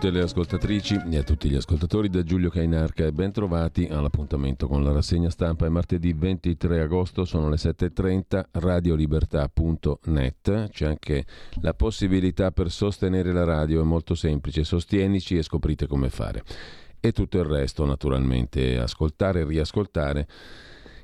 Tutte le ascoltatrici e a tutti gli ascoltatori da Giulio Cainarca e ben trovati all'appuntamento con la rassegna stampa. È martedì 23 agosto, sono le 7.30, radiolibertà.net. C'è anche la possibilità per sostenere la radio, è molto semplice, sostienici e scoprite come fare. E tutto il resto naturalmente, ascoltare e riascoltare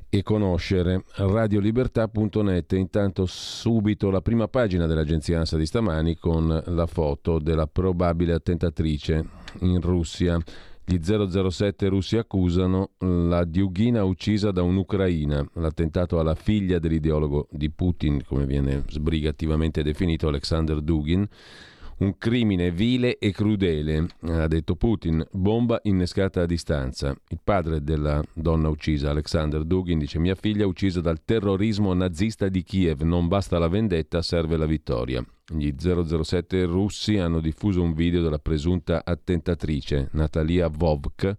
e conoscere radiolibertà.net. Intanto subito la prima pagina dell'agenzia ANSA di stamani con la foto della probabile attentatrice in Russia. Gli 007 russi accusano la Diughina uccisa da un'Ucraina. L'attentato alla figlia dell'ideologo di Putin, come viene sbrigativamente definito Alexander Dugin, un crimine vile e crudele, ha detto Putin, bomba innescata a distanza. Il padre della donna uccisa, Alexander Dugin, dice mia figlia uccisa dal terrorismo nazista di Kiev, non basta la vendetta, serve la vittoria. Gli 007 russi hanno diffuso un video della presunta attentatrice, Natalia Vovk,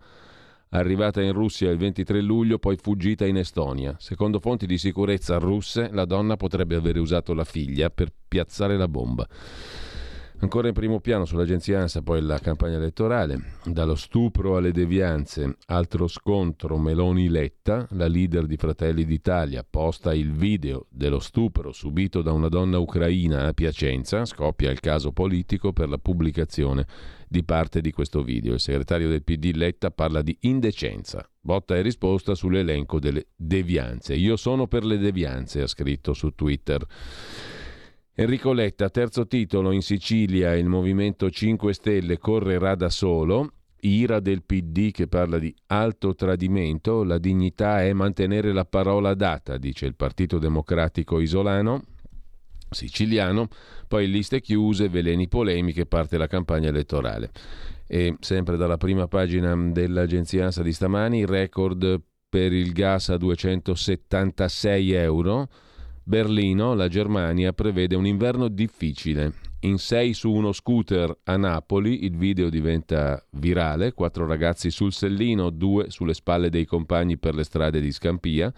arrivata in Russia il 23 luglio, poi fuggita in Estonia. Secondo fonti di sicurezza russe, la donna potrebbe aver usato la figlia per piazzare la bomba. Ancora in primo piano sull'agenzia ANSA poi la campagna elettorale, dallo stupro alle devianze, altro scontro Meloni-Letta, la leader di Fratelli d'Italia posta il video dello stupro subito da una donna ucraina a Piacenza, scoppia il caso politico per la pubblicazione di parte di questo video. Il segretario del PD Letta parla di indecenza, botta e risposta sull'elenco delle devianze. Io sono per le devianze, ha scritto su Twitter. Enrico Letta, terzo titolo in Sicilia, il Movimento 5 Stelle correrà da solo. Ira del PD che parla di alto tradimento, la dignità è mantenere la parola data, dice il Partito Democratico isolano, siciliano, poi liste chiuse, veleni polemiche, parte la campagna elettorale. E sempre dalla prima pagina dell'agenzia ANSA di stamani, record per il gas a 276 euro Berlino, la Germania, prevede un inverno difficile. In 6 su uno scooter a Napoli il video diventa virale, quattro ragazzi sul sellino, due sulle spalle dei compagni per le strade di Scampia.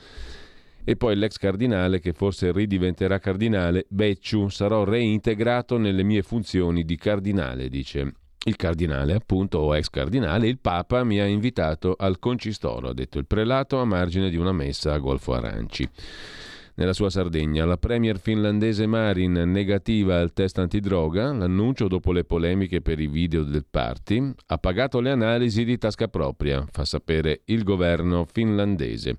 E poi l'ex cardinale che forse ridiventerà cardinale, Becciu, sarò reintegrato nelle mie funzioni di cardinale, dice. Il cardinale, appunto, o ex cardinale, il Papa mi ha invitato al concistoro, ha detto il prelato a margine di una messa a Golfo Aranci nella sua Sardegna. La premier finlandese Marin negativa al test antidroga, l'annuncio dopo le polemiche per i video del party, ha pagato le analisi di tasca propria, fa sapere il governo finlandese.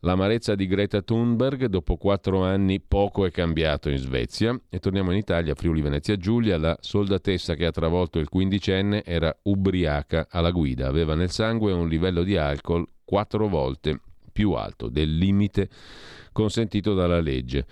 L'amarezza di Greta Thunberg, dopo quattro anni poco è cambiato in Svezia. E torniamo in Italia, Friuli Venezia Giulia, la soldatessa che ha travolto il quindicenne era ubriaca alla guida, aveva nel sangue un livello di alcol quattro volte più alto del limite consentito dalla legge.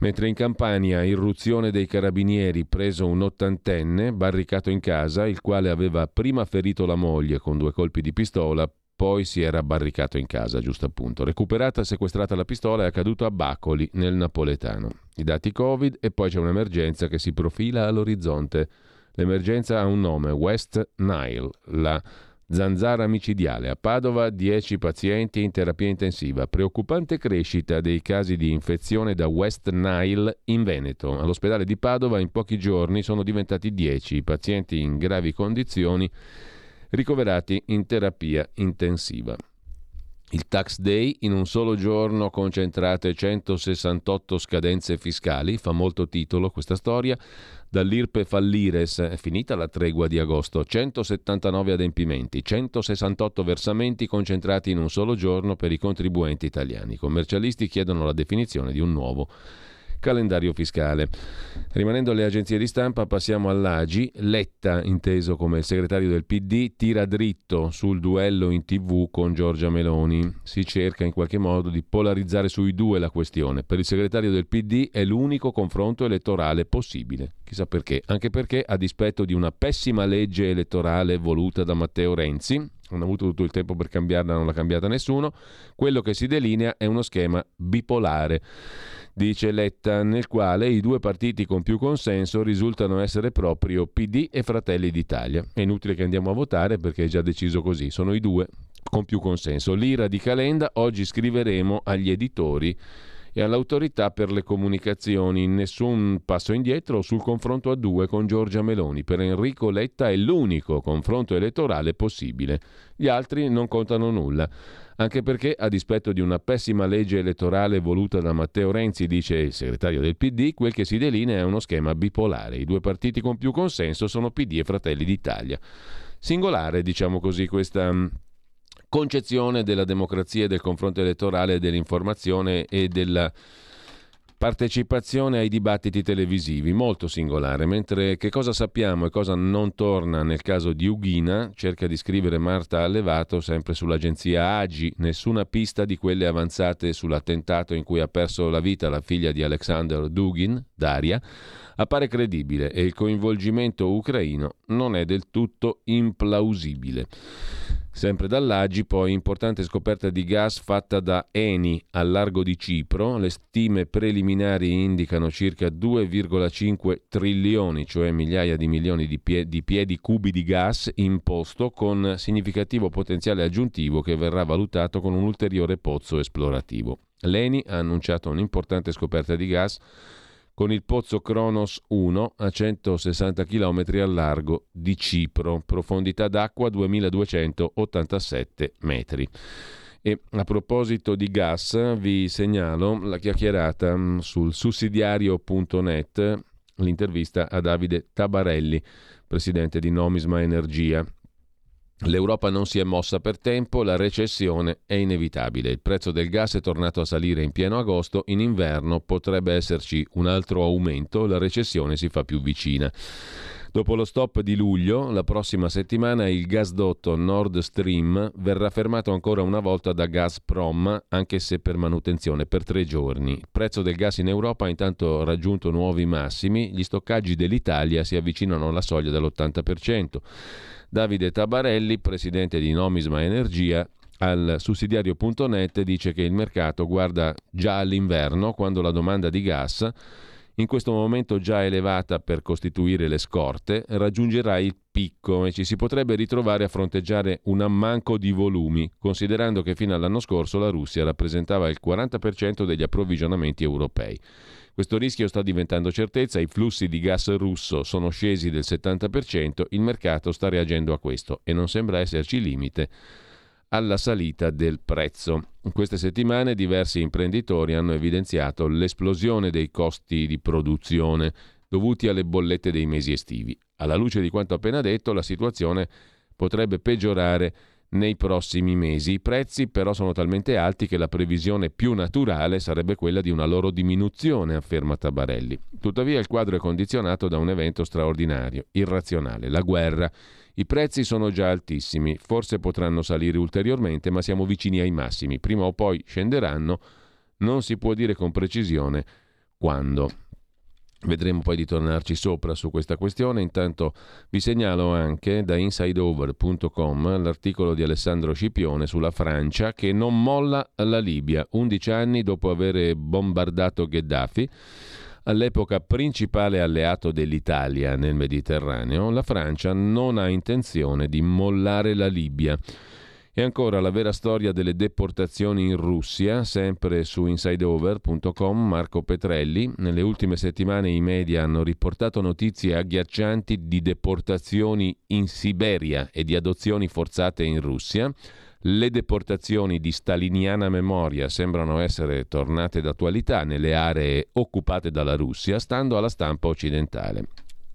Mentre in Campania, irruzione dei carabinieri, preso un ottantenne, barricato in casa, il quale aveva prima ferito la moglie con due colpi di pistola, poi si era barricato in casa, giusto appunto. Recuperata e sequestrata la pistola è accaduto a Bacoli, nel napoletano. I dati Covid e poi c'è un'emergenza che si profila all'orizzonte. L'emergenza ha un nome, West Nile, la Zanzara micidiale. A Padova 10 pazienti in terapia intensiva. Preoccupante crescita dei casi di infezione da West Nile in Veneto. All'ospedale di Padova in pochi giorni sono diventati 10 i pazienti in gravi condizioni ricoverati in terapia intensiva. Il tax day in un solo giorno concentrate 168 scadenze fiscali, fa molto titolo questa storia, dall'IRPE fallires, è finita la tregua di agosto, 179 adempimenti, 168 versamenti concentrati in un solo giorno per i contribuenti italiani. I commercialisti chiedono la definizione di un nuovo calendario fiscale. Rimanendo alle agenzie di stampa, passiamo all'AGI. Letta, inteso come il segretario del PD, tira dritto sul duello in tv con Giorgia Meloni. Si cerca in qualche modo di polarizzare sui due la questione. Per il segretario del PD è l'unico confronto elettorale possibile. Chissà perché, anche perché a dispetto di una pessima legge elettorale voluta da Matteo Renzi, hanno avuto tutto il tempo per cambiarla, non l'ha cambiata nessuno, quello che si delinea è uno schema bipolare dice Letta, nel quale i due partiti con più consenso risultano essere proprio PD e Fratelli d'Italia. È inutile che andiamo a votare perché è già deciso così, sono i due con più consenso. L'ira di Calenda oggi scriveremo agli editori e all'autorità per le comunicazioni. Nessun passo indietro sul confronto a due con Giorgia Meloni. Per Enrico Letta è l'unico confronto elettorale possibile. Gli altri non contano nulla. Anche perché, a dispetto di una pessima legge elettorale voluta da Matteo Renzi, dice il segretario del PD, quel che si delinea è uno schema bipolare. I due partiti con più consenso sono PD e Fratelli d'Italia. Singolare, diciamo così, questa concezione della democrazia del confronto elettorale, dell'informazione e della partecipazione ai dibattiti televisivi, molto singolare, mentre che cosa sappiamo e cosa non torna nel caso di Ughina, cerca di scrivere Marta Allevato sempre sull'agenzia Agi, nessuna pista di quelle avanzate sull'attentato in cui ha perso la vita la figlia di Alexander Dugin, Daria, appare credibile e il coinvolgimento ucraino non è del tutto implausibile. Sempre dall'Agi, poi, importante scoperta di gas fatta da Eni al largo di Cipro. Le stime preliminari indicano circa 2,5 trilioni, cioè migliaia di milioni di, pie- di piedi cubi di gas in posto, con significativo potenziale aggiuntivo che verrà valutato con un ulteriore pozzo esplorativo. L'Eni ha annunciato un'importante scoperta di gas con il pozzo Kronos 1 a 160 km al largo di Cipro, profondità d'acqua 2287 metri. E a proposito di gas, vi segnalo la chiacchierata mm, sul sussidiario.net, l'intervista a Davide Tabarelli, presidente di Nomisma Energia. L'Europa non si è mossa per tempo, la recessione è inevitabile. Il prezzo del gas è tornato a salire in pieno agosto, in inverno potrebbe esserci un altro aumento, la recessione si fa più vicina. Dopo lo stop di luglio, la prossima settimana il gasdotto Nord Stream verrà fermato ancora una volta da Gazprom, anche se per manutenzione, per tre giorni. Il prezzo del gas in Europa ha intanto raggiunto nuovi massimi, gli stoccaggi dell'Italia si avvicinano alla soglia dell'80%. Davide Tabarelli, presidente di Nomisma Energia, al sussidiario.net dice che il mercato guarda già all'inverno quando la domanda di gas, in questo momento già elevata per costituire le scorte, raggiungerà il picco e ci si potrebbe ritrovare a fronteggiare un ammanco di volumi, considerando che fino all'anno scorso la Russia rappresentava il 40% degli approvvigionamenti europei. Questo rischio sta diventando certezza, i flussi di gas russo sono scesi del 70%, il mercato sta reagendo a questo e non sembra esserci limite alla salita del prezzo. In queste settimane diversi imprenditori hanno evidenziato l'esplosione dei costi di produzione dovuti alle bollette dei mesi estivi. Alla luce di quanto appena detto, la situazione potrebbe peggiorare nei prossimi mesi. I prezzi però sono talmente alti che la previsione più naturale sarebbe quella di una loro diminuzione, afferma Tabarelli. Tuttavia il quadro è condizionato da un evento straordinario, irrazionale, la guerra. I prezzi sono già altissimi, forse potranno salire ulteriormente, ma siamo vicini ai massimi. Prima o poi scenderanno, non si può dire con precisione quando. Vedremo poi di tornarci sopra su questa questione. Intanto vi segnalo anche da insideover.com l'articolo di Alessandro Scipione sulla Francia che non molla la Libia. 11 anni dopo aver bombardato Gheddafi, all'epoca principale alleato dell'Italia nel Mediterraneo, la Francia non ha intenzione di mollare la Libia. E ancora la vera storia delle deportazioni in Russia, sempre su insideover.com, Marco Petrelli. Nelle ultime settimane i media hanno riportato notizie agghiaccianti di deportazioni in Siberia e di adozioni forzate in Russia. Le deportazioni di staliniana memoria sembrano essere tornate d'attualità nelle aree occupate dalla Russia, stando alla stampa occidentale.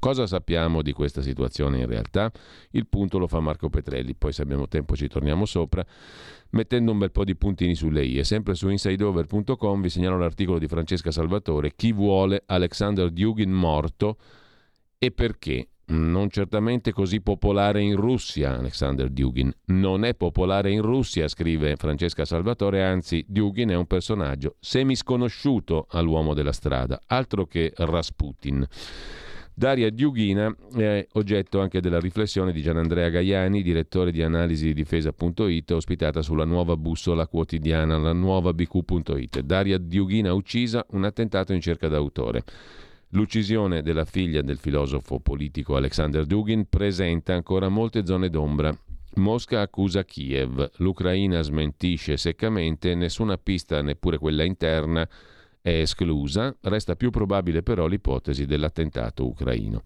Cosa sappiamo di questa situazione in realtà? Il punto lo fa Marco Petrelli, poi se abbiamo tempo ci torniamo sopra, mettendo un bel po' di puntini sulle i. E sempre su insideover.com vi segnalo l'articolo di Francesca Salvatore, Chi vuole Alexander Dugin morto e perché? Non certamente così popolare in Russia, Alexander Dugin. Non è popolare in Russia, scrive Francesca Salvatore, anzi Dugin è un personaggio semisconosciuto all'uomo della strada, altro che Rasputin. Daria Diughina è oggetto anche della riflessione di Gianandrea Gaiani, direttore di analisi di difesa.it, ospitata sulla nuova bussola quotidiana, la nuova bq.it. Daria Diughina uccisa, un attentato in cerca d'autore. L'uccisione della figlia del filosofo politico Alexander Dugin presenta ancora molte zone d'ombra. Mosca accusa Kiev, l'Ucraina smentisce seccamente, nessuna pista, neppure quella interna, è esclusa, resta più probabile però l'ipotesi dell'attentato ucraino.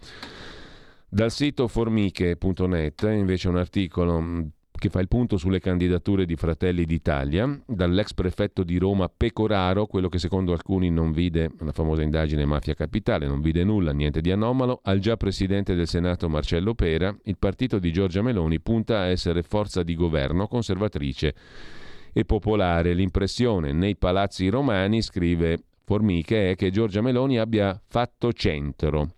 Dal sito formiche.net invece un articolo mm, che fa il punto sulle candidature di Fratelli d'Italia, dall'ex prefetto di Roma Pecoraro, quello che secondo alcuni non vide la famosa indagine mafia capitale, non vide nulla, niente di anomalo, al già presidente del Senato Marcello Pera, il partito di Giorgia Meloni punta a essere forza di governo conservatrice e popolare. L'impressione nei palazzi romani, scrive Formiche è che Giorgia Meloni abbia fatto centro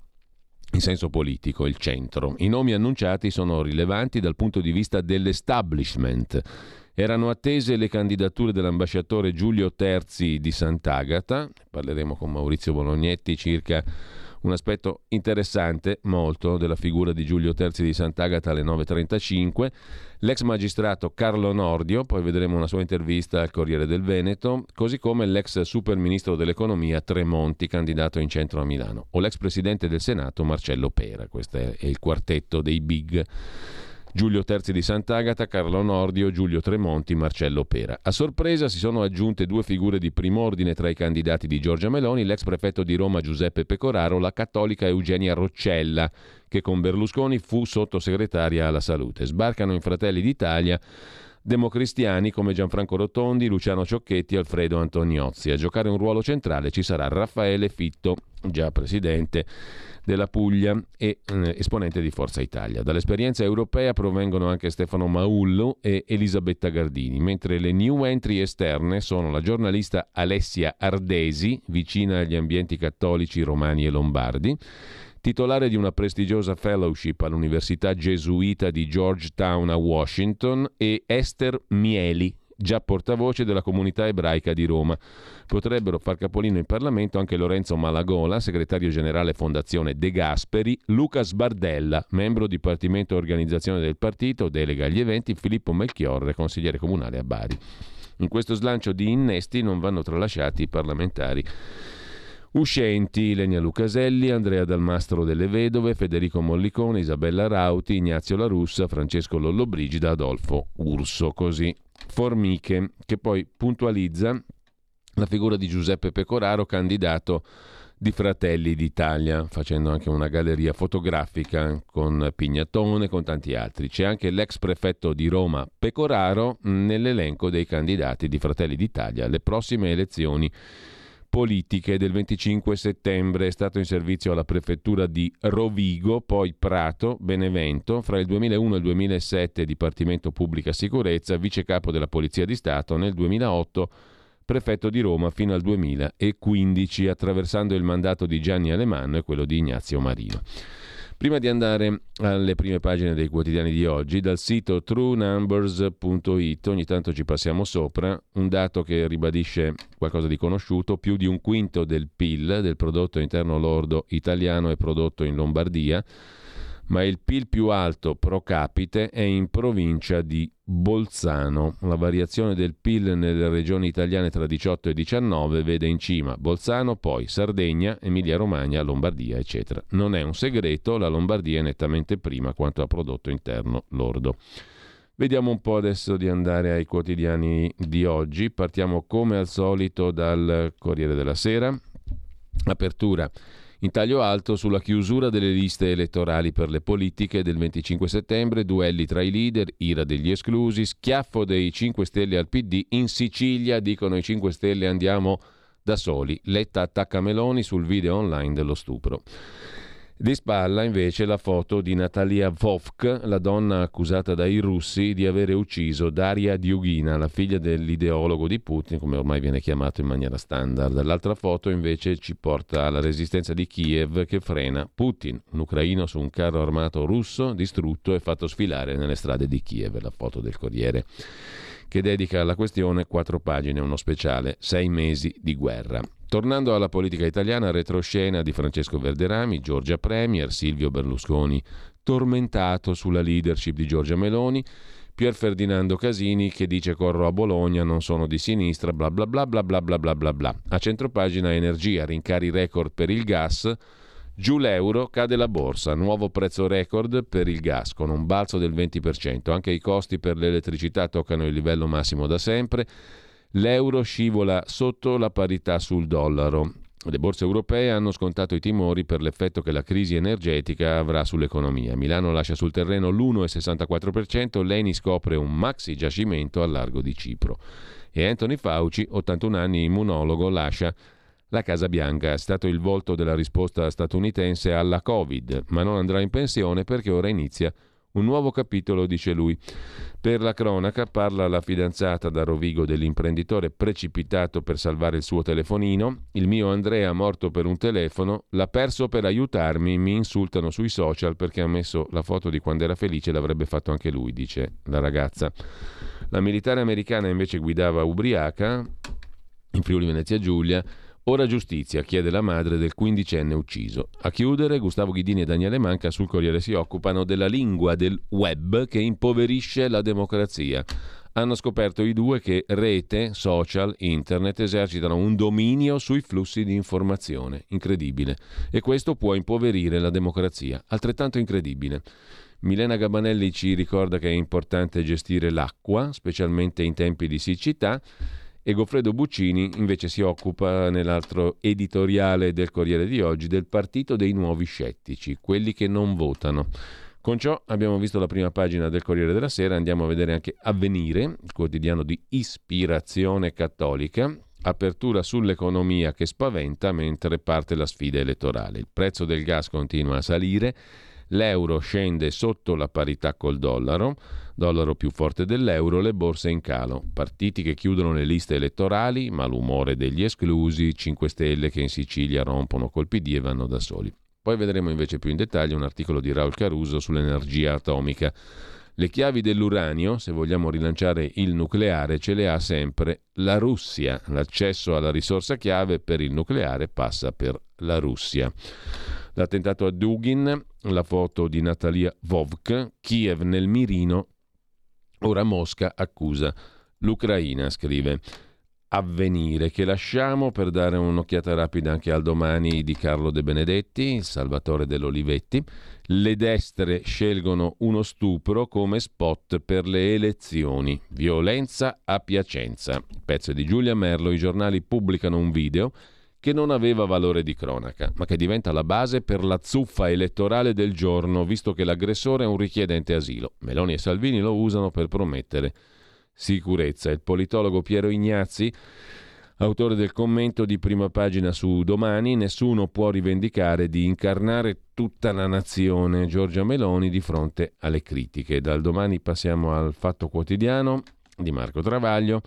in senso politico, il centro. I nomi annunciati sono rilevanti dal punto di vista dell'establishment. Erano attese le candidature dell'ambasciatore Giulio Terzi di Sant'Agata, parleremo con Maurizio Bolognetti circa un aspetto interessante molto della figura di Giulio Terzi di Sant'Agata alle 9.35, l'ex magistrato Carlo Nordio, poi vedremo una sua intervista al Corriere del Veneto, così come l'ex super ministro dell'economia Tremonti, candidato in centro a Milano, o l'ex presidente del Senato Marcello Pera, questo è il quartetto dei big. Giulio Terzi di Sant'Agata, Carlo Nordio, Giulio Tremonti, Marcello Pera. A sorpresa si sono aggiunte due figure di prim'ordine tra i candidati di Giorgia Meloni, l'ex prefetto di Roma Giuseppe Pecoraro, la cattolica Eugenia Roccella, che con Berlusconi fu sottosegretaria alla salute. Sbarcano in Fratelli d'Italia democristiani come Gianfranco Rotondi, Luciano Ciocchetti e Alfredo Antoniozzi. A giocare un ruolo centrale ci sarà Raffaele Fitto, già presidente della Puglia e eh, esponente di Forza Italia. Dall'esperienza europea provengono anche Stefano Maullo e Elisabetta Gardini, mentre le new entry esterne sono la giornalista Alessia Ardesi, vicina agli ambienti cattolici romani e lombardi, titolare di una prestigiosa fellowship all'Università Gesuita di Georgetown a Washington, e Esther Mieli, già portavoce della comunità ebraica di Roma. Potrebbero far capolino in Parlamento anche Lorenzo Malagola, segretario generale Fondazione De Gasperi, Lucas Bardella, membro Dipartimento Organizzazione del Partito, delega agli eventi, Filippo Melchiorre, consigliere comunale a Bari. In questo slancio di innesti non vanno tralasciati i parlamentari Uscenti, Lenia Lucaselli, Andrea Dalmastro delle Vedove, Federico Mollicone, Isabella Rauti, Ignazio La Russa, Francesco Lollobrigida, Adolfo Urso, così. Formiche, che poi puntualizza la figura di Giuseppe Pecoraro, candidato di Fratelli d'Italia, facendo anche una galleria fotografica con Pignatone, con tanti altri. C'è anche l'ex prefetto di Roma Pecoraro nell'elenco dei candidati di Fratelli d'Italia alle prossime elezioni politiche del 25 settembre. È stato in servizio alla prefettura di Rovigo, poi Prato, Benevento, fra il 2001 e il 2007 Dipartimento Pubblica Sicurezza, vice capo della Polizia di Stato, nel 2008 prefetto di Roma fino al 2015, attraversando il mandato di Gianni Alemanno e quello di Ignazio Marino. Prima di andare alle prime pagine dei quotidiani di oggi, dal sito truenumbers.it, ogni tanto ci passiamo sopra, un dato che ribadisce qualcosa di conosciuto, più di un quinto del PIL, del prodotto interno lordo italiano, è prodotto in Lombardia, ma il PIL più alto pro capite è in provincia di Bolzano. La variazione del PIL nelle regioni italiane tra 18 e 19 vede in cima Bolzano, poi Sardegna, Emilia-Romagna, Lombardia, eccetera. Non è un segreto, la Lombardia è nettamente prima quanto a prodotto interno lordo. Vediamo un po' adesso di andare ai quotidiani di oggi. Partiamo come al solito dal Corriere della Sera. Apertura In taglio alto sulla chiusura delle liste elettorali per le politiche del 25 settembre, duelli tra i leader, ira degli esclusi, schiaffo dei 5 Stelle al PD, in Sicilia dicono i 5 Stelle andiamo da soli, Letta attacca Meloni sul video online dello stupro. Di spalla invece la foto di Natalia Vovk, la donna accusata dai russi di avere ucciso Daria Diugina, la figlia dell'ideologo di Putin, come ormai viene chiamato in maniera standard. L'altra foto invece ci porta alla resistenza di Kiev che frena Putin, un ucraino su un carro armato russo distrutto e fatto sfilare nelle strade di Kiev, la foto del Corriere che dedica alla questione quattro pagine, uno speciale, sei mesi di guerra. Tornando alla politica italiana, retroscena di Francesco Verderami, Giorgia Premier, Silvio Berlusconi tormentato sulla leadership di Giorgia Meloni, Pier Ferdinando Casini che dice corro a Bologna, non sono di sinistra, bla bla bla bla bla bla bla bla bla. A centropagina energia, rincari record per il gas, giù l'euro, cade la borsa, nuovo prezzo record per il gas con un balzo del 20%, anche i costi per l'elettricità toccano il livello massimo da sempre l'euro scivola sotto la parità sul dollaro. Le borse europee hanno scontato i timori per l'effetto che la crisi energetica avrà sull'economia. Milano lascia sul terreno l'1,64%, Leni scopre un maxi giacimento al largo di Cipro. E Anthony Fauci, 81 anni immunologo, lascia la Casa Bianca. È stato il volto della risposta statunitense alla Covid, ma non andrà in pensione perché ora inizia un nuovo capitolo, dice lui. Per la cronaca parla la fidanzata da Rovigo dell'imprenditore precipitato per salvare il suo telefonino. Il mio Andrea morto per un telefono, l'ha perso per aiutarmi, mi insultano sui social perché ha messo la foto di quando era felice, l'avrebbe fatto anche lui, dice la ragazza. La militare americana invece guidava ubriaca in Friuli Venezia Giulia Ora giustizia, chiede la madre del quindicenne ucciso. A chiudere, Gustavo Ghidini e Daniele Manca sul Corriere si occupano della lingua del web che impoverisce la democrazia. Hanno scoperto i due che rete, social, internet esercitano un dominio sui flussi di informazione. Incredibile. E questo può impoverire la democrazia. Altrettanto incredibile. Milena Gabanelli ci ricorda che è importante gestire l'acqua, specialmente in tempi di siccità e Goffredo Buccini invece si occupa nell'altro editoriale del Corriere di oggi del partito dei nuovi scettici, quelli che non votano. Con ciò abbiamo visto la prima pagina del Corriere della Sera, andiamo a vedere anche Avvenire, il quotidiano di ispirazione cattolica, apertura sull'economia che spaventa mentre parte la sfida elettorale. Il prezzo del gas continua a salire, l'euro scende sotto la parità col dollaro, dollaro più forte dell'euro, le borse in calo. Partiti che chiudono le liste elettorali, malumore degli esclusi, 5 Stelle che in Sicilia rompono col PD e vanno da soli. Poi vedremo invece più in dettaglio un articolo di Raul Caruso sull'energia atomica. Le chiavi dell'uranio, se vogliamo rilanciare il nucleare, ce le ha sempre la Russia. L'accesso alla risorsa chiave per il nucleare passa per la Russia. L'attentato a Dugin, la foto di Natalia Vovk, Kiev nel mirino Ora Mosca accusa l'Ucraina, scrive Avvenire, che lasciamo per dare un'occhiata rapida anche al domani di Carlo De Benedetti, salvatore dell'Olivetti. Le destre scelgono uno stupro come spot per le elezioni. Violenza a Piacenza. Pezzo di Giulia Merlo, i giornali pubblicano un video che non aveva valore di cronaca, ma che diventa la base per la zuffa elettorale del giorno, visto che l'aggressore è un richiedente asilo. Meloni e Salvini lo usano per promettere sicurezza. Il politologo Piero Ignazzi, autore del commento di prima pagina su Domani, nessuno può rivendicare di incarnare tutta la nazione Giorgia Meloni di fronte alle critiche. Dal domani passiamo al Fatto Quotidiano di Marco Travaglio.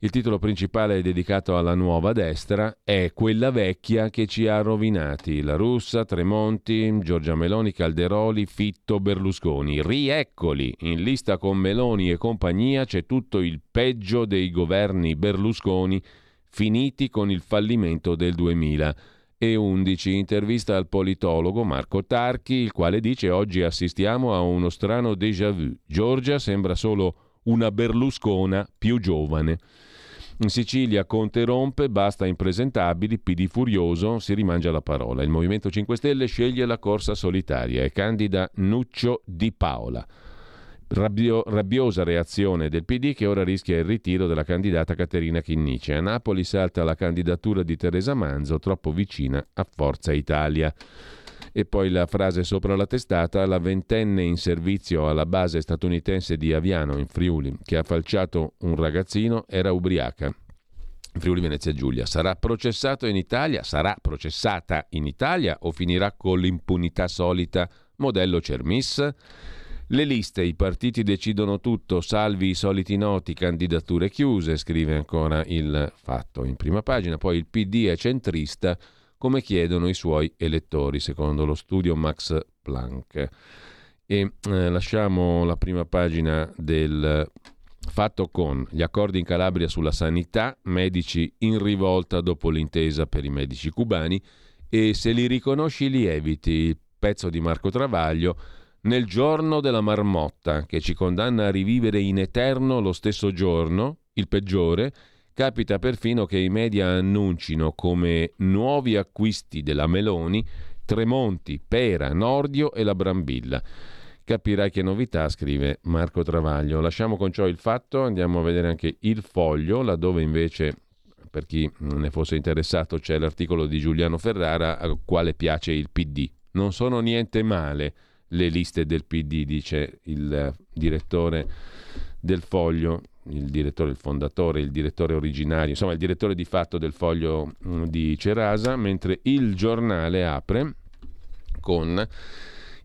Il titolo principale è dedicato alla nuova destra, è quella vecchia che ci ha rovinati. La russa, Tremonti, Giorgia Meloni, Calderoli, Fitto, Berlusconi. Rieccoli! In lista con Meloni e compagnia c'è tutto il peggio dei governi Berlusconi finiti con il fallimento del 2000 e 11. Intervista al politologo Marco Tarchi, il quale dice oggi assistiamo a uno strano déjà vu. Giorgia sembra solo una Berluscona più giovane. In Sicilia Conte rompe, basta impresentabili, PD furioso, si rimangia la parola. Il Movimento 5 Stelle sceglie la corsa solitaria e candida Nuccio Di Paola. Rabbio, rabbiosa reazione del PD che ora rischia il ritiro della candidata Caterina Chinnici. A Napoli salta la candidatura di Teresa Manzo, troppo vicina a Forza Italia. E poi la frase sopra la testata, la ventenne in servizio alla base statunitense di Aviano in Friuli, che ha falciato un ragazzino, era ubriaca. Friuli Venezia Giulia sarà processato in Italia, sarà processata in Italia o finirà con l'impunità solita modello Cermis? Le liste, i partiti decidono tutto, salvi i soliti noti, candidature chiuse, scrive ancora il fatto in prima pagina. Poi il PD è centrista, come chiedono i suoi elettori, secondo lo studio Max Planck. E eh, lasciamo la prima pagina del fatto con gli accordi in Calabria sulla sanità, medici in rivolta dopo l'intesa per i medici cubani e se li riconosci li eviti, il pezzo di Marco Travaglio nel giorno della marmotta, che ci condanna a rivivere in eterno lo stesso giorno, il peggiore, capita perfino che i media annuncino come nuovi acquisti della Meloni Tremonti, Pera, Nordio e la Brambilla. Capirai che novità, scrive Marco Travaglio. Lasciamo con ciò il fatto, andiamo a vedere anche il foglio, laddove invece, per chi ne fosse interessato, c'è l'articolo di Giuliano Ferrara, a quale piace il PD. Non sono niente male le liste del PD, dice il direttore del foglio, il direttore, il fondatore, il direttore originario, insomma il direttore di fatto del foglio mm, di Cerasa, mentre il giornale apre con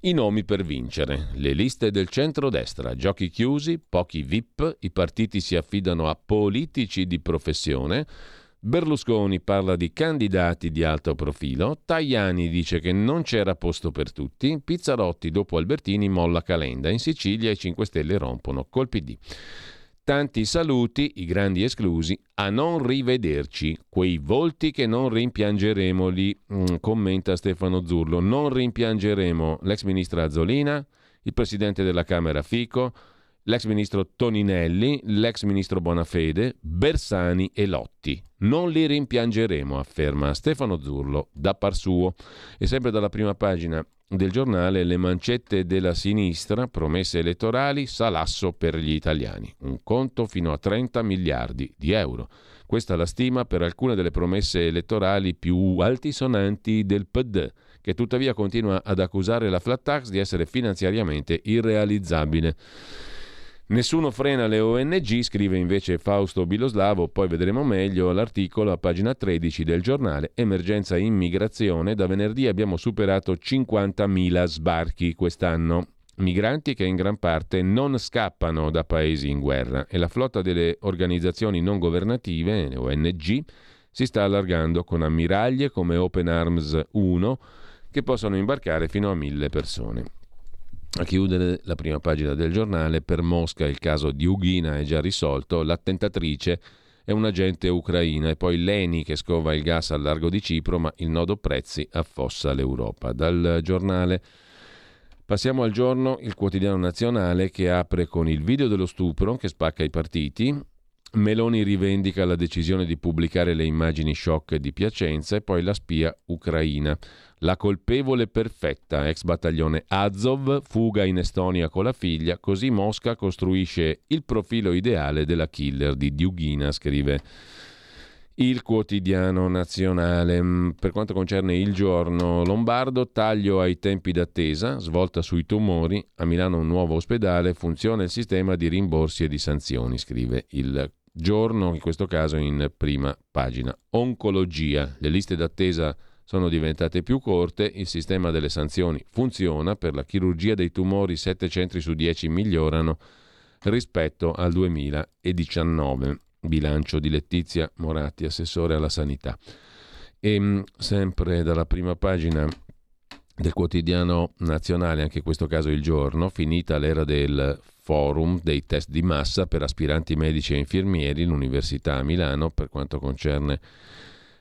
i nomi per vincere, le liste del centro-destra, giochi chiusi, pochi VIP, i partiti si affidano a politici di professione, Berlusconi parla di candidati di alto profilo, Tajani dice che non c'era posto per tutti, Pizzarotti dopo Albertini molla Calenda, in Sicilia i 5 Stelle rompono col PD. Tanti saluti, i grandi esclusi, a non rivederci, quei volti che non rimpiangeremo, li mm, commenta Stefano Zurlo, non rimpiangeremo l'ex ministra Azzolina, il presidente della Camera Fico, l'ex ministro Toninelli, l'ex ministro Bonafede, Bersani e Lotti. Non li rimpiangeremo, afferma Stefano Zurlo da par suo. E sempre dalla prima pagina del giornale le mancette della sinistra, promesse elettorali, salasso per gli italiani. Un conto fino a 30 miliardi di euro. Questa è la stima per alcune delle promesse elettorali più altisonanti del PD, che tuttavia continua ad accusare la flat tax di essere finanziariamente irrealizzabile. Nessuno frena le ONG, scrive invece Fausto Biloslavo, poi vedremo meglio l'articolo a pagina 13 del giornale Emergenza immigrazione, da venerdì abbiamo superato 50.000 sbarchi quest'anno. Migranti che in gran parte non scappano da paesi in guerra e la flotta delle organizzazioni non governative, le ONG, si sta allargando con ammiraglie come Open Arms 1 che possono imbarcare fino a mille persone. A chiudere la prima pagina del giornale, per Mosca il caso di Ughina è già risolto, l'attentatrice è un agente ucraina e poi l'ENI che scova il gas al largo di Cipro, ma il nodo prezzi affossa l'Europa. Dal giornale passiamo al giorno, il quotidiano nazionale che apre con il video dello stupro che spacca i partiti, Meloni rivendica la decisione di pubblicare le immagini shock di Piacenza e poi la spia ucraina. La colpevole perfetta, ex battaglione Azov, fuga in Estonia con la figlia, così Mosca costruisce il profilo ideale della killer di Diughina, scrive il quotidiano nazionale. Mm, per quanto concerne il giorno lombardo, taglio ai tempi d'attesa, svolta sui tumori, a Milano un nuovo ospedale, funziona il sistema di rimborsi e di sanzioni, scrive il giorno, in questo caso in prima pagina. Oncologia, le liste d'attesa sono diventate più corte, il sistema delle sanzioni funziona, per la chirurgia dei tumori 7 centri su 10 migliorano rispetto al 2019. Bilancio di Letizia Moratti, assessore alla sanità. E mm, sempre dalla prima pagina del quotidiano nazionale, anche in questo caso il giorno, finita l'era del forum dei test di massa per aspiranti medici e infermieri, l'Università a Milano, per quanto concerne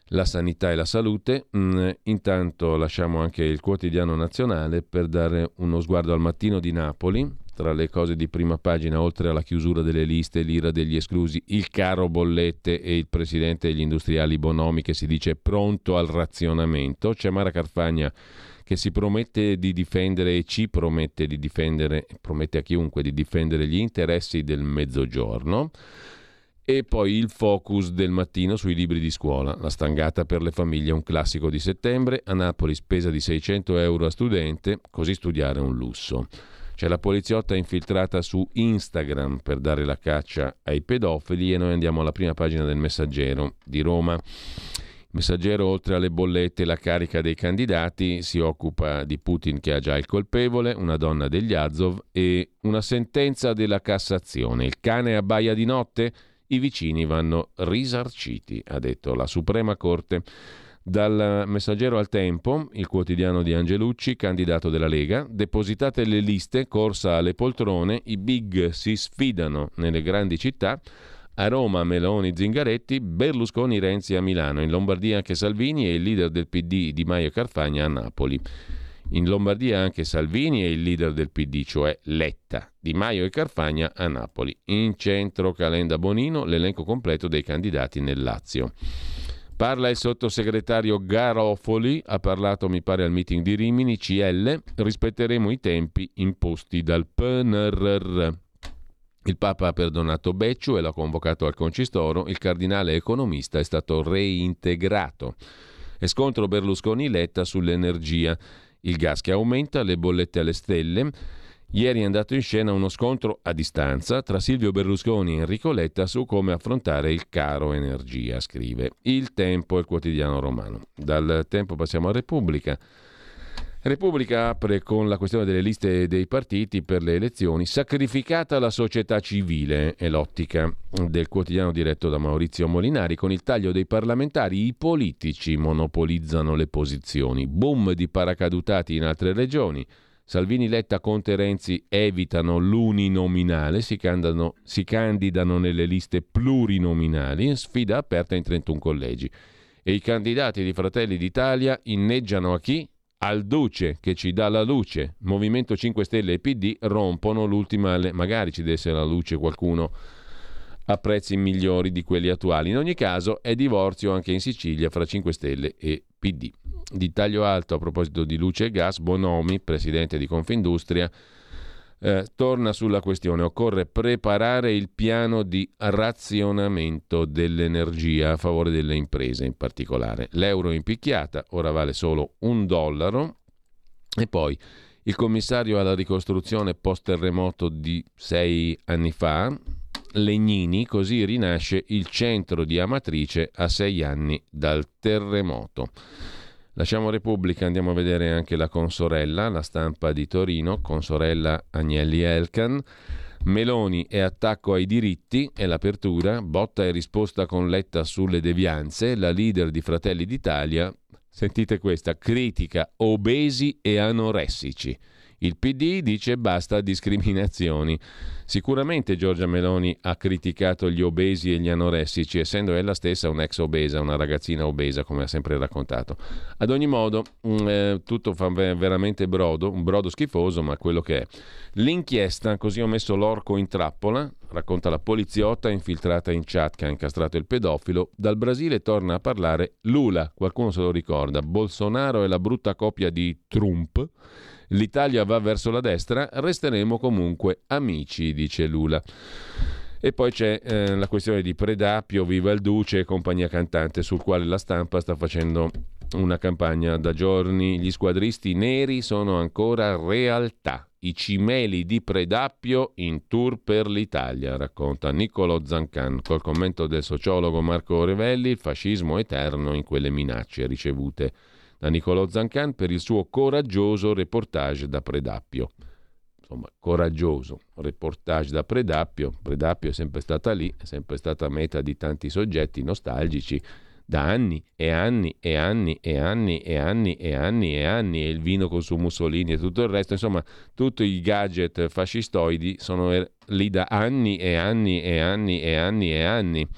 la sanità e la salute. Mm, intanto lasciamo anche il quotidiano nazionale per dare uno sguardo al mattino di Napoli. Tra le cose di prima pagina, oltre alla chiusura delle liste, l'ira degli esclusi, il caro bollette e il presidente degli industriali Bonomi che si dice pronto al razionamento, c'è Mara Carfagna che si promette di difendere e ci promette di difendere, promette a chiunque di difendere gli interessi del mezzogiorno. E poi il focus del mattino sui libri di scuola, la stangata per le famiglie, un classico di settembre, a Napoli spesa di 600 euro a studente, così studiare un lusso. C'è la poliziotta infiltrata su Instagram per dare la caccia ai pedofili e noi andiamo alla prima pagina del Messaggero di Roma. Messaggero, oltre alle bollette la carica dei candidati, si occupa di Putin che ha già il colpevole, una donna degli Azov e una sentenza della Cassazione. Il cane abbaia di notte? I vicini vanno risarciti, ha detto la Suprema Corte. Dal Messaggero al Tempo, il quotidiano di Angelucci, candidato della Lega, depositate le liste, corsa alle poltrone, i big si sfidano nelle grandi città, a Roma Meloni Zingaretti, Berlusconi Renzi a Milano, in Lombardia anche Salvini e il leader del PD Di Maio Carfagna a Napoli. In Lombardia anche Salvini e il leader del PD, cioè Letta, Di Maio e Carfagna a Napoli. In centro Calenda Bonino l'elenco completo dei candidati nel Lazio. Parla il sottosegretario Garofoli, ha parlato mi pare al meeting di Rimini, CL, rispetteremo i tempi imposti dal PNRR. Il Papa ha perdonato Becciu e l'ha convocato al concistoro, il cardinale economista è stato reintegrato. E scontro Berlusconi-Letta sull'energia, il gas che aumenta, le bollette alle stelle, Ieri è andato in scena uno scontro a distanza tra Silvio Berlusconi e Enrico Letta su come affrontare il caro energia, scrive Il Tempo, il quotidiano romano. Dal Tempo passiamo a Repubblica. Repubblica apre con la questione delle liste dei partiti per le elezioni, sacrificata la società civile, è l'ottica del quotidiano diretto da Maurizio Molinari, con il taglio dei parlamentari i politici monopolizzano le posizioni, boom di paracadutati in altre regioni, Salvini, Letta, Conte, Renzi evitano l'uninominale, si candidano, si candidano nelle liste plurinominali, sfida aperta in 31 collegi. E i candidati di Fratelli d'Italia inneggiano a chi? Al Duce che ci dà la luce. Movimento 5 Stelle e PD rompono l'ultima, magari ci desse la luce qualcuno a prezzi migliori di quelli attuali. In ogni caso è divorzio anche in Sicilia fra 5 Stelle e PD di taglio alto a proposito di luce e gas, Bonomi, presidente di Confindustria, eh, torna sulla questione. Occorre preparare il piano di razionamento dell'energia a favore delle imprese in particolare. L'euro in picchiata ora vale solo un dollaro e poi il commissario alla ricostruzione post terremoto di sei anni fa, Legnini, così rinasce il centro di Amatrice a sei anni dal terremoto. Lasciamo Repubblica, andiamo a vedere anche la consorella, la stampa di Torino, consorella Agnelli Elkan. Meloni e attacco ai diritti è l'apertura, botta e risposta con letta sulle devianze, la leader di Fratelli d'Italia, sentite questa, critica obesi e anoressici. Il PD dice basta discriminazioni. Sicuramente Giorgia Meloni ha criticato gli obesi e gli anoressici, essendo ella stessa un'ex obesa, una ragazzina obesa, come ha sempre raccontato. Ad ogni modo, mm, eh, tutto fa veramente brodo, un brodo schifoso, ma quello che è. L'inchiesta, così ho messo l'orco in trappola, racconta la poliziotta infiltrata in chat che ha incastrato il pedofilo. Dal Brasile torna a parlare Lula, qualcuno se lo ricorda, Bolsonaro è la brutta copia di Trump l'Italia va verso la destra, resteremo comunque amici, dice Lula. E poi c'è eh, la questione di Predapio, Viva il Duce e compagnia cantante, sul quale la stampa sta facendo una campagna da giorni. Gli squadristi neri sono ancora realtà. I cimeli di Predappio in tour per l'Italia, racconta Niccolo Zancan, col commento del sociologo Marco Revelli, il fascismo eterno in quelle minacce ricevute da Niccolò Zancan per il suo coraggioso reportage da Predappio. Insomma, coraggioso reportage da Predappio. Predappio è sempre stata lì, è sempre stata meta di tanti soggetti nostalgici da anni e anni e anni e anni e anni e anni e anni e il vino con su Mussolini e tutto il resto, insomma, tutti i gadget fascistoidi sono er, lì da anni e anni e anni e anni e anni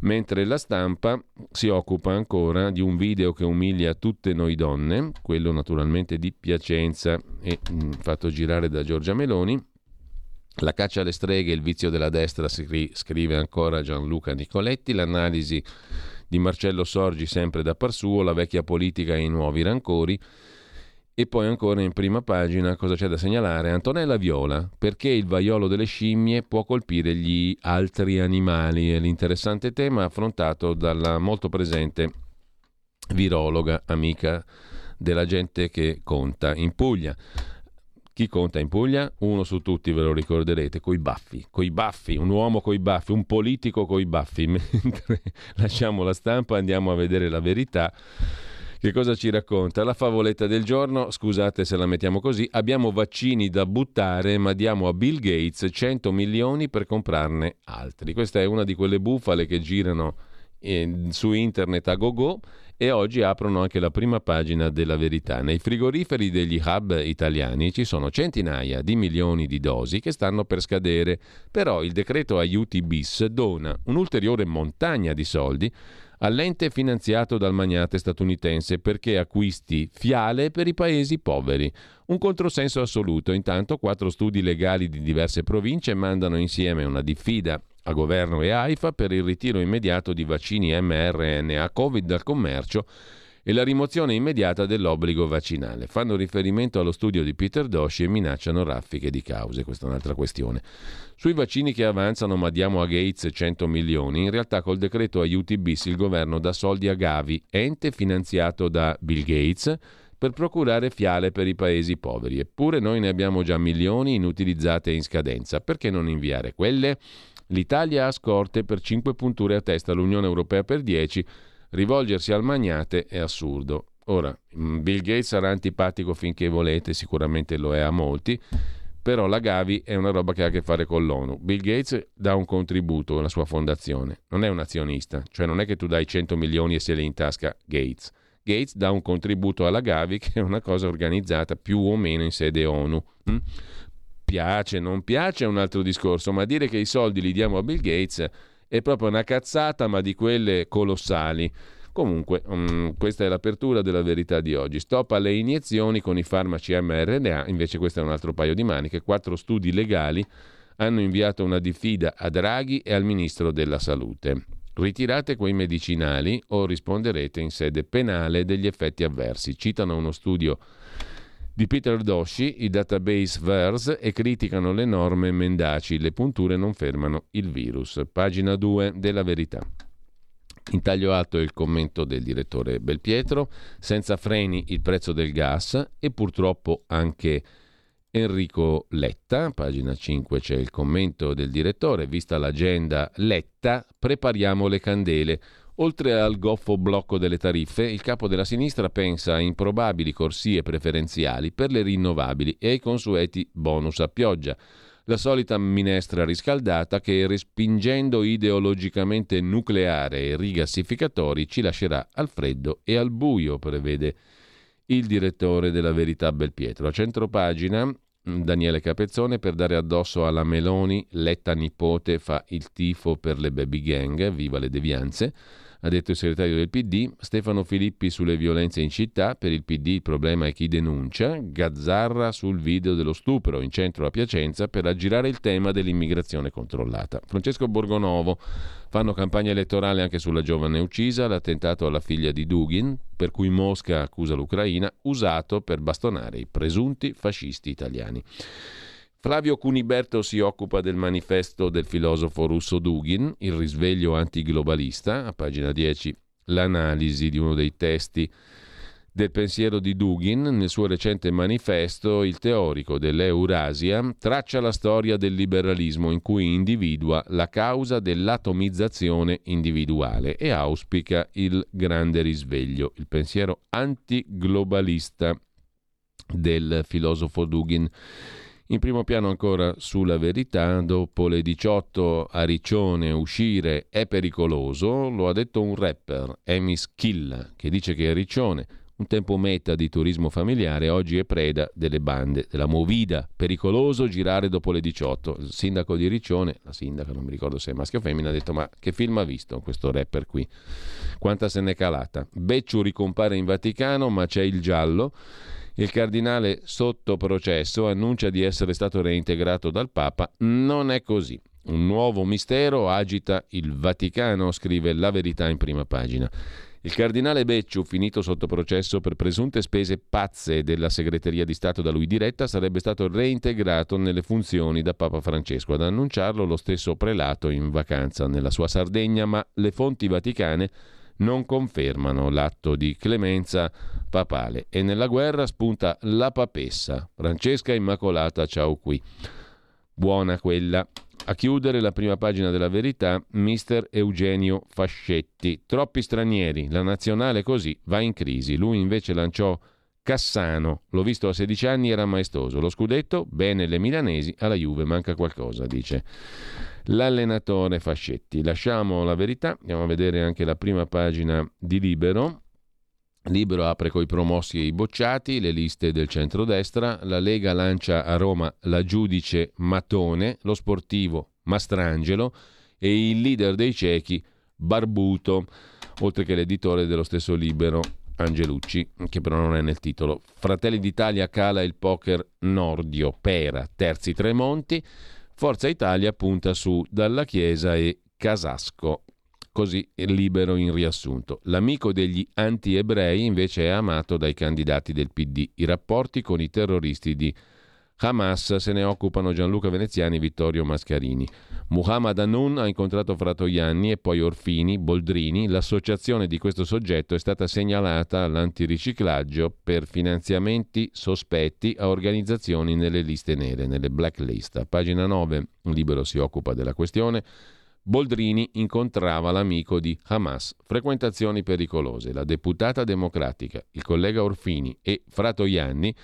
mentre la stampa si occupa ancora di un video che umilia tutte noi donne, quello naturalmente di Piacenza e mh, mm, fatto girare da Giorgia Meloni. La caccia alle streghe, il vizio della destra, scrive ancora Gianluca Nicoletti, l'analisi di Marcello Sorgi sempre da par suo, la vecchia politica e i nuovi rancori. E poi ancora in prima pagina cosa c'è da segnalare? Antonella Viola, perché il vaiolo delle scimmie può colpire gli altri animali? È l'interessante tema affrontato dalla molto presente virologa, amica della gente che conta in Puglia. Chi conta in Puglia? Uno su tutti, ve lo ricorderete, coi baffi, coi baffi, un uomo coi baffi, un politico coi baffi. Mentre lasciamo la stampa andiamo a vedere la verità. Che cosa ci racconta? La favoletta del giorno, scusate se la mettiamo così, abbiamo vaccini da buttare ma diamo a Bill Gates 100 milioni per comprarne altri. Questa è una di quelle bufale che girano eh, su internet a go-go e oggi aprono anche la prima pagina della verità. Nei frigoriferi degli hub italiani ci sono centinaia di milioni di dosi che stanno per scadere, però il decreto aiuti bis dona un'ulteriore montagna di soldi all'ente finanziato dal magnate statunitense perché acquisti fiale per i paesi poveri. Un controsenso assoluto. Intanto quattro studi legali di diverse province mandano insieme una diffida a governo e AIFA per il ritiro immediato di vaccini mRNA Covid dal commercio e la rimozione immediata dell'obbligo vaccinale. Fanno riferimento allo studio di Peter Doshi e minacciano raffiche di cause. Questa è un'altra questione. Sui vaccini che avanzano ma diamo a Gates 100 milioni, in realtà col decreto aiuti bis il governo dà soldi a Gavi, ente finanziato da Bill Gates, per procurare fiale per i paesi poveri. Eppure noi ne abbiamo già milioni inutilizzate in scadenza. Perché non inviare quelle? L'Italia ha scorte per 5 punture a testa, l'Unione Europea per 10. Rivolgersi al magnate è assurdo. Ora, mm, Bill Gates sarà antipatico finché volete, sicuramente lo è a molti, però la Gavi è una roba che ha a che fare con l'ONU. Bill Gates dà un contributo alla sua fondazione, non è un azionista, cioè non è che tu dai 100 milioni e se li in tasca Gates. Gates dà un contributo alla Gavi che è una cosa organizzata più o meno in sede ONU. Hm? Piace, non piace è un altro discorso, ma dire che i soldi li diamo a Bill Gates è proprio una cazzata, ma di quelle colossali. Comunque, um, questa è l'apertura della verità di oggi. Stop alle iniezioni con i farmaci mRNA, invece questo è un altro paio di maniche. Quattro studi legali hanno inviato una diffida a Draghi e al Ministro della Salute. Ritirate quei medicinali o risponderete in sede penale degli effetti avversi. Citano uno studio di Peter Doshi, i database VERS, e criticano le norme mendaci. Le punture non fermano il virus. Pagina 2 della verità. In taglio alto il commento del direttore Belpietro, senza freni il prezzo del gas e purtroppo anche Enrico Letta, pagina 5 c'è il commento del direttore, vista l'agenda Letta, prepariamo le candele. Oltre al goffo blocco delle tariffe, il capo della sinistra pensa a improbabili corsie preferenziali per le rinnovabili e ai consueti bonus a pioggia. La solita minestra riscaldata che, respingendo ideologicamente nucleare e rigassificatori, ci lascerà al freddo e al buio, prevede il direttore della Verità Belpietro. A centropagina Daniele Capezzone per dare addosso alla Meloni, Letta nipote fa il tifo per le baby gang, viva le devianze ha detto il segretario del PD, Stefano Filippi sulle violenze in città, per il PD il problema è chi denuncia, Gazzarra sul video dello stupro in centro a Piacenza per aggirare il tema dell'immigrazione controllata. Francesco Borgonovo fanno campagna elettorale anche sulla giovane uccisa, l'attentato alla figlia di Dugin, per cui Mosca accusa l'Ucraina, usato per bastonare i presunti fascisti italiani. Flavio Cuniberto si occupa del manifesto del filosofo russo Dugin, il risveglio antiglobalista, a pagina 10 l'analisi di uno dei testi del pensiero di Dugin, nel suo recente manifesto, il teorico dell'Eurasia traccia la storia del liberalismo in cui individua la causa dell'atomizzazione individuale e auspica il grande risveglio, il pensiero antiglobalista del filosofo Dugin. In primo piano ancora sulla verità, dopo le 18 a Riccione uscire è pericoloso, lo ha detto un rapper, Emis Killa, che dice che Riccione, un tempo meta di turismo familiare, oggi è preda delle bande, della movida, pericoloso girare dopo le 18. Il sindaco di Riccione, la sindaca, non mi ricordo se è maschio o femmina, ha detto ma che film ha visto questo rapper qui? Quanta se n'è calata? Becciu ricompare in Vaticano, ma c'è il giallo il cardinale sotto processo annuncia di essere stato reintegrato dal Papa. Non è così. Un nuovo mistero agita il Vaticano, scrive La Verità in prima pagina. Il cardinale Becciu, finito sotto processo per presunte spese pazze della segreteria di Stato da lui diretta, sarebbe stato reintegrato nelle funzioni da Papa Francesco. Ad annunciarlo lo stesso prelato in vacanza nella sua Sardegna, ma le fonti vaticane non confermano l'atto di clemenza papale e nella guerra spunta la papessa, Francesca Immacolata ciao qui. Buona quella. A chiudere la prima pagina della verità, mister Eugenio Fascetti. Troppi stranieri, la nazionale così va in crisi. Lui invece lanciò Cassano, l'ho visto a 16 anni, era maestoso. Lo scudetto, bene le milanesi, alla Juve manca qualcosa, dice l'allenatore Fascetti. Lasciamo la verità, andiamo a vedere anche la prima pagina di Libero. Libero apre coi promossi e i bocciati, le liste del centrodestra, la Lega lancia a Roma la giudice Matone, lo sportivo Mastrangelo e il leader dei ciechi Barbuto, oltre che l'editore dello stesso Libero Angelucci, che però non è nel titolo. Fratelli d'Italia cala il poker Nordio, Pera, Terzi Tremonti, Forza Italia punta su Dalla Chiesa e Casasco. Così libero in riassunto. L'amico degli anti-ebrei invece è amato dai candidati del PD. I rapporti con i terroristi di Hamas se ne occupano Gianluca Veneziani e Vittorio Mascarini. Muhammad Anun ha incontrato Fratoianni e poi Orfini, Boldrini. L'associazione di questo soggetto è stata segnalata all'antiriciclaggio per finanziamenti sospetti a organizzazioni nelle liste nere, nelle blacklist. A pagina 9 Libero si occupa della questione. Boldrini incontrava l'amico di Hamas. Frequentazioni pericolose. La deputata democratica, il collega Orfini e Fratoianni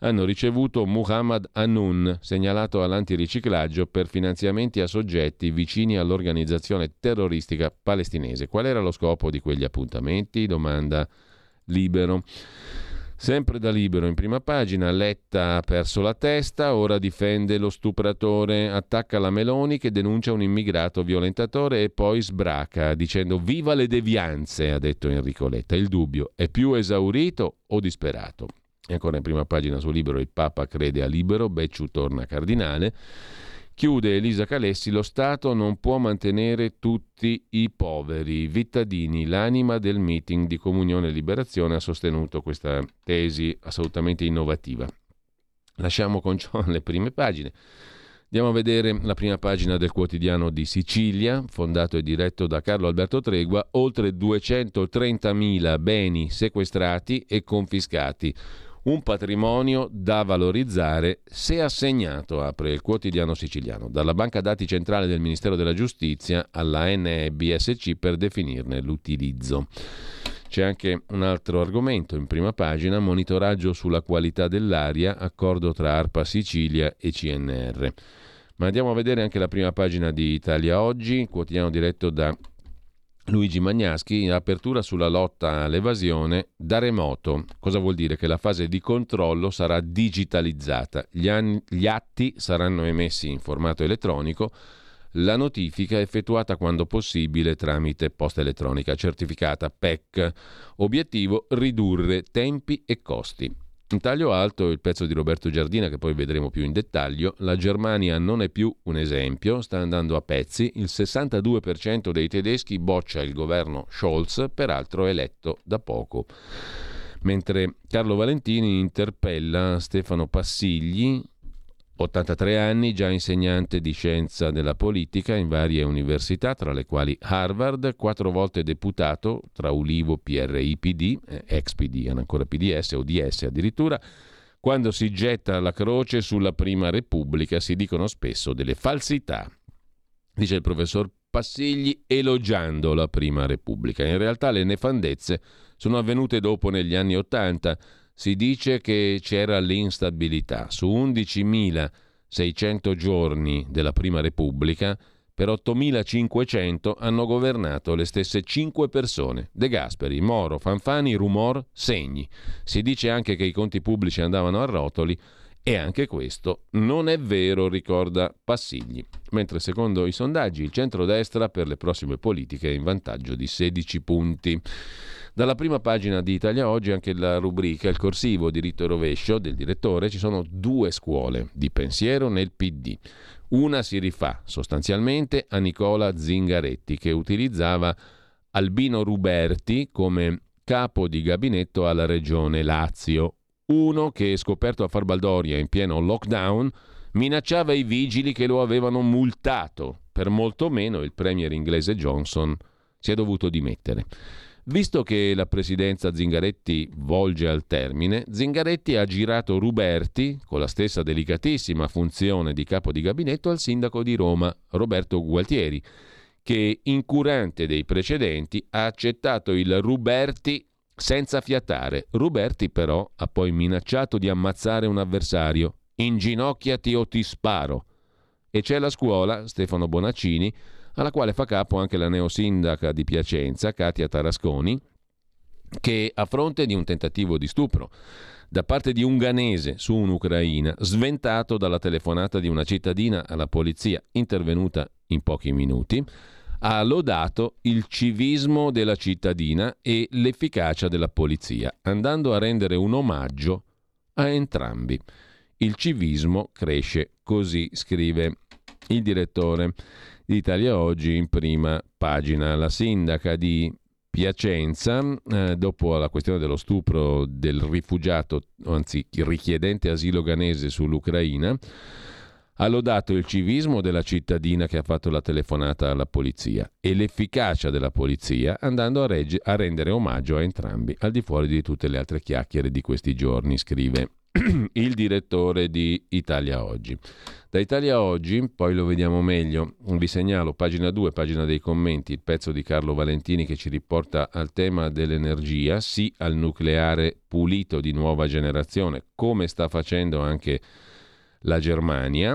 hanno ricevuto Muhammad Anun, segnalato all'antiriciclaggio per finanziamenti a soggetti vicini all'organizzazione terroristica palestinese. Qual era lo scopo di quegli appuntamenti? Domanda libero. Sempre da libero in prima pagina, Letta ha perso la testa, ora difende lo stupratore, attacca la Meloni che denuncia un immigrato violentatore e poi sbraca dicendo viva le devianze, ha detto Enrico Letta. Il dubbio è più esaurito o disperato? E ancora in prima pagina su Libero il Papa crede a Libero, Becciu torna cardinale. Chiude Elisa Calessi, lo Stato non può mantenere tutti i poveri, Vittadini, l'anima del meeting di Comunione e Liberazione, ha sostenuto questa tesi assolutamente innovativa. Lasciamo con ciò le prime pagine. Andiamo a vedere la prima pagina del quotidiano di Sicilia, fondato e diretto da Carlo Alberto Tregua, oltre 230.000 beni sequestrati e confiscati un patrimonio da valorizzare se assegnato, apre il quotidiano siciliano, dalla banca dati centrale del Ministero della Giustizia alla NBSC per definirne l'utilizzo. C'è anche un altro argomento in prima pagina, monitoraggio sulla qualità dell'aria, accordo tra ARPA Sicilia e CNR. Ma andiamo a vedere anche la prima pagina di Italia Oggi, quotidiano diretto da Luigi Magnaschi in apertura sulla lotta all'evasione da remoto. Cosa vuol dire? Che la fase di controllo sarà digitalizzata, gli, anni, gli atti saranno emessi in formato elettronico, la notifica effettuata quando possibile tramite posta elettronica certificata PEC. Obiettivo ridurre tempi e costi. In taglio alto il pezzo di Roberto Giardina che poi vedremo più in dettaglio, la Germania non è più un esempio, sta andando a pezzi, il 62% dei tedeschi boccia il governo Scholz, peraltro eletto da poco. Mentre Carlo Valentini interpella Stefano Passigli, 83 anni, già insegnante di scienza della politica in varie università, tra le quali Harvard, quattro volte deputato tra Ulivo, PRI, PD, eh, ex PD, ancora PDS o DS addirittura. Quando si getta la croce sulla Prima Repubblica si dicono spesso delle falsità, dice il professor Passigli elogiando la Prima Repubblica. In realtà le nefandezze sono avvenute dopo negli anni Ottanta si dice che c'era l'instabilità. Su 11.600 giorni della Prima Repubblica, per 8.500 hanno governato le stesse 5 persone. De Gasperi, Moro, Fanfani, Rumor, Segni. Si dice anche che i conti pubblici andavano a rotoli e anche questo non è vero, ricorda Passigli. Mentre secondo i sondaggi il centrodestra per le prossime politiche è in vantaggio di 16 punti. Dalla prima pagina di Italia Oggi anche la rubrica Il corsivo diritto e rovescio del direttore ci sono due scuole di pensiero nel PD. Una si rifà sostanzialmente a Nicola Zingaretti che utilizzava Albino Ruberti come capo di gabinetto alla regione Lazio. Uno che, scoperto a far baldoria in pieno lockdown, minacciava i vigili che lo avevano multato. Per molto meno il premier inglese Johnson si è dovuto dimettere. Visto che la presidenza Zingaretti volge al termine, Zingaretti ha girato Ruberti, con la stessa delicatissima funzione di capo di gabinetto, al sindaco di Roma, Roberto Gualtieri, che, incurante dei precedenti, ha accettato il Ruberti senza fiatare. Ruberti però ha poi minacciato di ammazzare un avversario. Inginocchiati o ti sparo. E c'è la scuola, Stefano Bonaccini, alla quale fa capo anche la neosindaca di Piacenza, Katia Tarasconi, che a fronte di un tentativo di stupro da parte di un ganese su un'Ucraina, sventato dalla telefonata di una cittadina alla polizia intervenuta in pochi minuti, ha lodato il civismo della cittadina e l'efficacia della polizia, andando a rendere un omaggio a entrambi. Il civismo cresce così, scrive il direttore di Italia Oggi in prima pagina. La sindaca di Piacenza, eh, dopo la questione dello stupro del rifugiato, anzi richiedente asilo ganese sull'Ucraina, ha lodato il civismo della cittadina che ha fatto la telefonata alla polizia e l'efficacia della polizia andando a, regge- a rendere omaggio a entrambi, al di fuori di tutte le altre chiacchiere di questi giorni, scrive il direttore di Italia Oggi. Da Italia Oggi, poi lo vediamo meglio, vi segnalo pagina 2, pagina dei commenti, il pezzo di Carlo Valentini che ci riporta al tema dell'energia, sì al nucleare pulito di nuova generazione, come sta facendo anche la Germania,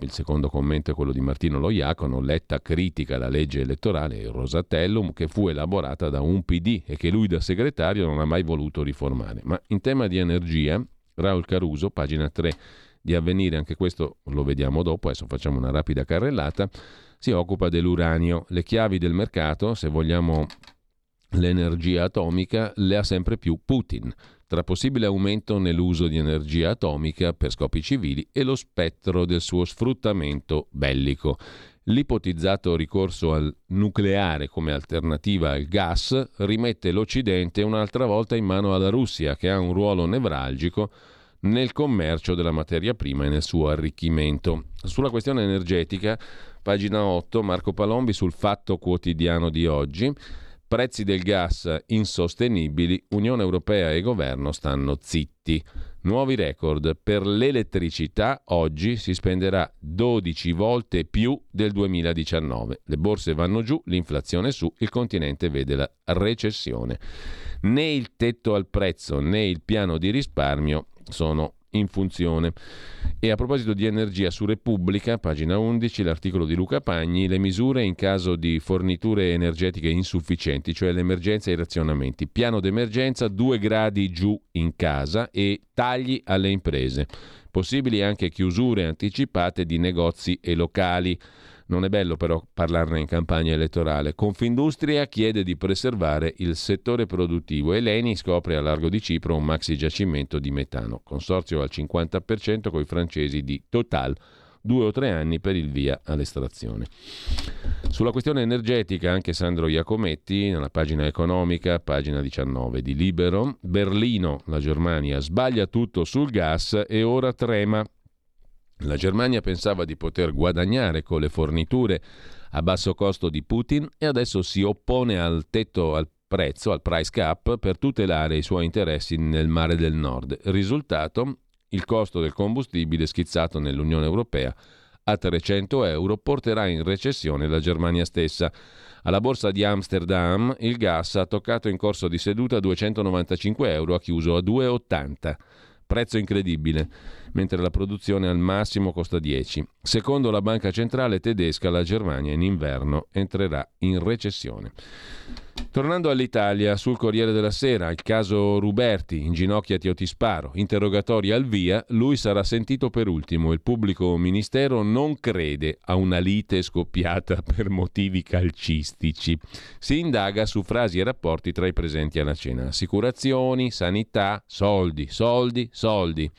il secondo commento è quello di Martino Loiacono, letta critica la legge elettorale il Rosatellum che fu elaborata da un PD e che lui da segretario non ha mai voluto riformare. Ma in tema di energia, Raul Caruso, pagina 3 di Avvenire, anche questo lo vediamo dopo, adesso facciamo una rapida carrellata, si occupa dell'uranio. Le chiavi del mercato, se vogliamo l'energia atomica, le ha sempre più Putin tra possibile aumento nell'uso di energia atomica per scopi civili e lo spettro del suo sfruttamento bellico. L'ipotizzato ricorso al nucleare come alternativa al gas rimette l'Occidente un'altra volta in mano alla Russia, che ha un ruolo nevralgico nel commercio della materia prima e nel suo arricchimento. Sulla questione energetica, pagina 8, Marco Palombi sul Fatto Quotidiano di oggi. Prezzi del gas insostenibili, Unione Europea e governo stanno zitti. Nuovi record. Per l'elettricità oggi si spenderà 12 volte più del 2019. Le borse vanno giù, l'inflazione su, il continente vede la recessione. Né il tetto al prezzo né il piano di risparmio sono in funzione. E a proposito di energia su Repubblica, pagina 11, l'articolo di Luca Pagni, le misure in caso di forniture energetiche insufficienti, cioè l'emergenza e i razionamenti. Piano d'emergenza, due gradi giù in casa e tagli alle imprese. Possibili anche chiusure anticipate di negozi e locali. Non è bello però parlarne in campagna elettorale. Confindustria chiede di preservare il settore produttivo e l'ENI scopre a largo di Cipro un maxi giacimento di metano. Consorzio al 50% con i francesi di Total due o tre anni per il via all'estrazione. Sulla questione energetica anche Sandro Iacometti, nella pagina economica, pagina 19 di Libero, Berlino, la Germania, sbaglia tutto sul gas e ora trema la Germania pensava di poter guadagnare con le forniture a basso costo di Putin e adesso si oppone al tetto al prezzo, al price cap, per tutelare i suoi interessi nel mare del nord. Risultato? Il costo del combustibile schizzato nell'Unione Europea a 300 euro porterà in recessione la Germania stessa. Alla borsa di Amsterdam il gas ha toccato in corso di seduta 295 euro, ha chiuso a 2,80. Prezzo incredibile. Mentre la produzione al massimo costa 10. Secondo la banca centrale tedesca, la Germania in inverno entrerà in recessione. Tornando all'Italia, sul Corriere della Sera, il caso Ruberti, inginocchiati o ti sparo, interrogatori al via, lui sarà sentito per ultimo. Il pubblico ministero non crede a una lite scoppiata per motivi calcistici. Si indaga su frasi e rapporti tra i presenti alla cena. Assicurazioni, sanità, soldi, soldi, soldi.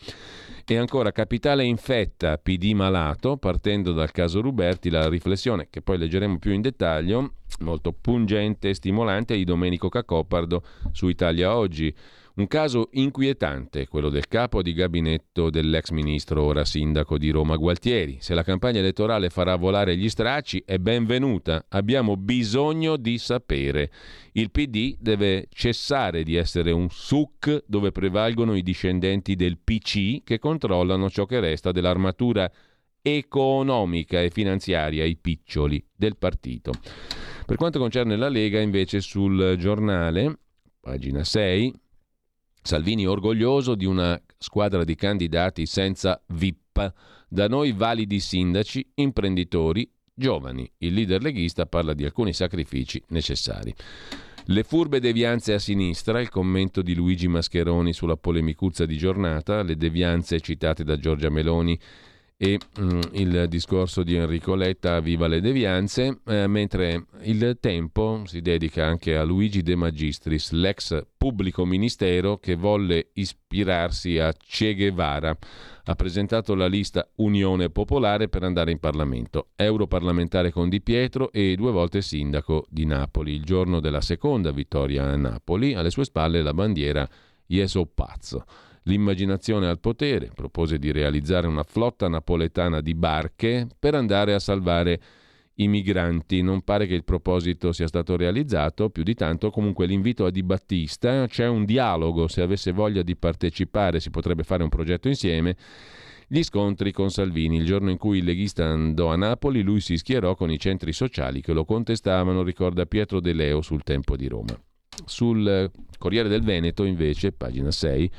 E ancora capitale infetta, PD malato, partendo dal caso Ruberti, la riflessione che poi leggeremo più in dettaglio, molto pungente e stimolante, di Domenico Cacopardo su Italia Oggi. Un caso inquietante, quello del capo di gabinetto dell'ex ministro, ora sindaco di Roma Gualtieri. Se la campagna elettorale farà volare gli stracci, è benvenuta. Abbiamo bisogno di sapere. Il PD deve cessare di essere un SUC dove prevalgono i discendenti del PC che controllano ciò che resta dell'armatura economica e finanziaria, i piccioli del partito. Per quanto concerne la Lega, invece, sul giornale, pagina 6, Salvini orgoglioso di una squadra di candidati senza VIP. Da noi validi sindaci, imprenditori, giovani. Il leader leghista parla di alcuni sacrifici necessari. Le furbe devianze a sinistra, il commento di Luigi Mascheroni sulla polemicuzza di giornata, le devianze citate da Giorgia Meloni e mm, il discorso di Enrico Letta Viva le devianze, eh, mentre il tempo si dedica anche a Luigi De Magistris, l'ex pubblico ministero che volle ispirarsi a Che Guevara. Ha presentato la lista Unione Popolare per andare in Parlamento, europarlamentare con Di Pietro e due volte sindaco di Napoli. Il giorno della seconda vittoria a Napoli, alle sue spalle la bandiera Ieso Pazzo. L'immaginazione al potere propose di realizzare una flotta napoletana di barche per andare a salvare i migranti. Non pare che il proposito sia stato realizzato, più di tanto comunque l'invito a Di Battista, c'è un dialogo, se avesse voglia di partecipare si potrebbe fare un progetto insieme. Gli scontri con Salvini. Il giorno in cui il leghista andò a Napoli, lui si schierò con i centri sociali che lo contestavano, ricorda Pietro De Leo sul Tempo di Roma. Sul Corriere del Veneto, invece, pagina 6,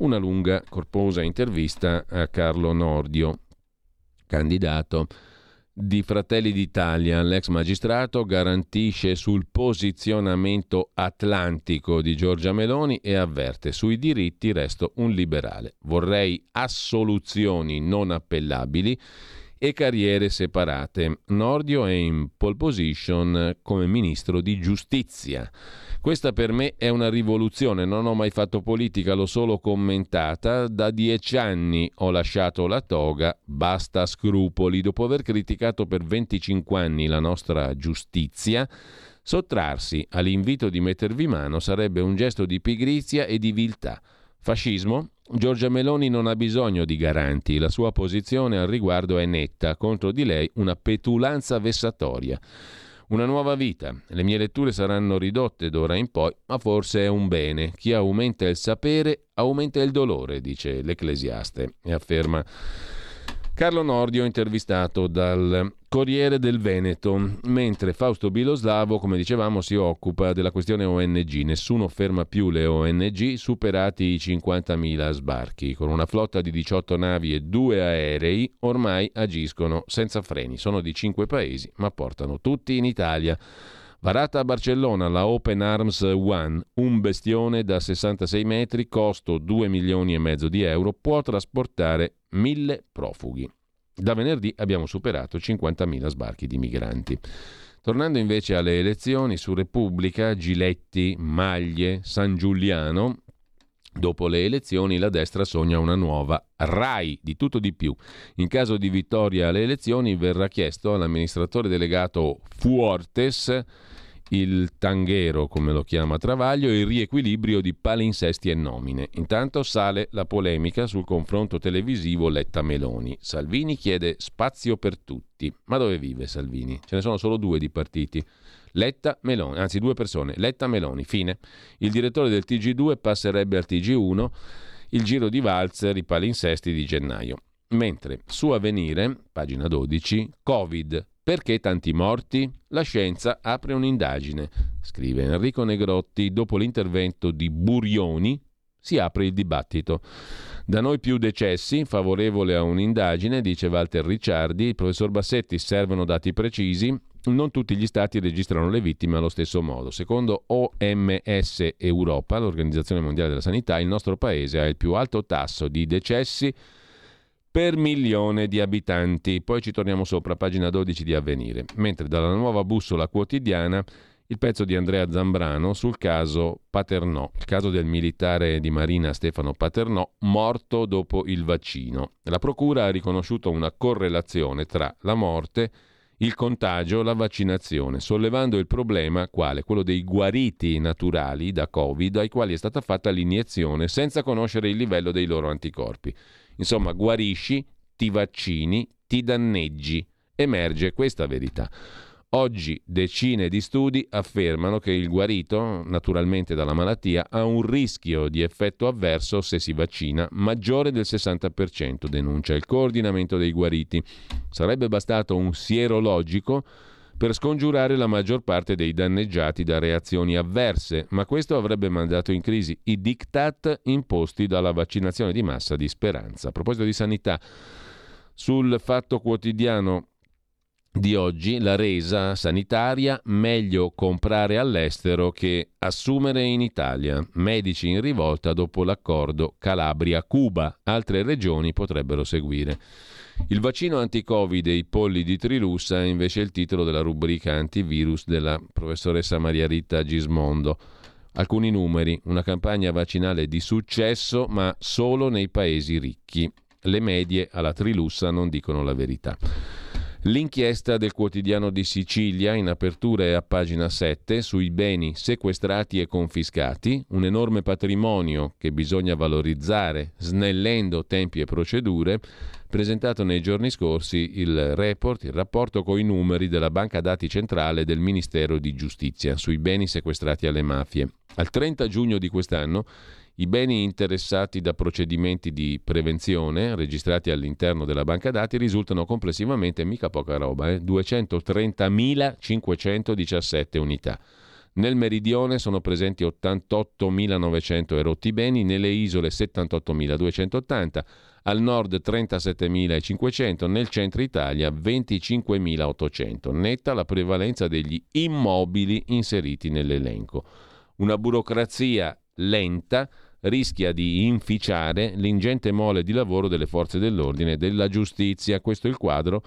una lunga, corposa intervista a Carlo Nordio, candidato di Fratelli d'Italia. L'ex magistrato garantisce sul posizionamento atlantico di Giorgia Meloni e avverte sui diritti resto un liberale. Vorrei assoluzioni non appellabili e carriere separate. Nordio è in pole position come ministro di giustizia. Questa per me è una rivoluzione, non ho mai fatto politica, l'ho solo commentata, da dieci anni ho lasciato la toga, basta scrupoli, dopo aver criticato per 25 anni la nostra giustizia. Sottrarsi all'invito di mettervi mano sarebbe un gesto di pigrizia e di viltà. Fascismo? Giorgia Meloni non ha bisogno di garanti, la sua posizione al riguardo è netta, contro di lei una petulanza vessatoria. Una nuova vita. Le mie letture saranno ridotte d'ora in poi, ma forse è un bene. Chi aumenta il sapere aumenta il dolore, dice l'Ecclesiaste, e afferma Carlo Nordio intervistato dal Corriere del Veneto, mentre Fausto Biloslavo, come dicevamo, si occupa della questione ONG. Nessuno ferma più le ONG, superati i 50.000 sbarchi. Con una flotta di 18 navi e due aerei, ormai agiscono senza freni. Sono di 5 paesi, ma portano tutti in Italia. Varata a Barcellona la Open Arms One, un bestione da 66 metri, costo 2 milioni e mezzo di euro, può trasportare mille profughi. Da venerdì abbiamo superato 50.000 sbarchi di migranti. Tornando invece alle elezioni, su Repubblica, Giletti, Maglie, San Giuliano, Dopo le elezioni la destra sogna una nuova RAI, di tutto di più. In caso di vittoria alle elezioni verrà chiesto all'amministratore delegato Fuortes il tanghero, come lo chiama Travaglio, il riequilibrio di palinsesti e nomine. Intanto sale la polemica sul confronto televisivo Letta-Meloni. Salvini chiede spazio per tutti. Ma dove vive Salvini? Ce ne sono solo due di partiti. Letta-Meloni, anzi due persone, Letta-Meloni, fine. Il direttore del TG2 passerebbe al TG1 il giro di valzer, i palinsesti di gennaio. Mentre su Avvenire, pagina 12, Covid, perché tanti morti? La scienza apre un'indagine, scrive Enrico Negrotti dopo l'intervento di Burioni, Si apre il dibattito. Da noi più decessi, favorevole a un'indagine, dice Walter Ricciardi, il professor Bassetti, servono dati precisi, non tutti gli stati registrano le vittime allo stesso modo. Secondo OMS Europa, l'Organizzazione Mondiale della Sanità, il nostro paese ha il più alto tasso di decessi per milione di abitanti. Poi ci torniamo sopra, pagina 12 di Avvenire. Mentre dalla nuova bussola quotidiana il pezzo di Andrea Zambrano sul caso Paternò, il caso del militare di Marina Stefano Paternò morto dopo il vaccino. La procura ha riconosciuto una correlazione tra la morte, il contagio, la vaccinazione, sollevando il problema quale quello dei guariti naturali da Covid ai quali è stata fatta l'iniezione senza conoscere il livello dei loro anticorpi. Insomma, guarisci, ti vaccini, ti danneggi. Emerge questa verità. Oggi decine di studi affermano che il guarito, naturalmente dalla malattia, ha un rischio di effetto avverso se si vaccina maggiore del 60%, denuncia il coordinamento dei guariti. Sarebbe bastato un sierologico per scongiurare la maggior parte dei danneggiati da reazioni avverse, ma questo avrebbe mandato in crisi i diktat imposti dalla vaccinazione di massa di speranza. A proposito di sanità, sul fatto quotidiano di oggi la resa sanitaria meglio comprare all'estero che assumere in Italia. Medici in rivolta dopo l'accordo Calabria-Cuba. Altre regioni potrebbero seguire. Il vaccino anti-Covid e i polli di Trilussa è invece il titolo della rubrica antivirus della professoressa Maria Rita Gismondo. Alcuni numeri, una campagna vaccinale di successo ma solo nei paesi ricchi. Le medie alla Trilussa non dicono la verità. L'inchiesta del quotidiano di Sicilia in apertura è a pagina 7 sui beni sequestrati e confiscati, un enorme patrimonio che bisogna valorizzare snellendo tempi e procedure, presentato nei giorni scorsi il report, il rapporto con i numeri della banca dati centrale del Ministero di Giustizia sui beni sequestrati alle mafie. Al 30 giugno di quest'anno i beni interessati da procedimenti di prevenzione registrati all'interno della banca dati risultano complessivamente, mica poca roba, eh, 230.517 unità. Nel meridione sono presenti 88.900 erotti beni, nelle isole 78.280, al nord 37.500, nel centro Italia 25.800. Netta la prevalenza degli immobili inseriti nell'elenco. Una burocrazia lenta rischia di inficiare l'ingente mole di lavoro delle forze dell'ordine e della giustizia. Questo è il quadro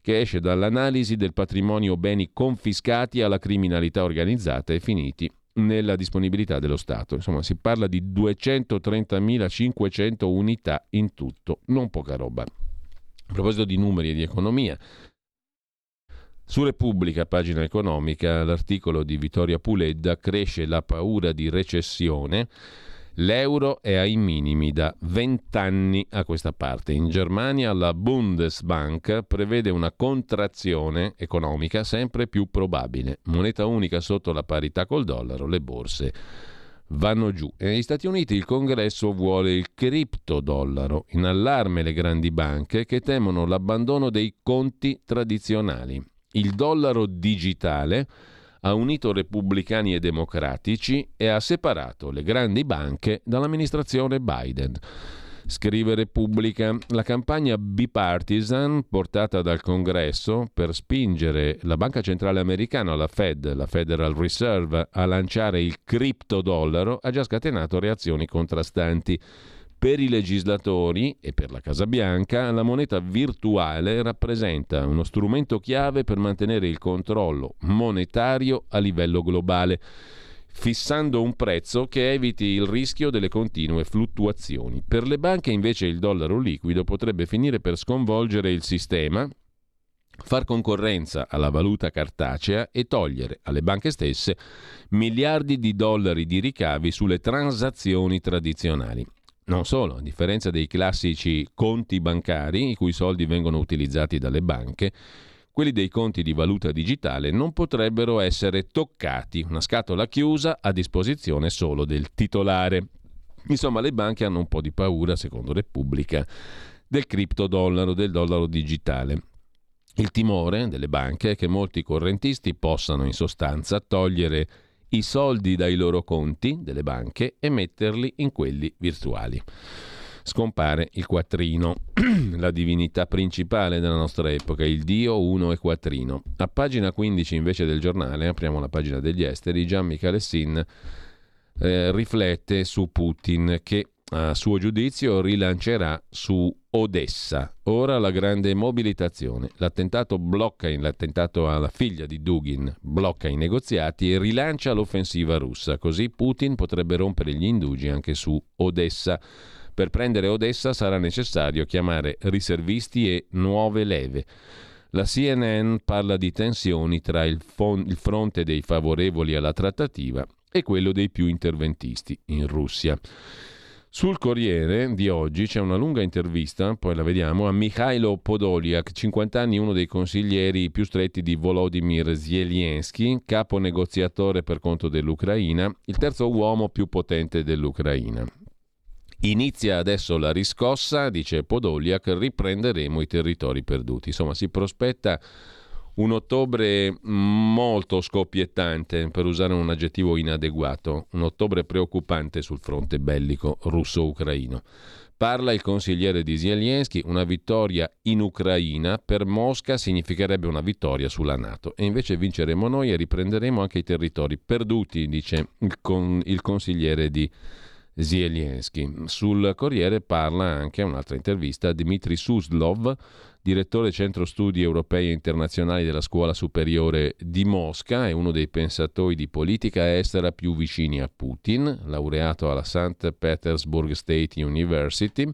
che esce dall'analisi del patrimonio beni confiscati alla criminalità organizzata e finiti nella disponibilità dello Stato. Insomma, si parla di 230.500 unità in tutto, non poca roba. A proposito di numeri e di economia, su Repubblica, pagina economica, l'articolo di Vittoria Puledda cresce la paura di recessione L'euro è ai minimi da 20 anni a questa parte. In Germania la Bundesbank prevede una contrazione economica sempre più probabile. Moneta unica sotto la parità col dollaro, le borse vanno giù. E negli Stati Uniti il congresso vuole il criptodollaro. In allarme le grandi banche che temono l'abbandono dei conti tradizionali. Il dollaro digitale ha unito repubblicani e democratici e ha separato le grandi banche dall'amministrazione Biden. Scrive Repubblica, la campagna bipartisan portata dal Congresso per spingere la Banca Centrale Americana, la Fed, la Federal Reserve, a lanciare il criptodollaro ha già scatenato reazioni contrastanti. Per i legislatori e per la Casa Bianca la moneta virtuale rappresenta uno strumento chiave per mantenere il controllo monetario a livello globale, fissando un prezzo che eviti il rischio delle continue fluttuazioni. Per le banche invece il dollaro liquido potrebbe finire per sconvolgere il sistema, far concorrenza alla valuta cartacea e togliere alle banche stesse miliardi di dollari di ricavi sulle transazioni tradizionali. Non solo, a differenza dei classici conti bancari, i cui soldi vengono utilizzati dalle banche, quelli dei conti di valuta digitale non potrebbero essere toccati, una scatola chiusa a disposizione solo del titolare. Insomma, le banche hanno un po' di paura, secondo Repubblica, del criptodollaro, del dollaro digitale. Il timore delle banche è che molti correntisti possano in sostanza togliere i soldi dai loro conti delle banche e metterli in quelli virtuali. Scompare il quattrino, la divinità principale della nostra epoca, il dio uno e quattrino. A pagina 15 invece del giornale, apriamo la pagina degli esteri, Gian Michalessin eh, riflette su Putin che a suo giudizio rilancerà su Odessa. Ora la grande mobilitazione. L'attentato blocca l'attentato alla figlia di Dugin blocca i negoziati e rilancia l'offensiva russa. Così Putin potrebbe rompere gli indugi anche su Odessa. Per prendere Odessa sarà necessario chiamare riservisti e nuove leve. La CNN parla di tensioni tra il, fon- il fronte dei favorevoli alla trattativa e quello dei più interventisti in Russia. Sul Corriere di oggi c'è una lunga intervista, poi la vediamo, a Mikhailo Podoliak, 50 anni, uno dei consiglieri più stretti di Volodymyr Zelensky, capo negoziatore per conto dell'Ucraina, il terzo uomo più potente dell'Ucraina. Inizia adesso la riscossa, dice Podoliak, riprenderemo i territori perduti. Insomma, si prospetta un ottobre molto scoppiettante, per usare un aggettivo inadeguato, un ottobre preoccupante sul fronte bellico russo-ucraino. Parla il consigliere di Zelensky, una vittoria in Ucraina per Mosca significherebbe una vittoria sulla Nato e invece vinceremo noi e riprenderemo anche i territori perduti, dice il, con, il consigliere di Zelensky. Sul Corriere parla anche un'altra intervista a Dmitry Suslov, direttore Centro Studi Europei e Internazionali della Scuola Superiore di Mosca, è uno dei pensatori di politica estera più vicini a Putin, laureato alla St. Petersburg State University.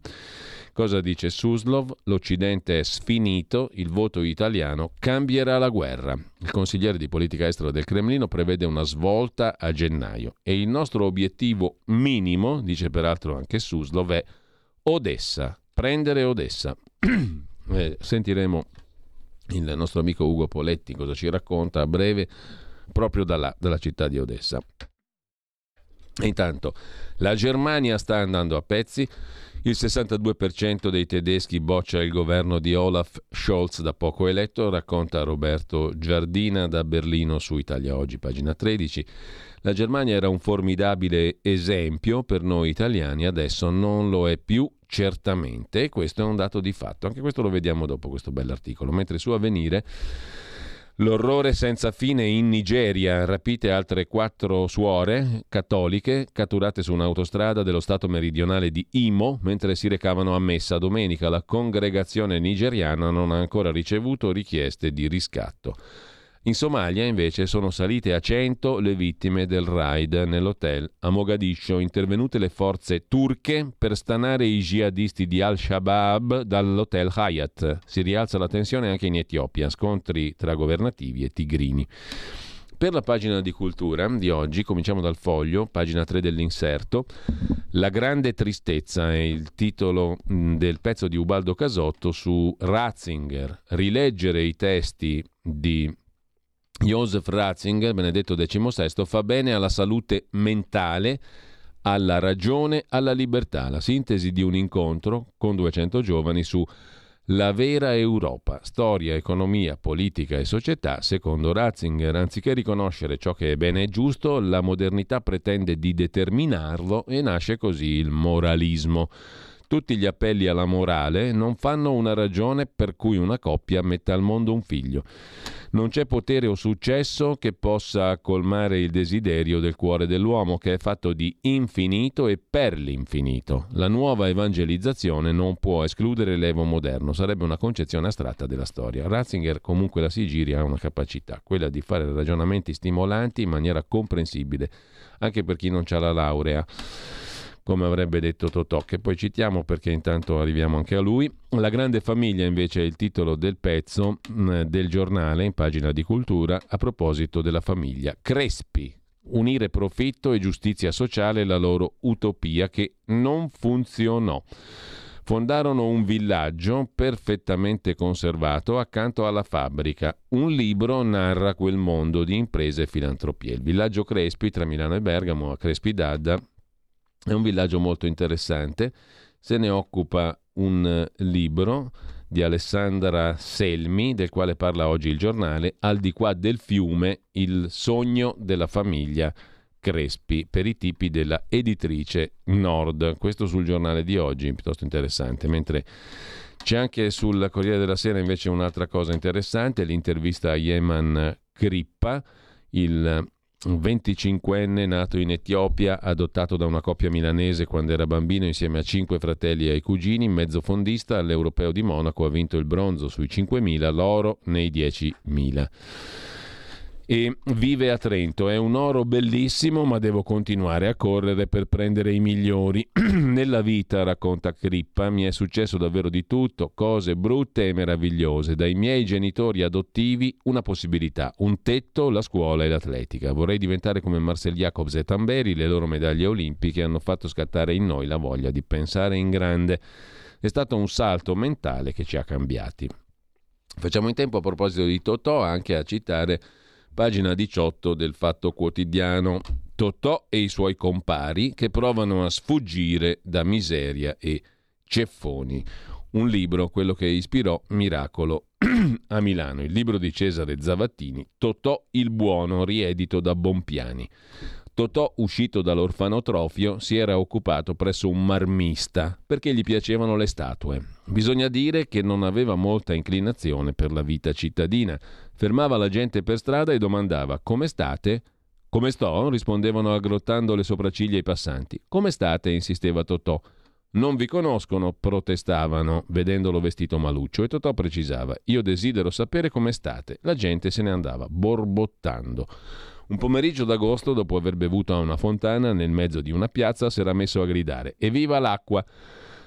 Cosa dice Suslov? L'Occidente è sfinito, il voto italiano cambierà la guerra. Il consigliere di politica estera del Cremlino prevede una svolta a gennaio e il nostro obiettivo minimo, dice peraltro anche Suslov, è Odessa, prendere Odessa. Eh, sentiremo il nostro amico Ugo Poletti cosa ci racconta a breve proprio dalla, dalla città di Odessa. intanto la Germania sta andando a pezzi. Il 62% dei tedeschi boccia il governo di Olaf Scholz da poco eletto, racconta Roberto Giardina da Berlino su Italia Oggi, pagina 13. La Germania era un formidabile esempio per noi italiani, adesso non lo è più certamente, e questo è un dato di fatto. Anche questo lo vediamo dopo questo bell'articolo. Mentre su Avvenire L'orrore senza fine in Nigeria, rapite altre quattro suore cattoliche catturate su un'autostrada dello stato meridionale di Imo mentre si recavano a messa domenica. La congregazione nigeriana non ha ancora ricevuto richieste di riscatto. In Somalia invece sono salite a 100 le vittime del raid nell'hotel a Mogadiscio, intervenute le forze turche per stanare i jihadisti di Al-Shabaab dall'hotel Hayat. Si rialza la tensione anche in Etiopia, scontri tra governativi e tigrini. Per la pagina di cultura di oggi, cominciamo dal foglio, pagina 3 dell'inserto, La grande tristezza è il titolo del pezzo di Ubaldo Casotto su Ratzinger. Rileggere i testi di Joseph Ratzinger, Benedetto XVI, fa bene alla salute mentale, alla ragione, alla libertà. La sintesi di un incontro con 200 giovani su la vera Europa, storia, economia, politica e società, secondo Ratzinger, anziché riconoscere ciò che è bene e giusto, la modernità pretende di determinarlo e nasce così il moralismo. Tutti gli appelli alla morale non fanno una ragione per cui una coppia metta al mondo un figlio. Non c'è potere o successo che possa colmare il desiderio del cuore dell'uomo, che è fatto di infinito e per l'infinito. La nuova evangelizzazione non può escludere l'evo moderno, sarebbe una concezione astratta della storia. Ratzinger comunque la Sigiria ha una capacità, quella di fare ragionamenti stimolanti in maniera comprensibile, anche per chi non ha la laurea come avrebbe detto Totò, che poi citiamo perché intanto arriviamo anche a lui. La grande famiglia invece è il titolo del pezzo mm, del giornale in pagina di cultura a proposito della famiglia Crespi. Unire profitto e giustizia sociale la loro utopia che non funzionò. Fondarono un villaggio perfettamente conservato accanto alla fabbrica. Un libro narra quel mondo di imprese e filantropie. Il villaggio Crespi tra Milano e Bergamo a Crespi d'Adda è un villaggio molto interessante, se ne occupa un libro di Alessandra Selmi, del quale parla oggi il giornale, Al di qua del fiume, il sogno della famiglia Crespi per i tipi della editrice Nord. Questo sul giornale di oggi, piuttosto interessante. Mentre c'è anche sul Corriere della Sera invece un'altra cosa interessante, l'intervista a Yeman Crippa, il 25enne nato in Etiopia, adottato da una coppia milanese quando era bambino insieme a cinque fratelli e ai cugini, mezzofondista all'Europeo di Monaco, ha vinto il bronzo sui 5.000, l'oro nei 10.000 e vive a Trento. È un oro bellissimo, ma devo continuare a correre per prendere i migliori. Nella vita, racconta Crippa, mi è successo davvero di tutto, cose brutte e meravigliose. Dai miei genitori adottivi una possibilità, un tetto, la scuola e l'atletica. Vorrei diventare come Marcel Jacobs e Tamberi, le loro medaglie olimpiche hanno fatto scattare in noi la voglia di pensare in grande. È stato un salto mentale che ci ha cambiati. Facciamo in tempo a proposito di Totò anche a citare pagina 18 del Fatto Quotidiano. Totò e i suoi compari che provano a sfuggire da miseria e ceffoni. Un libro, quello che ispirò Miracolo a Milano, il libro di Cesare Zavattini, Totò il Buono, riedito da Bompiani. Totò, uscito dall'orfanotrofio, si era occupato presso un marmista perché gli piacevano le statue. Bisogna dire che non aveva molta inclinazione per la vita cittadina. Fermava la gente per strada e domandava come state? Come sto? rispondevano aggrottando le sopracciglia i passanti. Come state? insisteva Totò. Non vi conoscono, protestavano, vedendolo vestito maluccio, e Totò precisava: Io desidero sapere come state. La gente se ne andava, borbottando. Un pomeriggio d'agosto, dopo aver bevuto a una fontana nel mezzo di una piazza, si era messo a gridare Evviva l'acqua!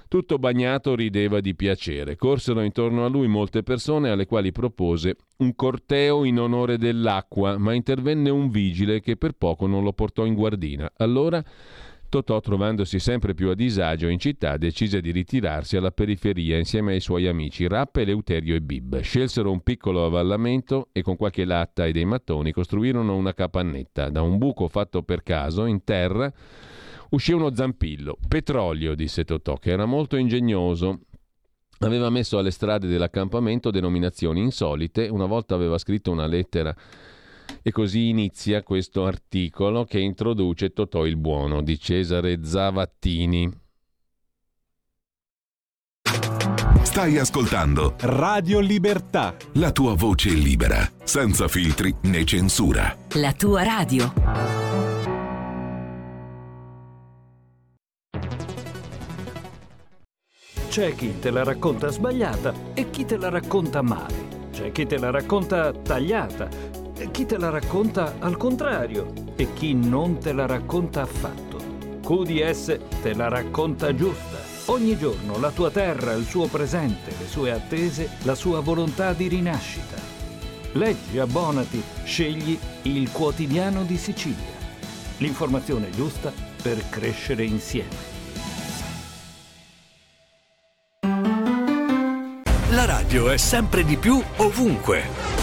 Tutto bagnato rideva di piacere. Corsero intorno a lui molte persone alle quali propose un corteo in onore dell'acqua, ma intervenne un vigile che per poco non lo portò in guardina. Allora Totò, trovandosi sempre più a disagio in città, decise di ritirarsi alla periferia insieme ai suoi amici Rappe, Eleuterio e Bib. Scelsero un piccolo avvallamento e con qualche latta e dei mattoni costruirono una capannetta. Da un buco fatto per caso, in terra, uscì uno zampillo. Petrolio, disse Totò, che era molto ingegnoso. Aveva messo alle strade dell'accampamento denominazioni insolite. Una volta aveva scritto una lettera e così inizia questo articolo che introduce Totò il Buono di Cesare Zavattini. Stai ascoltando Radio Libertà. La tua voce libera, senza filtri né censura. La tua radio. C'è chi te la racconta sbagliata e chi te la racconta male. C'è chi te la racconta tagliata chi te la racconta al contrario e chi non te la racconta affatto. QDS te la racconta giusta. Ogni giorno la tua terra, il suo presente, le sue attese, la sua volontà di rinascita. Leggi, abbonati, scegli il quotidiano di Sicilia. L'informazione giusta per crescere insieme. La radio è sempre di più ovunque.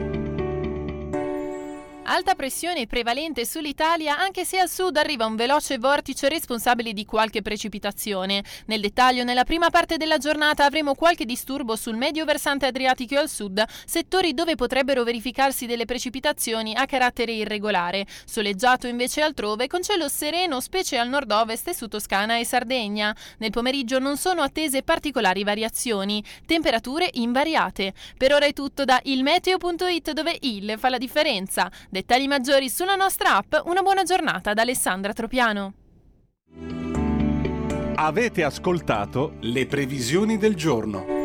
Alta pressione prevalente sull'Italia anche se al sud arriva un veloce vortice responsabile di qualche precipitazione. Nel dettaglio, nella prima parte della giornata avremo qualche disturbo sul medio versante adriatico al sud, settori dove potrebbero verificarsi delle precipitazioni a carattere irregolare. Soleggiato invece altrove con cielo sereno specie al nord-ovest e su Toscana e Sardegna. Nel pomeriggio non sono attese particolari variazioni, temperature invariate. Per ora è tutto da ilmeteo.it dove il fa la differenza. Dettagli maggiori sulla nostra app. Una buona giornata da Alessandra Tropiano. Avete ascoltato le previsioni del giorno.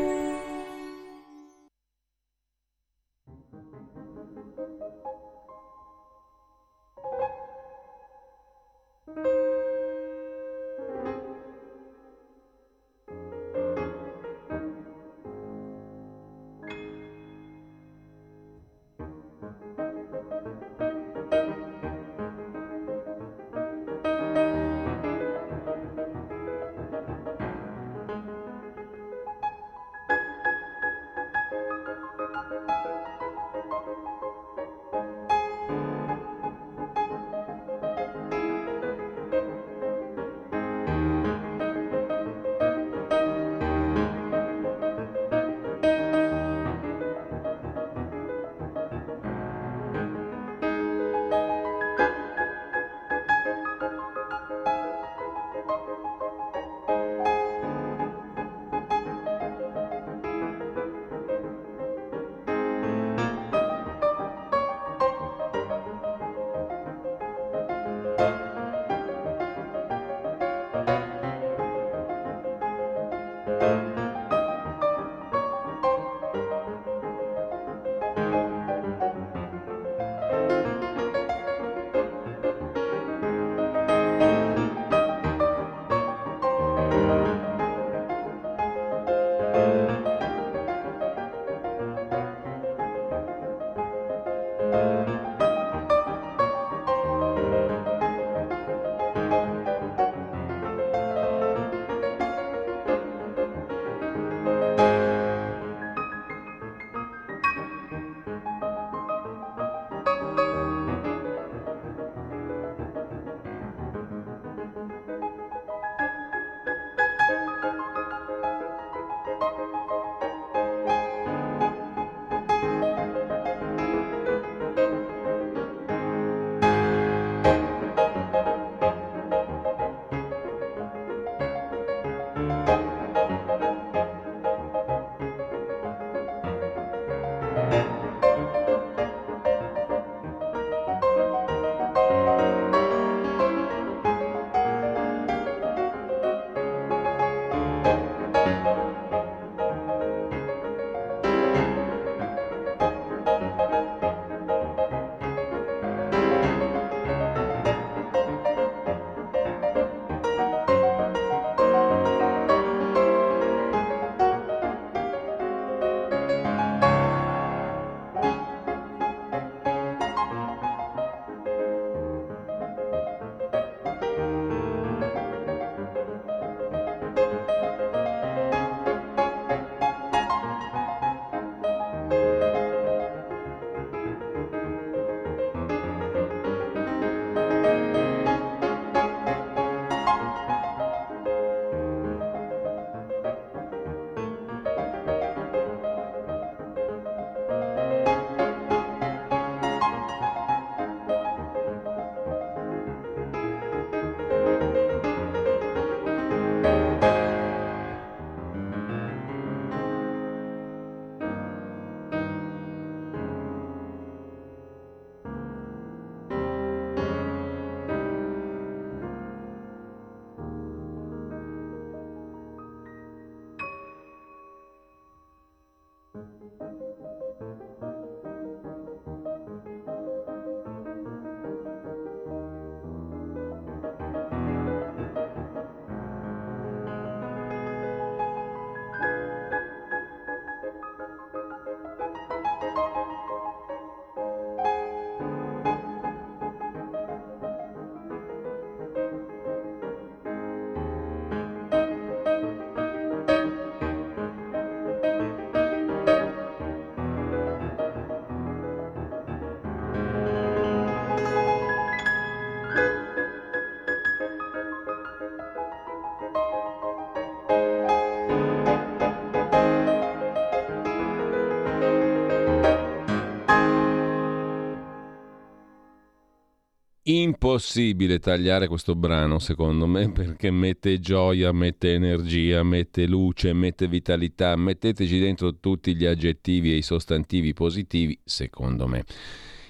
Impossibile tagliare questo brano, secondo me, perché mette gioia, mette energia, mette luce, mette vitalità. Metteteci dentro tutti gli aggettivi e i sostantivi positivi, secondo me.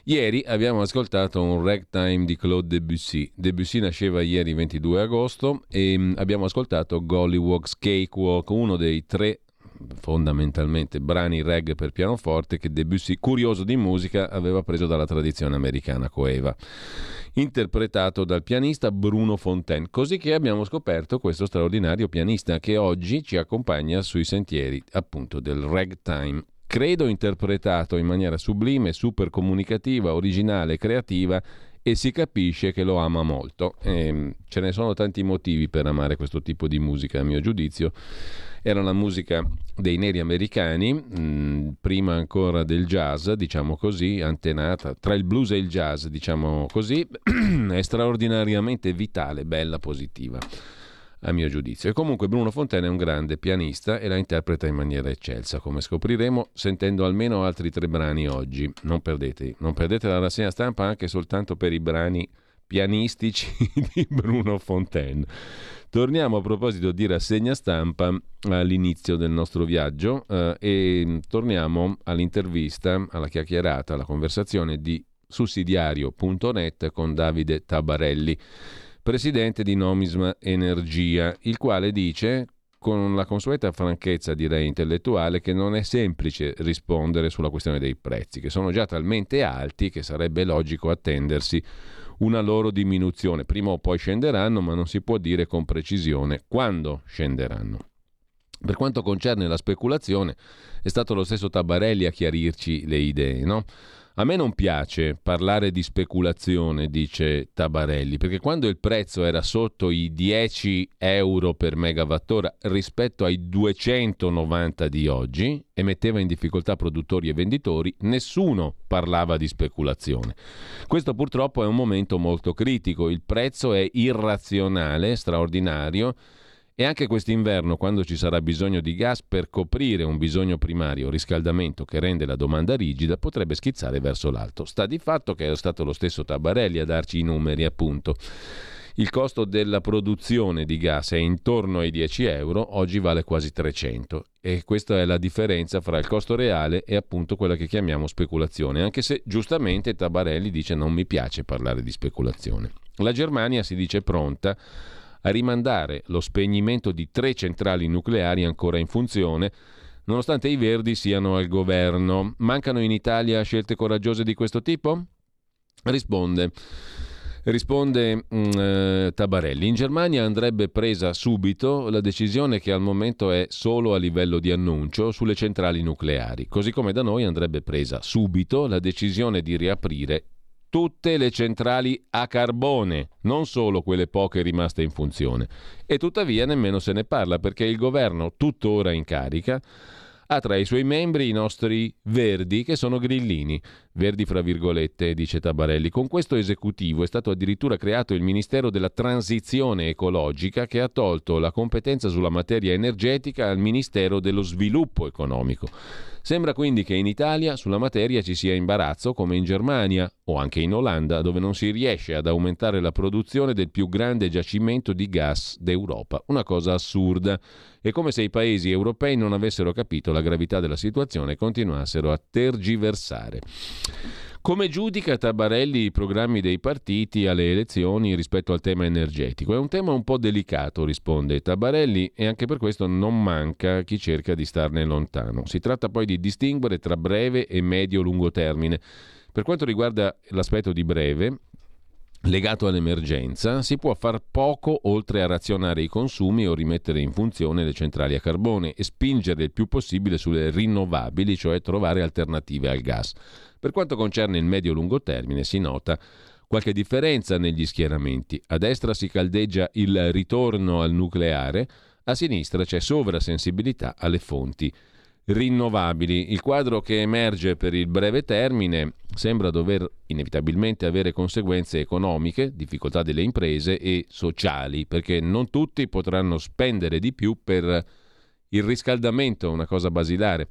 Ieri abbiamo ascoltato un ragtime di Claude Debussy. Debussy nasceva ieri 22 agosto e mm, abbiamo ascoltato Gollywog's Cakewalk, uno dei tre fondamentalmente brani reggae per pianoforte che Debussy, curioso di musica, aveva preso dalla tradizione americana coeva, interpretato dal pianista Bruno Fontaine. Così che abbiamo scoperto questo straordinario pianista che oggi ci accompagna sui sentieri appunto del ragtime credo interpretato in maniera sublime, super comunicativa, originale, creativa e si capisce che lo ama molto. E ehm, ce ne sono tanti motivi per amare questo tipo di musica, a mio giudizio. Era la musica dei neri americani, mm, prima ancora del jazz, diciamo così, antenata tra il blues e il jazz, diciamo così, è straordinariamente vitale, bella, positiva a mio giudizio. E comunque Bruno Fontana è un grande pianista e la interpreta in maniera eccelsa, come scopriremo sentendo almeno altri tre brani oggi. Non perdete, non perdete la rassegna stampa anche soltanto per i brani pianistici di Bruno Fontaine. Torniamo a proposito di rassegna stampa all'inizio del nostro viaggio eh, e torniamo all'intervista, alla chiacchierata, alla conversazione di sussidiario.net con Davide Tabarelli presidente di Nomisma Energia, il quale dice con la consueta franchezza direi intellettuale che non è semplice rispondere sulla questione dei prezzi, che sono già talmente alti che sarebbe logico attendersi una loro diminuzione. Prima o poi scenderanno, ma non si può dire con precisione quando scenderanno. Per quanto concerne la speculazione, è stato lo stesso Tabarelli a chiarirci le idee, no? A me non piace parlare di speculazione, dice Tabarelli, perché quando il prezzo era sotto i 10 euro per megawattora rispetto ai 290 di oggi e metteva in difficoltà produttori e venditori, nessuno parlava di speculazione. Questo purtroppo è un momento molto critico, il prezzo è irrazionale, straordinario e anche quest'inverno, quando ci sarà bisogno di gas per coprire un bisogno primario, riscaldamento che rende la domanda rigida, potrebbe schizzare verso l'alto. Sta di fatto che è stato lo stesso Tabarelli a darci i numeri, appunto. Il costo della produzione di gas è intorno ai 10 euro, oggi vale quasi 300 e questa è la differenza fra il costo reale e appunto quella che chiamiamo speculazione, anche se giustamente Tabarelli dice non mi piace parlare di speculazione. La Germania si dice pronta a rimandare lo spegnimento di tre centrali nucleari ancora in funzione, nonostante i Verdi siano al governo. Mancano in Italia scelte coraggiose di questo tipo? Risponde. Risponde mm, eh, Tabarelli. In Germania andrebbe presa subito la decisione che al momento è solo a livello di annuncio sulle centrali nucleari, così come da noi andrebbe presa subito la decisione di riaprire tutte le centrali a carbone, non solo quelle poche rimaste in funzione. E tuttavia nemmeno se ne parla perché il governo, tuttora in carica, ha tra i suoi membri i nostri verdi che sono grillini. Verdi fra virgolette, dice Tabarelli. Con questo esecutivo è stato addirittura creato il Ministero della Transizione Ecologica che ha tolto la competenza sulla materia energetica al Ministero dello Sviluppo Economico. Sembra quindi che in Italia sulla materia ci sia imbarazzo come in Germania o anche in Olanda dove non si riesce ad aumentare la produzione del più grande giacimento di gas d'Europa. Una cosa assurda. È come se i paesi europei non avessero capito la gravità della situazione e continuassero a tergiversare. Come giudica Tabarelli i programmi dei partiti alle elezioni rispetto al tema energetico? È un tema un po' delicato, risponde Tabarelli, e anche per questo non manca chi cerca di starne lontano. Si tratta poi di distinguere tra breve e medio-lungo termine. Per quanto riguarda l'aspetto di breve, legato all'emergenza, si può far poco oltre a razionare i consumi o rimettere in funzione le centrali a carbone e spingere il più possibile sulle rinnovabili, cioè trovare alternative al gas. Per quanto concerne il medio-lungo termine, si nota qualche differenza negli schieramenti. A destra si caldeggia il ritorno al nucleare, a sinistra c'è sovrasensibilità alle fonti rinnovabili. Il quadro che emerge per il breve termine sembra dover inevitabilmente avere conseguenze economiche, difficoltà delle imprese e sociali, perché non tutti potranno spendere di più per il riscaldamento, una cosa basilare.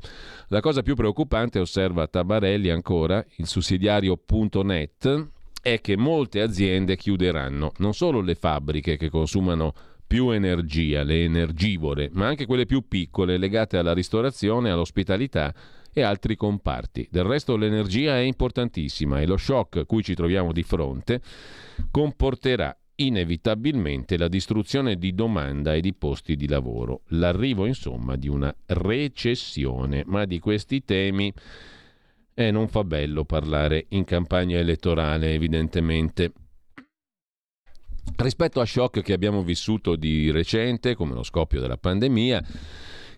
La cosa più preoccupante, osserva Tabarelli ancora, il sussidiario.net, è che molte aziende chiuderanno, non solo le fabbriche che consumano più energia, le energivore, ma anche quelle più piccole legate alla ristorazione, all'ospitalità e altri comparti. Del resto l'energia è importantissima e lo shock cui ci troviamo di fronte comporterà inevitabilmente la distruzione di domanda e di posti di lavoro, l'arrivo insomma di una recessione, ma di questi temi eh, non fa bello parlare in campagna elettorale evidentemente. Rispetto a shock che abbiamo vissuto di recente, come lo scoppio della pandemia,